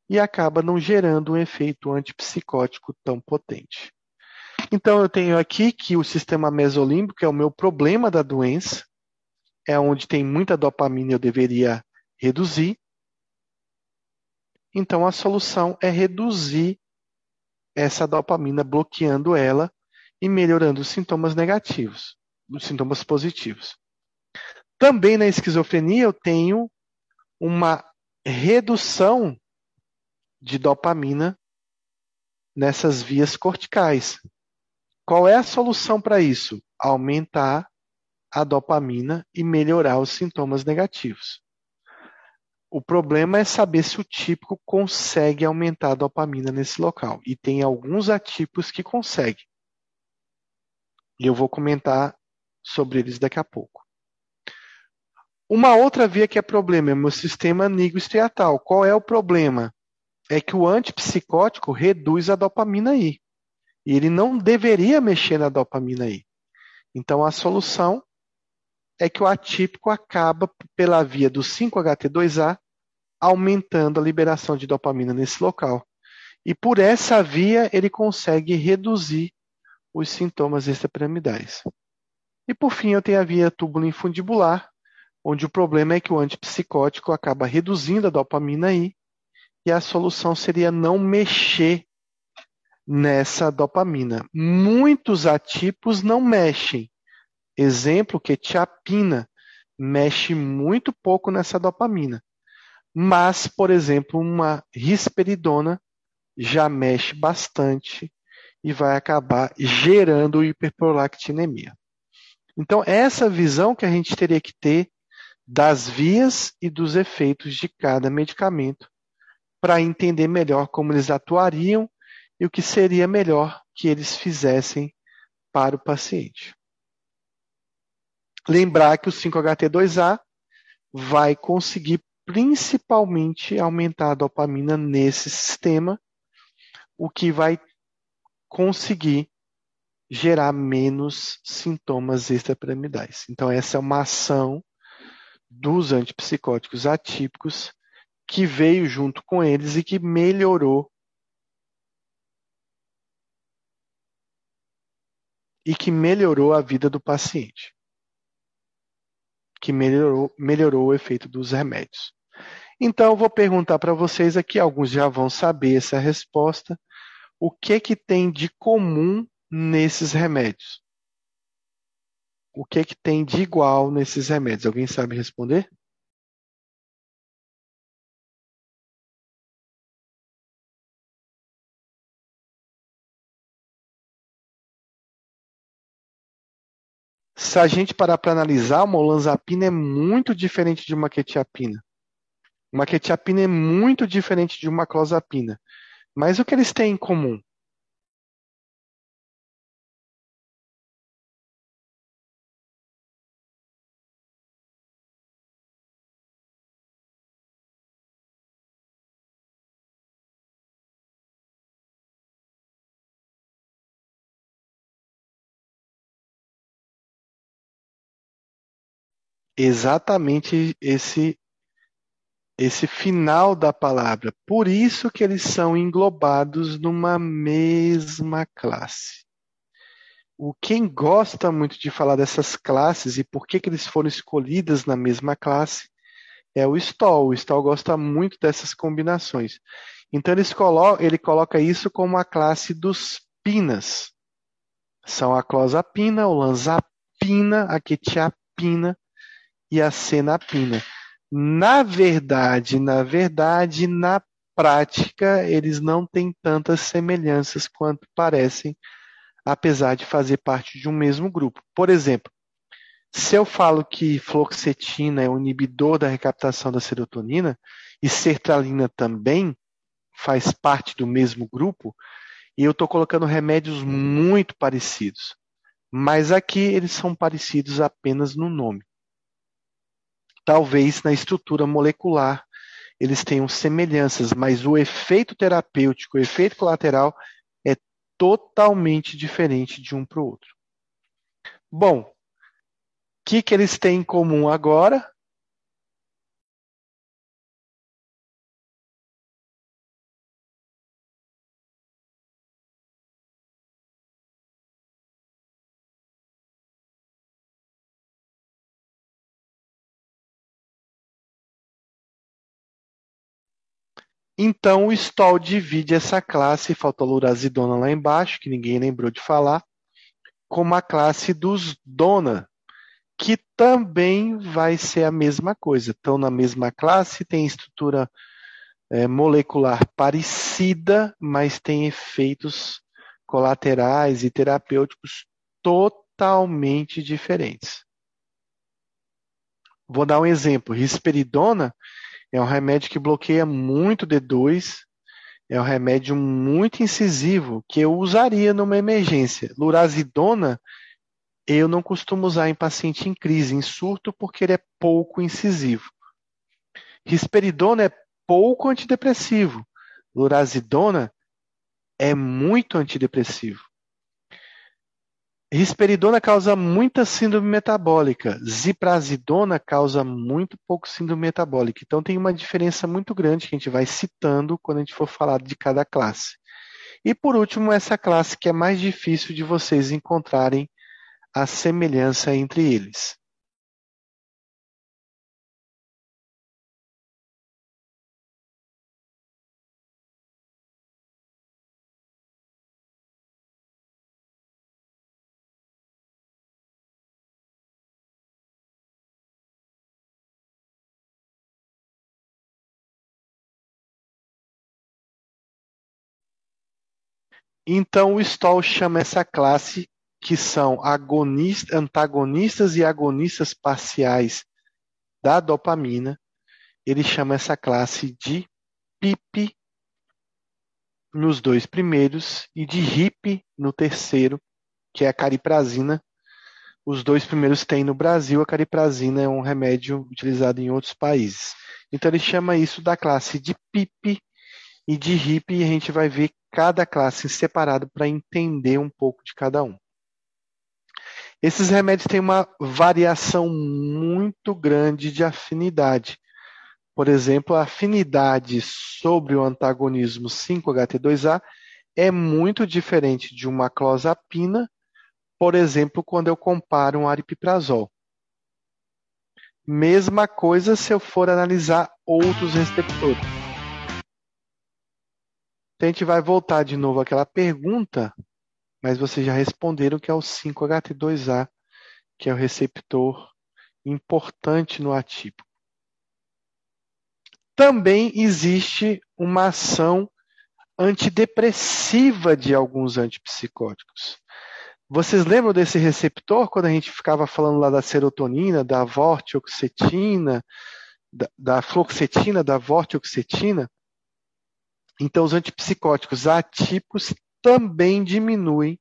e acaba não gerando um efeito antipsicótico tão potente. Então, eu tenho aqui que o sistema mesolímbico é o meu problema da doença, é onde tem muita dopamina eu deveria reduzir. Então a solução é reduzir essa dopamina, bloqueando ela e melhorando os sintomas negativos, os sintomas positivos. Também na esquizofrenia eu tenho uma redução de dopamina nessas vias corticais. Qual é a solução para isso? Aumentar a dopamina e melhorar os sintomas negativos. O problema é saber se o típico consegue aumentar a dopamina nesse local. E tem alguns atípicos que conseguem. E eu vou comentar sobre eles daqui a pouco. Uma outra via que é problema é o meu sistema nigrostriatal. Qual é o problema? É que o antipsicótico reduz a dopamina aí. E ele não deveria mexer na dopamina aí. Então a solução é que o atípico acaba pela via do 5-HT2A aumentando a liberação de dopamina nesse local. E por essa via ele consegue reduzir os sintomas extrapiramidais. E por fim eu tenho a via túbulo-infundibular, onde o problema é que o antipsicótico acaba reduzindo a dopamina aí, e a solução seria não mexer nessa dopamina. Muitos atípicos não mexem, Exemplo, quetiapina mexe muito pouco nessa dopamina. Mas, por exemplo, uma risperidona já mexe bastante e vai acabar gerando hiperprolactinemia. Então, essa visão que a gente teria que ter das vias e dos efeitos de cada medicamento para entender melhor como eles atuariam e o que seria melhor que eles fizessem para o paciente. Lembrar que o 5-HT2A vai conseguir principalmente aumentar a dopamina nesse sistema, o que vai conseguir gerar menos sintomas extrapiramidais. Então, essa é uma ação dos antipsicóticos atípicos que veio junto com eles e que melhorou e que melhorou a vida do paciente que melhorou, melhorou o efeito dos remédios. Então, eu vou perguntar para vocês aqui, alguns já vão saber essa resposta. O que que tem de comum nesses remédios? O que que tem de igual nesses remédios? Alguém sabe responder? Se a gente parar para analisar, uma olanzapina é muito diferente de uma quetiapina. Uma quetiapina é muito diferente de uma clozapina. Mas o que eles têm em comum? Exatamente esse esse final da palavra. Por isso que eles são englobados numa mesma classe. O quem gosta muito de falar dessas classes e por que, que eles foram escolhidas na mesma classe é o Stoll. O Stoll gosta muito dessas combinações. Então colo ele coloca isso como a classe dos pinas. São a clozapina, o lanzapina, a quetiapina e a senapina. Na verdade, na verdade, na prática, eles não têm tantas semelhanças quanto parecem, apesar de fazer parte de um mesmo grupo. Por exemplo, se eu falo que fluoxetina é um inibidor da recaptação da serotonina e sertralina também faz parte do mesmo grupo, e eu estou colocando remédios muito parecidos. Mas aqui eles são parecidos apenas no nome. Talvez na estrutura molecular eles tenham semelhanças, mas o efeito terapêutico, o efeito colateral é totalmente diferente de um para o outro. Bom, o que, que eles têm em comum agora? Então o Stoll divide essa classe fotolurazidona lá embaixo, que ninguém lembrou de falar, como a classe dos dona, que também vai ser a mesma coisa. Estão na mesma classe, tem estrutura é, molecular parecida, mas tem efeitos colaterais e terapêuticos totalmente diferentes. Vou dar um exemplo. Risperidona é um remédio que bloqueia muito D2, é um remédio muito incisivo que eu usaria numa emergência. Lurazidona eu não costumo usar em paciente em crise, em surto, porque ele é pouco incisivo. Risperidona é pouco antidepressivo. Lurazidona é muito antidepressivo. Risperidona causa muita síndrome metabólica. Ziprasidona causa muito pouco síndrome metabólica. Então tem uma diferença muito grande que a gente vai citando quando a gente for falar de cada classe. E por último, essa classe que é mais difícil de vocês encontrarem a semelhança entre eles. Então, o Stoll chama essa classe, que são antagonistas e agonistas parciais da dopamina, ele chama essa classe de PIP nos dois primeiros e de HIP no terceiro, que é a cariprazina. Os dois primeiros tem no Brasil, a cariprazina é um remédio utilizado em outros países. Então ele chama isso da classe de PIP e de HIP e a gente vai ver cada classe separado para entender um pouco de cada um. Esses remédios têm uma variação muito grande de afinidade. Por exemplo, a afinidade sobre o antagonismo 5-HT2A é muito diferente de uma clozapina, por exemplo, quando eu comparo um aripiprazol. Mesma coisa se eu for analisar outros receptores. Então a gente vai voltar de novo àquela pergunta, mas vocês já responderam que é o 5-HT2A, que é o receptor importante no atípico. Também existe uma ação antidepressiva de alguns antipsicóticos. Vocês lembram desse receptor quando a gente ficava falando lá da serotonina, da vortioxetina, da, da fluoxetina, da vortioxetina? Então, os antipsicóticos atípicos também diminuem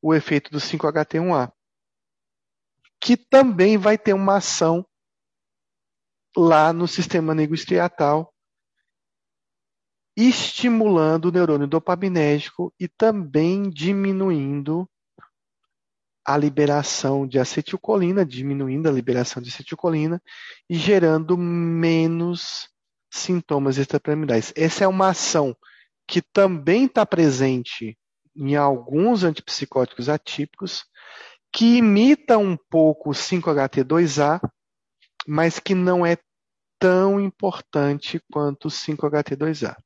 o efeito do 5-HT1A, que também vai ter uma ação lá no sistema negroestriatal, estimulando o neurônio dopaminérgico e também diminuindo a liberação de acetilcolina, diminuindo a liberação de acetilcolina e gerando menos sintomas extrapiramidais. Essa é uma ação que também está presente em alguns antipsicóticos atípicos, que imita um pouco o 5-HT2A, mas que não é tão importante quanto o 5-HT2A.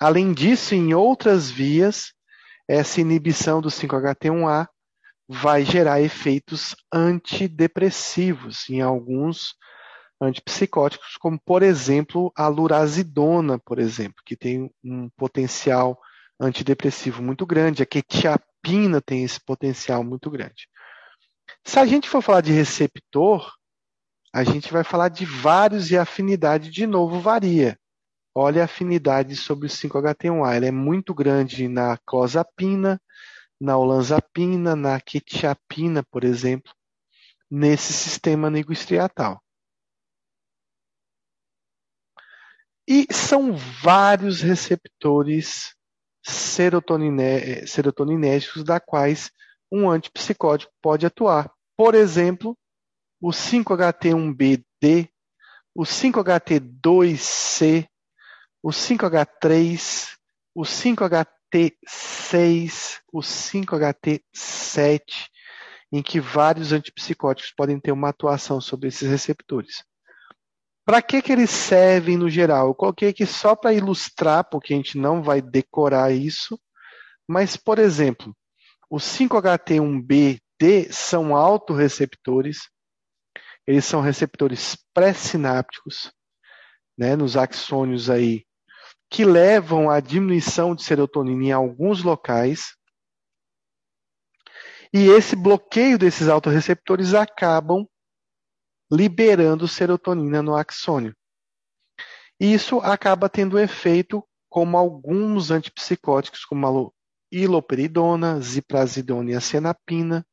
Além disso, em outras vias, essa inibição do 5-HT1A vai gerar efeitos antidepressivos em alguns antipsicóticos, como por exemplo a lurazidona, por exemplo, que tem um potencial antidepressivo muito grande, a quetiapina tem esse potencial muito grande. Se a gente for falar de receptor, a gente vai falar de vários e a afinidade de novo varia. Olha a afinidade sobre o 5-HT1A, ela é muito grande na clozapina, na olanzapina, na quetiapina, por exemplo, nesse sistema nigroestriatal. E são vários receptores serotoniné serotoninérgicos da quais um antipsicótico pode atuar. Por exemplo, o 5-HT1BD, o 5-HT2C, o 5H3, o 5HT6, o 5HT7, em que vários antipsicóticos podem ter uma atuação sobre esses receptores. Para que, que eles servem no geral? Eu coloquei aqui só para ilustrar, porque a gente não vai decorar isso, mas, por exemplo, os 5HT1B-D são autorreceptores, eles são receptores pré-sinápticos, né, nos axônios aí que levam à diminuição de serotonina em alguns locais. E esse bloqueio desses autorreceptores acabam liberando serotonina no axônio. Isso acaba tendo efeito como alguns antipsicóticos, como a iloperidona, ziprasidona e acenapina,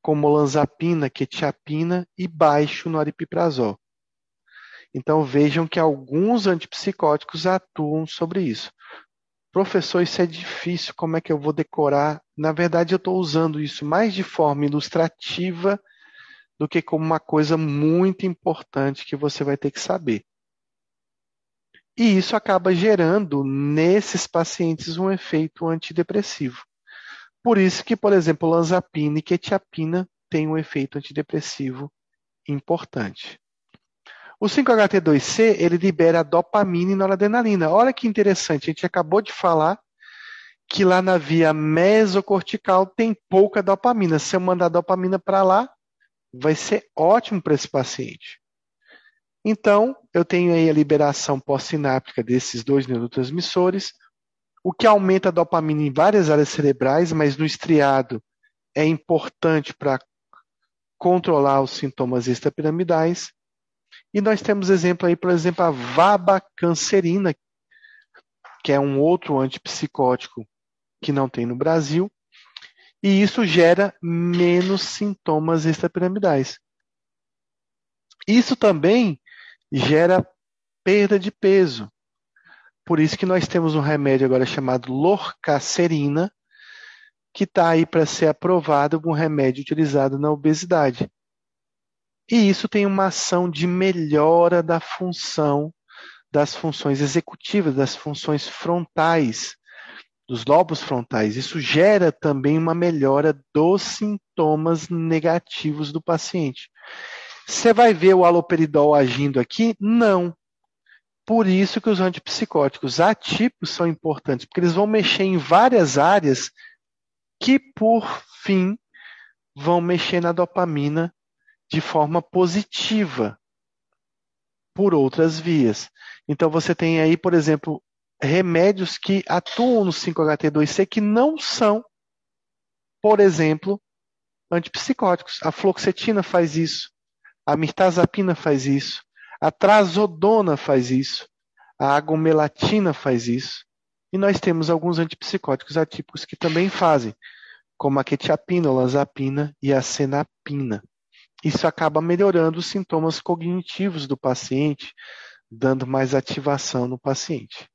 como olanzapina, quetiapina e baixo no aripiprazol. Então vejam que alguns antipsicóticos atuam sobre isso. Professor, isso é difícil, como é que eu vou decorar? Na verdade, eu estou usando isso mais de forma ilustrativa do que como uma coisa muito importante que você vai ter que saber. E isso acaba gerando nesses pacientes um efeito antidepressivo. Por isso que, por exemplo, lanzapina e quetiapina têm um efeito antidepressivo importante. O 5-HT2C, ele libera dopamina e noradrenalina. Olha que interessante, a gente acabou de falar que lá na via mesocortical tem pouca dopamina. Se eu mandar dopamina para lá, vai ser ótimo para esse paciente. Então, eu tenho aí a liberação pós-sináptica desses dois neurotransmissores, o que aumenta a dopamina em várias áreas cerebrais, mas no estriado é importante para controlar os sintomas extrapiramidais. E nós temos exemplo aí, por exemplo, a vabacancerina, que é um outro antipsicótico que não tem no Brasil, e isso gera menos sintomas extrapiramidais. Isso também gera perda de peso. Por isso que nós temos um remédio agora chamado lorcacerina, que está aí para ser aprovado como remédio utilizado na obesidade. E isso tem uma ação de melhora da função das funções executivas, das funções frontais, dos lobos frontais. Isso gera também uma melhora dos sintomas negativos do paciente. Você vai ver o aloperidol agindo aqui? Não. Por isso que os antipsicóticos atípicos são importantes, porque eles vão mexer em várias áreas que, por fim, vão mexer na dopamina de forma positiva por outras vias. Então você tem aí, por exemplo, remédios que atuam no 5-HT2C que não são, por exemplo, antipsicóticos. A fluoxetina faz isso, a mirtazapina faz isso, a trazodona faz isso, a agomelatina faz isso. E nós temos alguns antipsicóticos atípicos que também fazem, como a quetiapina, a olanzapina e a senapina isso acaba melhorando os sintomas cognitivos do paciente, dando mais ativação no paciente.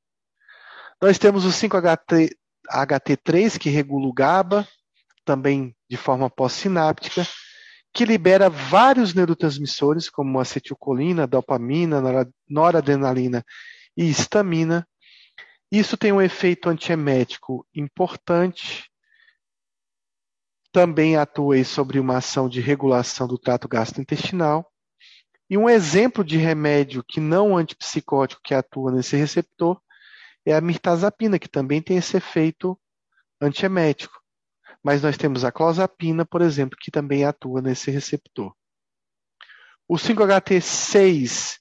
Nós temos o 5-HT3, que regula o GABA, também de forma pós-sináptica, que libera vários neurotransmissores, como acetilcolina, dopamina, noradrenalina e histamina. Isso tem um efeito antiemético importante também atua sobre uma ação de regulação do trato gastrointestinal E um exemplo de remédio que não antipsicótico que atua nesse receptor é a mirtazapina, que também tem esse efeito antiemético. Mas nós temos a clozapina, por exemplo, que também atua nesse receptor. O 5-HT6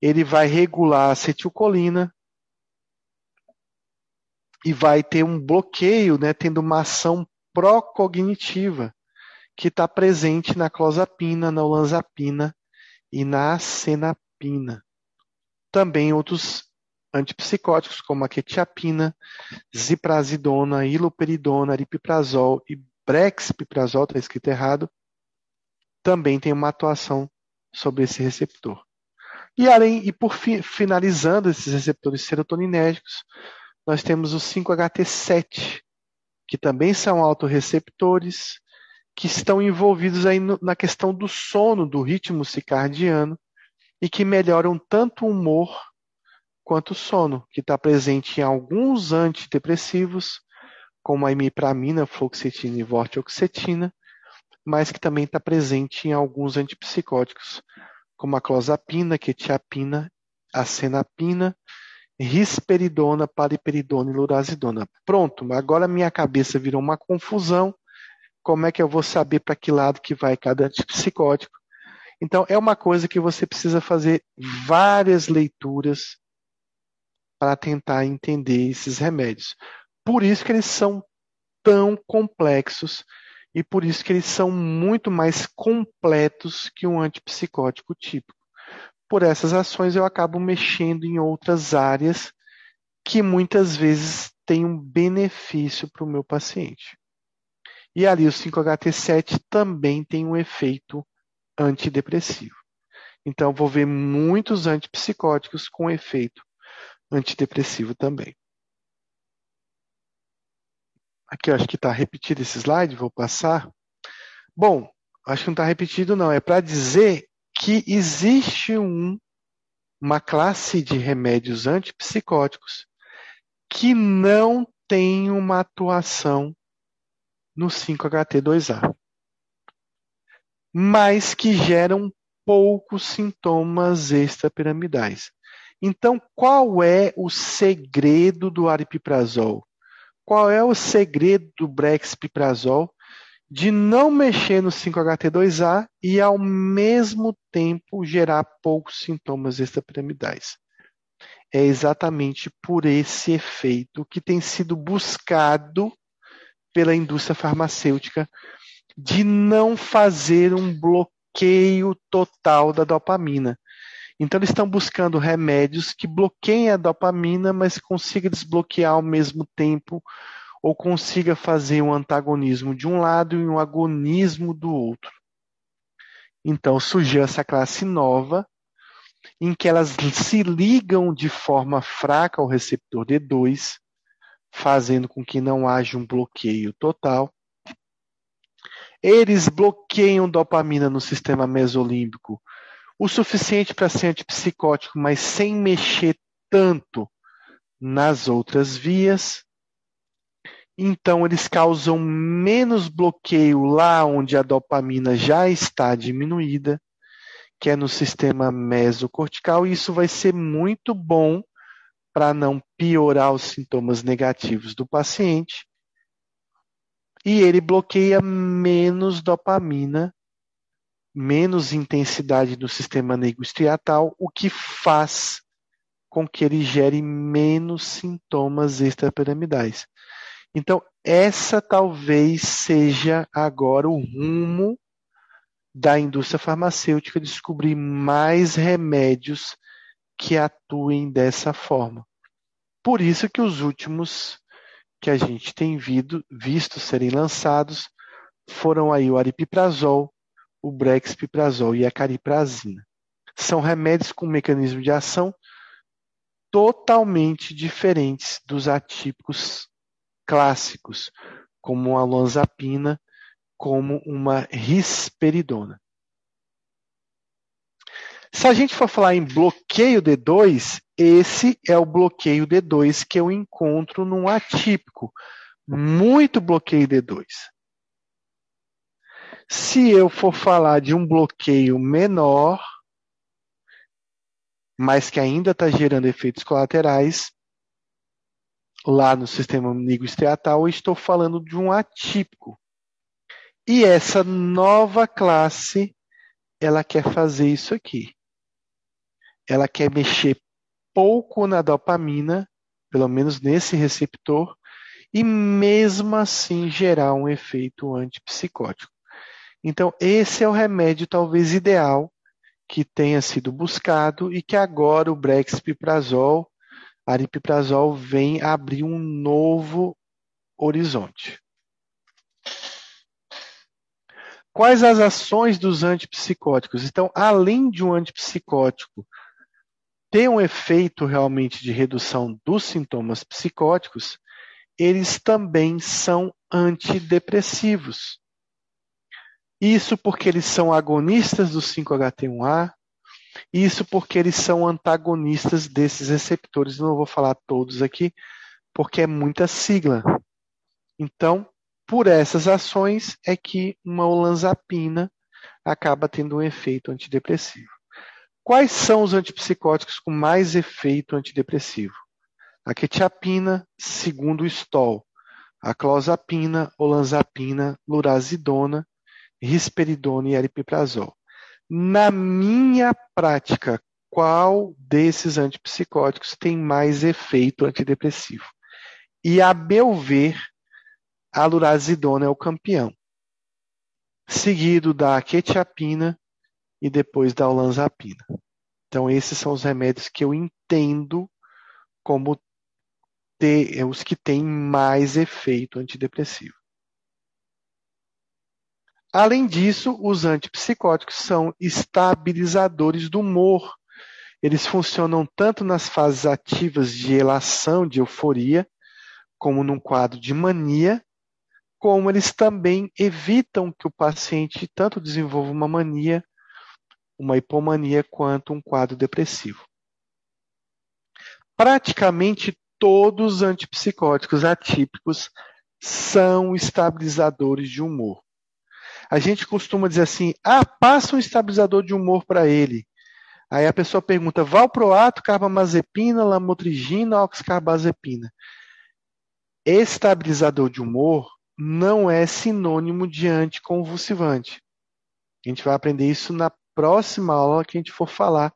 ele vai regular a acetilcolina e vai ter um bloqueio, né, tendo uma ação pró-cognitiva que está presente na clozapina, na olanzapina e na acenapina. Também outros antipsicóticos, como a quetiapina, ziprasidona, iloperidona, aripiprazol e brexpiprazol, está escrito errado, também tem uma atuação sobre esse receptor. E além e por fi, finalizando esses receptores serotoninérgicos, nós temos os 5-HT7, que também são autorreceptores, que estão envolvidos aí no, na questão do sono, do ritmo circadiano, e que melhoram tanto o humor quanto o sono, que está presente em alguns antidepressivos, como a imipramina, fluoxetina e vortioxetina, mas que também está presente em alguns antipsicóticos, como a clozapina, quetiapina, acenapina, risperidona, paliperidona e lurazidona. Pronto, agora minha cabeça virou uma confusão. Como é que eu vou saber para que lado que vai cada antipsicótico? Então, é uma coisa que você precisa fazer várias leituras para tentar entender esses remédios. Por isso que eles são tão complexos e por isso que eles são muito mais completos que um antipsicótico típico. Por essas ações eu acabo mexendo em outras áreas que muitas vezes têm um benefício para o meu paciente. E ali o 5-HT7 também tem um efeito antidepressivo. Então, vou ver muitos antipsicóticos com efeito antidepressivo também. Aqui eu acho que está repetido esse slide, vou passar. Bom, acho que não está repetido, não. É para dizer que existe um, uma classe de remédios antipsicóticos que não tem uma atuação no 5-HT2A, mas que geram poucos sintomas extrapiramidais. Então, qual é o segredo do aripiprazol? qual é o segredo do Brexpiprazol de não mexer no 5-HT2A e, ao mesmo tempo, gerar poucos sintomas extrapiramidais. É exatamente por esse efeito que tem sido buscado pela indústria farmacêutica de não fazer um bloqueio total da dopamina. Então, eles estão buscando remédios que bloqueiem a dopamina, mas consiga desbloquear ao mesmo tempo, ou consiga fazer um antagonismo de um lado e um agonismo do outro. Então, surgiu essa classe nova, em que elas se ligam de forma fraca ao receptor D2, fazendo com que não haja um bloqueio total. Eles bloqueiam dopamina no sistema mesolímbico o suficiente para ser antipsicótico, mas sem mexer tanto nas outras vias. Então, eles causam menos bloqueio lá onde a dopamina já está diminuída, que é no sistema mesocortical, e isso vai ser muito bom para não piorar os sintomas negativos do paciente. E ele bloqueia menos dopamina menos intensidade no sistema nervo estriatal, o que faz com que ele gere menos sintomas extrapiramidais. Então, essa talvez seja agora o rumo da indústria farmacêutica descobrir mais remédios que atuem dessa forma. Por isso que os últimos que a gente tem visto, visto serem lançados foram aí o aripiprazol, o brexpiprazol e a cariprazina. São remédios com mecanismo de ação totalmente diferentes dos atípicos clássicos, como a lonzapina, como uma risperidona. Se a gente for falar em bloqueio D2, esse é o bloqueio D2 que eu encontro num atípico. Muito bloqueio D2. Se eu for falar de um bloqueio menor, mas que ainda está gerando efeitos colaterais lá no sistema nigrostriatal, estou falando de um atípico. E essa nova classe, ela quer fazer isso aqui. Ela quer mexer pouco na dopamina, pelo menos nesse receptor, e mesmo assim gerar um efeito antipsicótico. Então, esse é o remédio talvez ideal que tenha sido buscado e que agora o brexpiprazol, aripiprazol, vem abrir um novo horizonte. Quais as ações dos antipsicóticos? Então, além de um antipsicótico ter um efeito realmente de redução dos sintomas psicóticos, eles também são antidepressivos. Isso porque eles são agonistas do 5-HT1A, isso porque eles são antagonistas desses receptores. Não vou falar todos aqui, porque é muita sigla. Então, por essas ações é que uma olanzapina acaba tendo um efeito antidepressivo. Quais são os antipsicóticos com mais efeito antidepressivo? A quetiapina, segundo o Stoll, a clozapina, olanzapina, lurazidona, risperidona e aripiprazol. Na minha prática, qual desses antipsicóticos tem mais efeito antidepressivo? E a meu ver, a lurazidona é o campeão, seguido da quetiapina e depois da olanzapina. Então esses são os remédios que eu entendo como ter, os que têm mais efeito antidepressivo. Além disso, os antipsicóticos são estabilizadores do humor. Eles funcionam tanto nas fases ativas de elação, de euforia, como num quadro de mania, como eles também evitam que o paciente tanto desenvolva uma mania, uma hipomania, quanto um quadro depressivo. Praticamente todos os antipsicóticos atípicos são estabilizadores de humor. A gente costuma dizer assim: ah, passa um estabilizador de humor para ele. Aí a pessoa pergunta: valproato, carbamazepina, lamotrigina, oxcarbazepina. Estabilizador de humor não é sinônimo de anticonvulsivante. A gente vai aprender isso na próxima aula que a gente for falar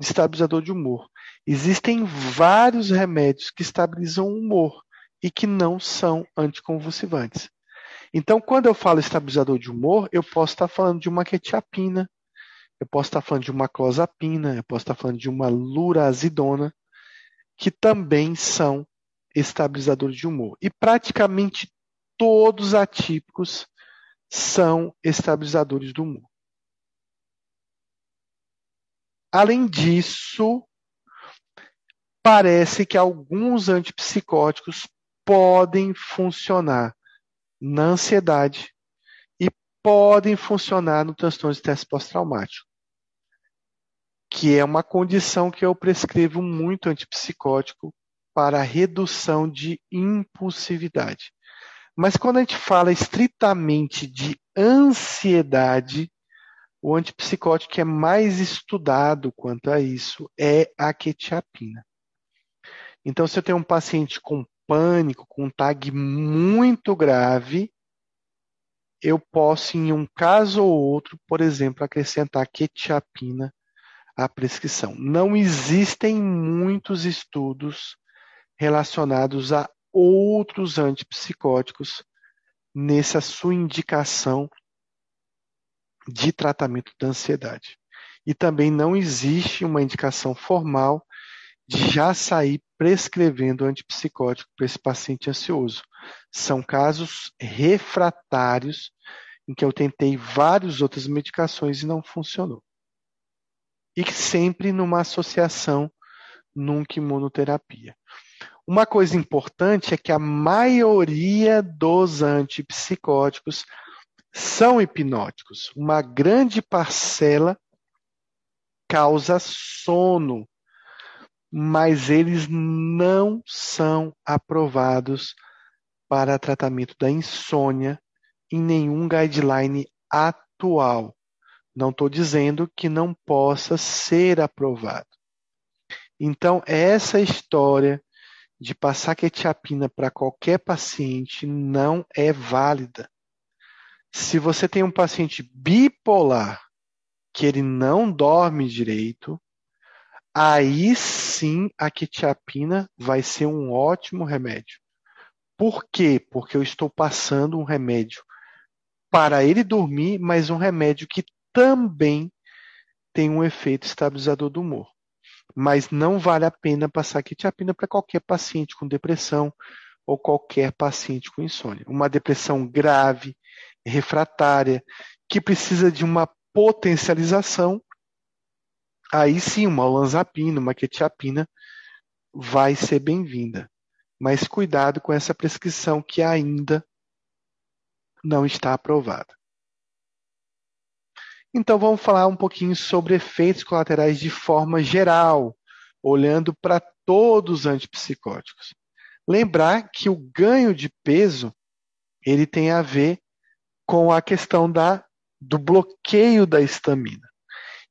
de estabilizador de humor. Existem vários remédios que estabilizam o humor e que não são anticonvulsivantes. Então, quando eu falo estabilizador de humor, eu posso estar falando de uma quetiapina, eu posso estar falando de uma clozapina, eu posso estar falando de uma lurazidona, que também são estabilizadores de humor. E praticamente todos atípicos são estabilizadores do humor. Além disso, parece que alguns antipsicóticos podem funcionar na ansiedade e podem funcionar no transtorno de estresse pós-traumático, que é uma condição que eu prescrevo muito antipsicótico para redução de impulsividade. Mas quando a gente fala estritamente de ansiedade, o antipsicótico que é mais estudado quanto a isso é a quetiapina. Então, se eu tenho um paciente com pânico, com um tag muito grave, eu posso, em um caso ou outro, por exemplo, acrescentar quetiapina à prescrição. Não existem muitos estudos relacionados a outros antipsicóticos nessa sua indicação de tratamento da ansiedade. E também não existe uma indicação formal já sair prescrevendo antipsicótico para esse paciente ansioso. São casos refratários em que eu tentei várias outras medicações e não funcionou. E sempre numa associação nunca imunoterapia. Uma coisa importante é que a maioria dos antipsicóticos são hipnóticos. Uma grande parcela causa sono, mas eles não são aprovados para tratamento da insônia em nenhum guideline atual. Não estou dizendo que não possa ser aprovado. Então, essa história de passar quetiapina para qualquer paciente não é válida. Se você tem um paciente bipolar que ele não dorme direito, aí sim a quetiapina vai ser um ótimo remédio. Por quê? Porque eu estou passando um remédio para ele dormir, mas um remédio que também tem um efeito estabilizador do humor. Mas não vale a pena passar quetiapina para qualquer paciente com depressão ou qualquer paciente com insônia. Uma depressão grave, refratária, que precisa de uma potencialização, aí sim uma olanzapina, uma quetiapina vai ser bem-vinda. Mas cuidado com essa prescrição que ainda não está aprovada. Então vamos falar um pouquinho sobre efeitos colaterais de forma geral, olhando para todos os antipsicóticos. Lembrar que o ganho de peso ele tem a ver com a questão da, do bloqueio da estamina.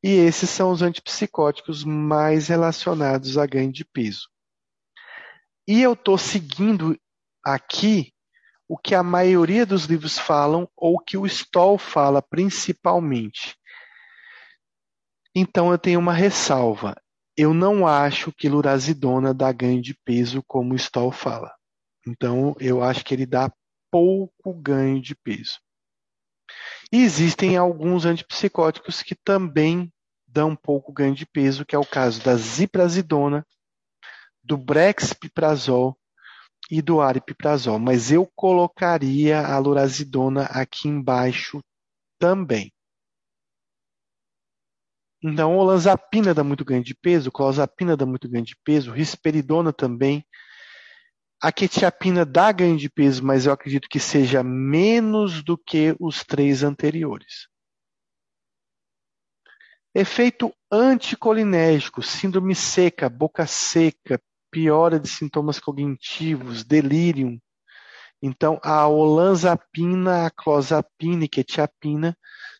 E esses são os antipsicóticos mais relacionados a ganho de peso. E eu estou seguindo aqui o que a maioria dos livros falam ou que o Stoll fala principalmente. Então eu tenho uma ressalva. Eu não acho que lurazidona dá ganho de peso como o Stoll fala. Então eu acho que ele dá pouco ganho de peso. E existem alguns antipsicóticos que também dão pouco ganho de peso, que é o caso da ziprasidona, do brexpiprazol e do aripiprazol, mas eu colocaria a lurazidona aqui embaixo também. Então, olanzapina dá muito ganho de peso, clozapina dá muito ganho de peso, risperidona também. A quetiapina dá ganho de peso, mas eu acredito que seja menos do que os três anteriores. Efeito anticolinérgico, síndrome seca, boca seca, piora de sintomas cognitivos, delírio. Então, a olanzapina, a clozapina e quetiapina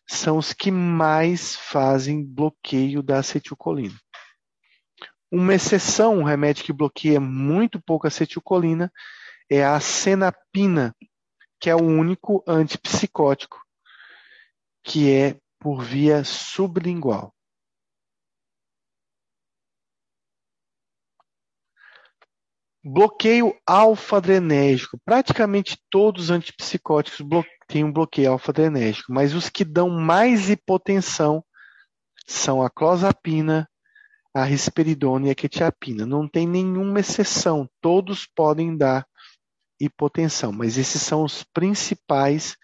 são os que mais fazem bloqueio da acetilcolina. Uma exceção, um remédio que bloqueia muito pouco a acetilcolina, é a acenapina, que é o único antipsicótico que é por via sublingual. Bloqueio alfa-adrenérgico. Praticamente todos os antipsicóticos têm um bloqueio alfa-adrenérgico, mas os que dão mais hipotensão são a clozapina, a risperidona e a quetiapina. Não tem nenhuma exceção, todos podem dar hipotensão, mas esses são os principais,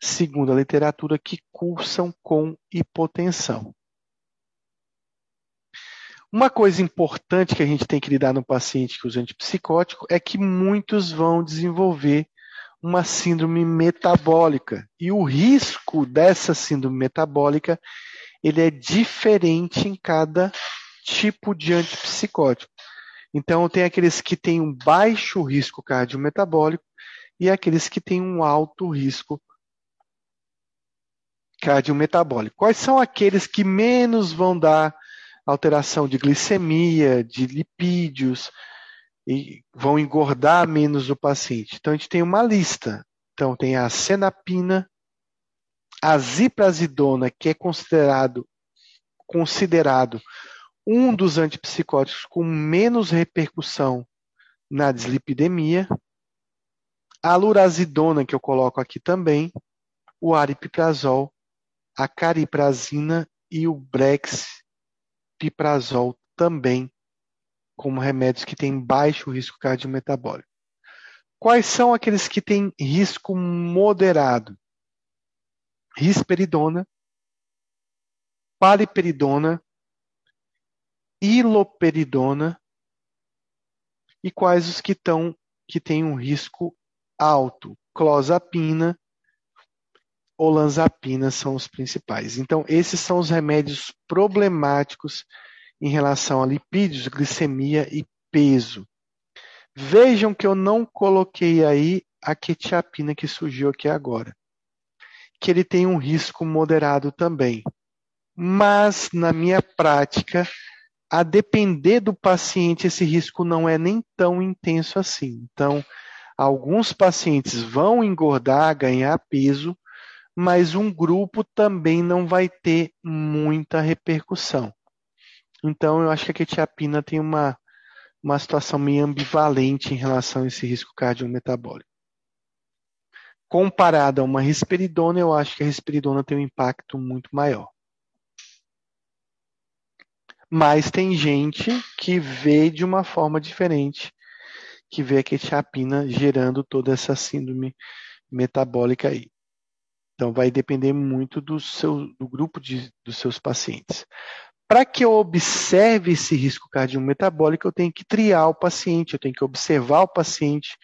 segundo a literatura, que cursam com hipotensão. Uma coisa importante que a gente tem que lidar no paciente que usa antipsicótico é que muitos vão desenvolver uma síndrome metabólica. E o risco dessa síndrome metabólica ele é diferente em cada tipo de antipsicótico. Então, tem aqueles que têm um baixo risco cardiometabólico e aqueles que têm um alto risco cardiometabólico. Quais são aqueles que menos vão dar alteração de glicemia, de lipídios, e vão engordar menos o paciente. Então, a gente tem uma lista. Então, tem a senapina, a ziprasidona, que é considerado, considerado um dos antipsicóticos com menos repercussão na dislipidemia, a lurazidona, que eu coloco aqui também, o aripiprazol, a cariprazina e o brex piprazol também como remédios que têm baixo risco cardiometabólico. Quais são aqueles que têm risco moderado? Risperidona, paliperidona, iloperidona e quais os que estão que têm um risco alto? Clozapina, olanzapina são os principais. Então, esses são os remédios problemáticos em relação a lipídios, glicemia e peso. Vejam que eu não coloquei aí a quetiapina que surgiu aqui agora, que ele tem um risco moderado também. Mas, na minha prática, a depender do paciente, esse risco não é nem tão intenso assim. Então, alguns pacientes vão engordar, ganhar peso, mas um grupo também não vai ter muita repercussão. Então, eu acho que a quetiapina tem uma, uma situação meio ambivalente em relação a esse risco cardiometabólico. Comparada a uma risperidona, eu acho que a risperidona tem um impacto muito maior. Mas tem gente que vê de uma forma diferente, que vê a quetiapina gerando toda essa síndrome metabólica aí. Então vai depender muito do, seu, do grupo de, dos seus pacientes. Para que eu observe esse risco cardiometabólico, eu tenho que triar o paciente, eu tenho que observar o paciente,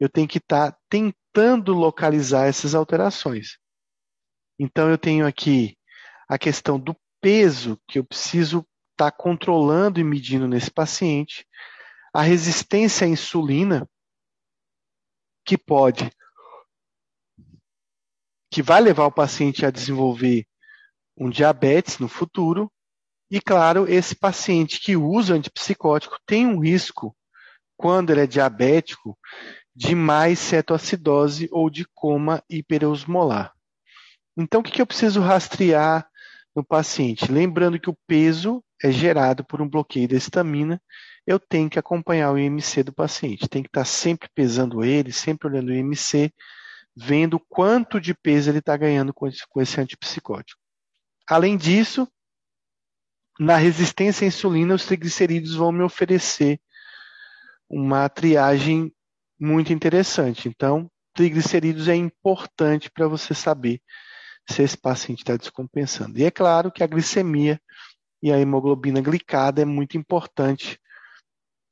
eu tenho que estar tá tentando localizar essas alterações. Então eu tenho aqui a questão do peso que eu preciso estar tá controlando e medindo nesse paciente, a resistência à insulina, que pode, que vai levar o paciente a desenvolver um diabetes no futuro, e claro, esse paciente que usa antipsicótico tem um risco, quando ele é diabético, de mais cetoacidose ou de coma hiperosmolar. Então, o que eu preciso rastrear no paciente? Lembrando que o peso é gerado por um bloqueio da estamina, eu tenho que acompanhar o IMC do paciente. Tem que estar sempre pesando ele, sempre olhando o IMC, vendo quanto de peso ele está ganhando com esse, com esse antipsicótico. Além disso, na resistência à insulina, os triglicerídeos vão me oferecer uma triagem muito interessante. Então, triglicerídeos é importante para você saber se esse paciente está descompensando. E é claro que a glicemia e a hemoglobina glicada é muito importante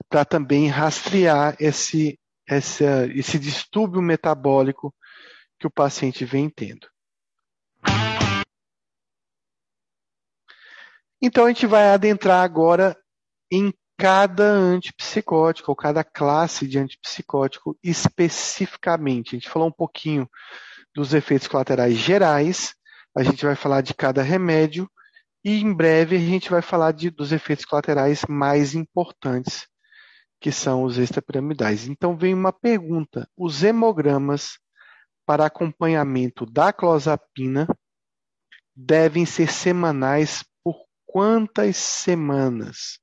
para também rastrear esse, esse, esse distúrbio metabólico que o paciente vem tendo. Então a gente vai adentrar agora em cada antipsicótico, ou cada classe de antipsicótico especificamente. A gente falou um pouquinho dos efeitos colaterais gerais, a gente vai falar de cada remédio e em breve a gente vai falar de, dos efeitos colaterais mais importantes, que são os extrapiramidais. Então vem uma pergunta: os hemogramas para acompanhamento da clozapina devem ser semanais por quantas semanas?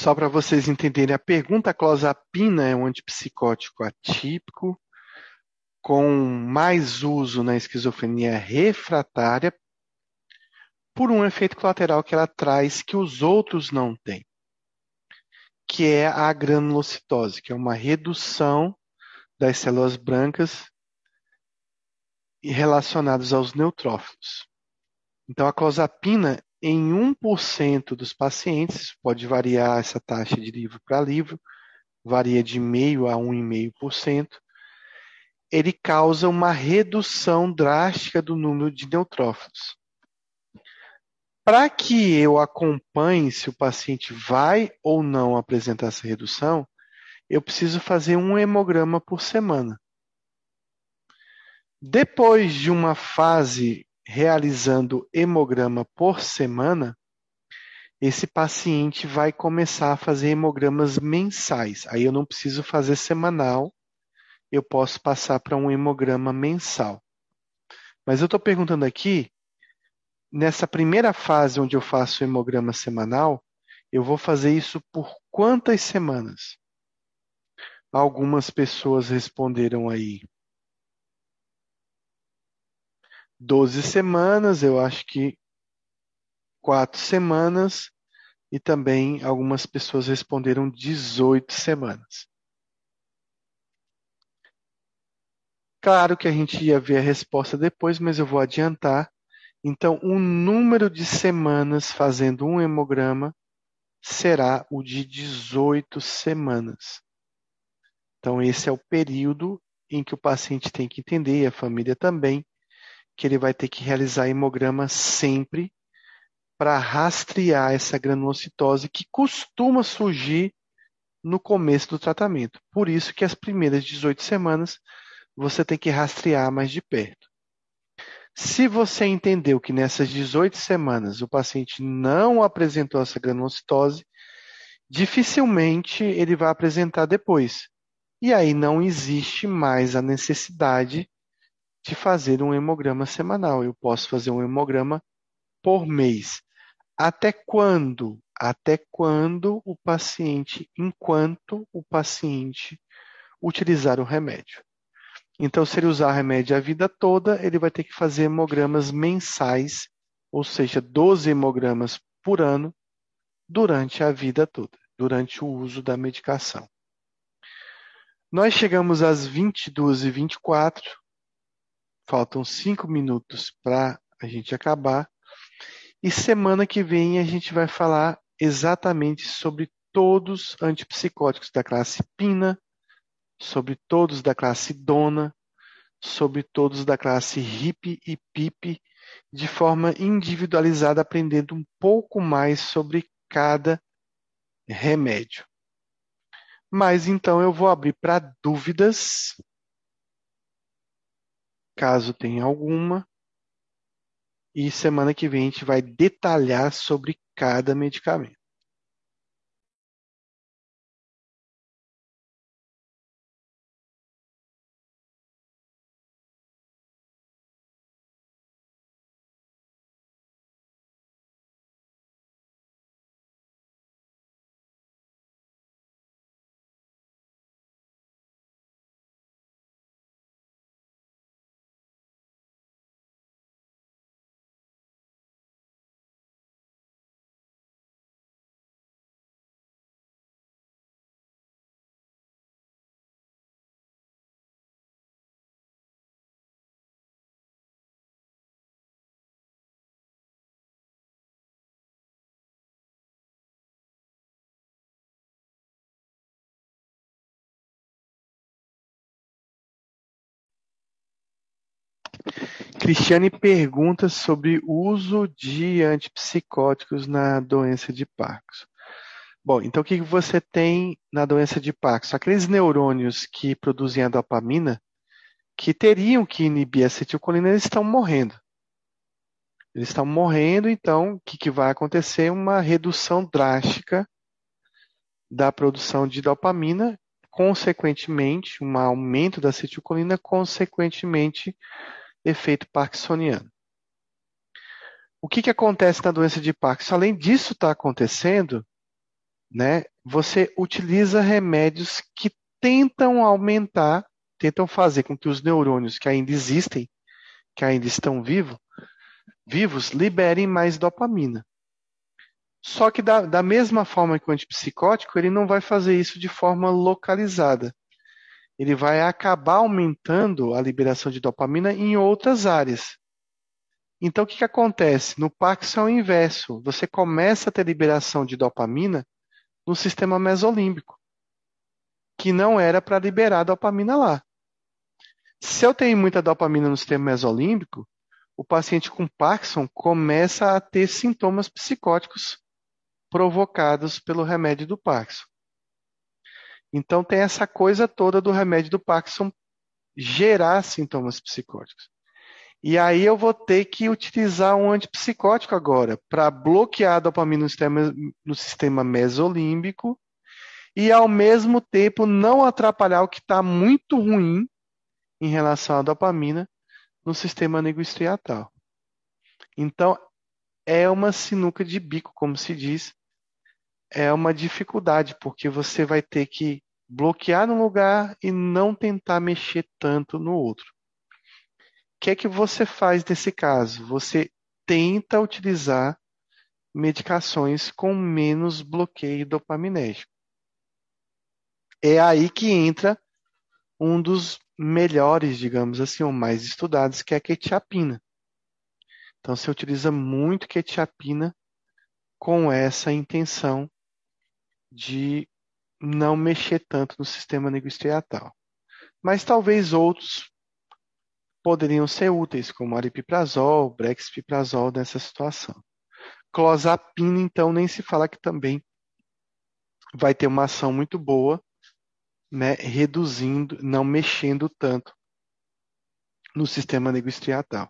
Só para vocês entenderem a pergunta, clozapina é um antipsicótico atípico com mais uso na esquizofrenia refratária por um efeito colateral que ela traz que os outros não têm, que é a granulocitose, que é uma redução das células brancas relacionadas aos neutrófilos. Então, a clozapina em 1% dos pacientes, pode variar essa taxa de livro para livro, varia de meio a 1,5%, ele causa uma redução drástica do número de neutrófilos. Para que eu acompanhe se o paciente vai ou não apresentar essa redução, eu preciso fazer um hemograma por semana. Depois de uma fase realizando hemograma por semana, esse paciente vai começar a fazer hemogramas mensais. Aí eu não preciso fazer semanal, eu posso passar para um hemograma mensal. Mas eu estou perguntando aqui, nessa primeira fase onde eu faço o hemograma semanal, eu vou fazer isso por quantas semanas? Algumas pessoas responderam aí 12 semanas, eu acho que quatro semanas, e também algumas pessoas responderam 18 semanas. Claro que a gente ia ver a resposta depois, mas eu vou adiantar. Então, o número de semanas fazendo um hemograma será o de 18 semanas. Então, esse é o período em que o paciente tem que entender, e a família também, que ele vai ter que realizar hemograma sempre para rastrear essa granulocitose que costuma surgir no começo do tratamento. Por isso que as primeiras 18 semanas você tem que rastrear mais de perto. Se você entendeu que nessas 18 semanas o paciente não apresentou essa granulocitose, dificilmente ele vai apresentar depois. E aí não existe mais a necessidade de fazer um hemograma semanal. Eu posso fazer um hemograma por mês. Até quando? Até quando o paciente, enquanto o paciente utilizar o remédio. Então, se ele usar remédio a vida toda, ele vai ter que fazer hemogramas mensais, ou seja, 12 hemogramas por ano, durante a vida toda, durante o uso da medicação. Nós chegamos às 22h24, faltam 5 minutos para a gente acabar, e semana que vem a gente vai falar exatamente sobre todos os antipsicóticos da classe pina, sobre todos da classe dona, sobre todos da classe hip e pip, de forma individualizada, aprendendo um pouco mais sobre cada remédio. Mas então eu vou abrir para dúvidas, caso tenha alguma, e semana que vem a gente vai detalhar sobre cada medicamento. Cristiane pergunta sobre o uso de antipsicóticos na doença de Parkinson. Bom, então o que você tem na doença de Parkinson? Aqueles neurônios que produzem a dopamina, que teriam que inibir a acetilcolina, eles estão morrendo. Eles estão morrendo, então o que, que vai acontecer? Uma redução drástica da produção de dopamina, consequentemente, um aumento da acetilcolina, consequentemente, efeito parkinsoniano. O que, que acontece na doença de Parkinson? Além disso estar tá acontecendo, né, você utiliza remédios que tentam aumentar, tentam fazer com que os neurônios que ainda existem, que ainda estão vivos, vivos liberem mais dopamina. Só que da, da mesma forma que o antipsicótico, ele não vai fazer isso de forma localizada ele vai acabar aumentando a liberação de dopamina em outras áreas. Então, o que, que acontece? No Parkinson é o inverso. Você começa a ter liberação de dopamina no sistema mesolímbico, que não era para liberar dopamina lá. Se eu tenho muita dopamina no sistema mesolímbico, o paciente com Parkinson começa a ter sintomas psicóticos provocados pelo remédio do Parkinson. Então tem essa coisa toda do remédio do Parkinson gerar sintomas psicóticos. E aí eu vou ter que utilizar um antipsicótico agora para bloquear a dopamina no sistema, no sistema mesolímbico e ao mesmo tempo não atrapalhar o que está muito ruim em relação à dopamina no sistema negostriatal. Então é uma sinuca de bico, como se diz, é uma dificuldade, porque você vai ter que bloquear num lugar e não tentar mexer tanto no outro. O que é que você faz nesse caso? Você tenta utilizar medicações com menos bloqueio dopaminérgico. É aí que entra um dos melhores, digamos assim, ou mais estudados, que é a quetiapina. Então, se utiliza muito quetiapina com essa intenção de não mexer tanto no sistema negostriatal. Mas talvez outros poderiam ser úteis, como aripiprazol, brexpiprazol nessa situação. Clozapina, então, nem se fala que também vai ter uma ação muito boa, né, reduzindo, não mexendo tanto no sistema negostriatal.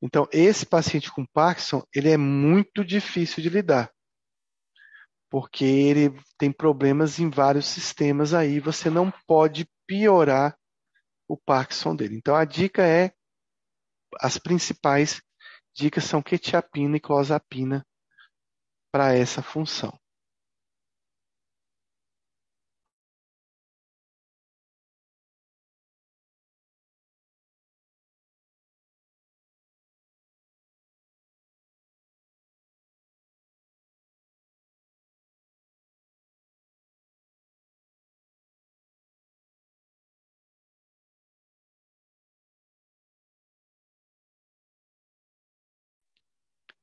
Então, esse paciente com Parkinson, ele é muito difícil de lidar, porque ele tem problemas em vários sistemas aí, você não pode piorar o Parkinson dele. Então, a dica é, as principais dicas são quetiapina e clozapina para essa função.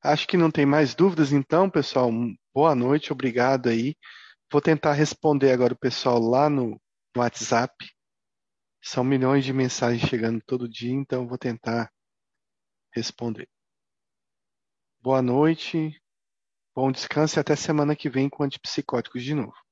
Acho que não tem mais dúvidas, então, pessoal. Boa noite, obrigado aí. Vou tentar responder agora o pessoal lá no, WhatsApp. São milhões de mensagens chegando todo dia, então vou tentar responder. Boa noite, bom descanso e até semana que vem com antipsicóticos de novo.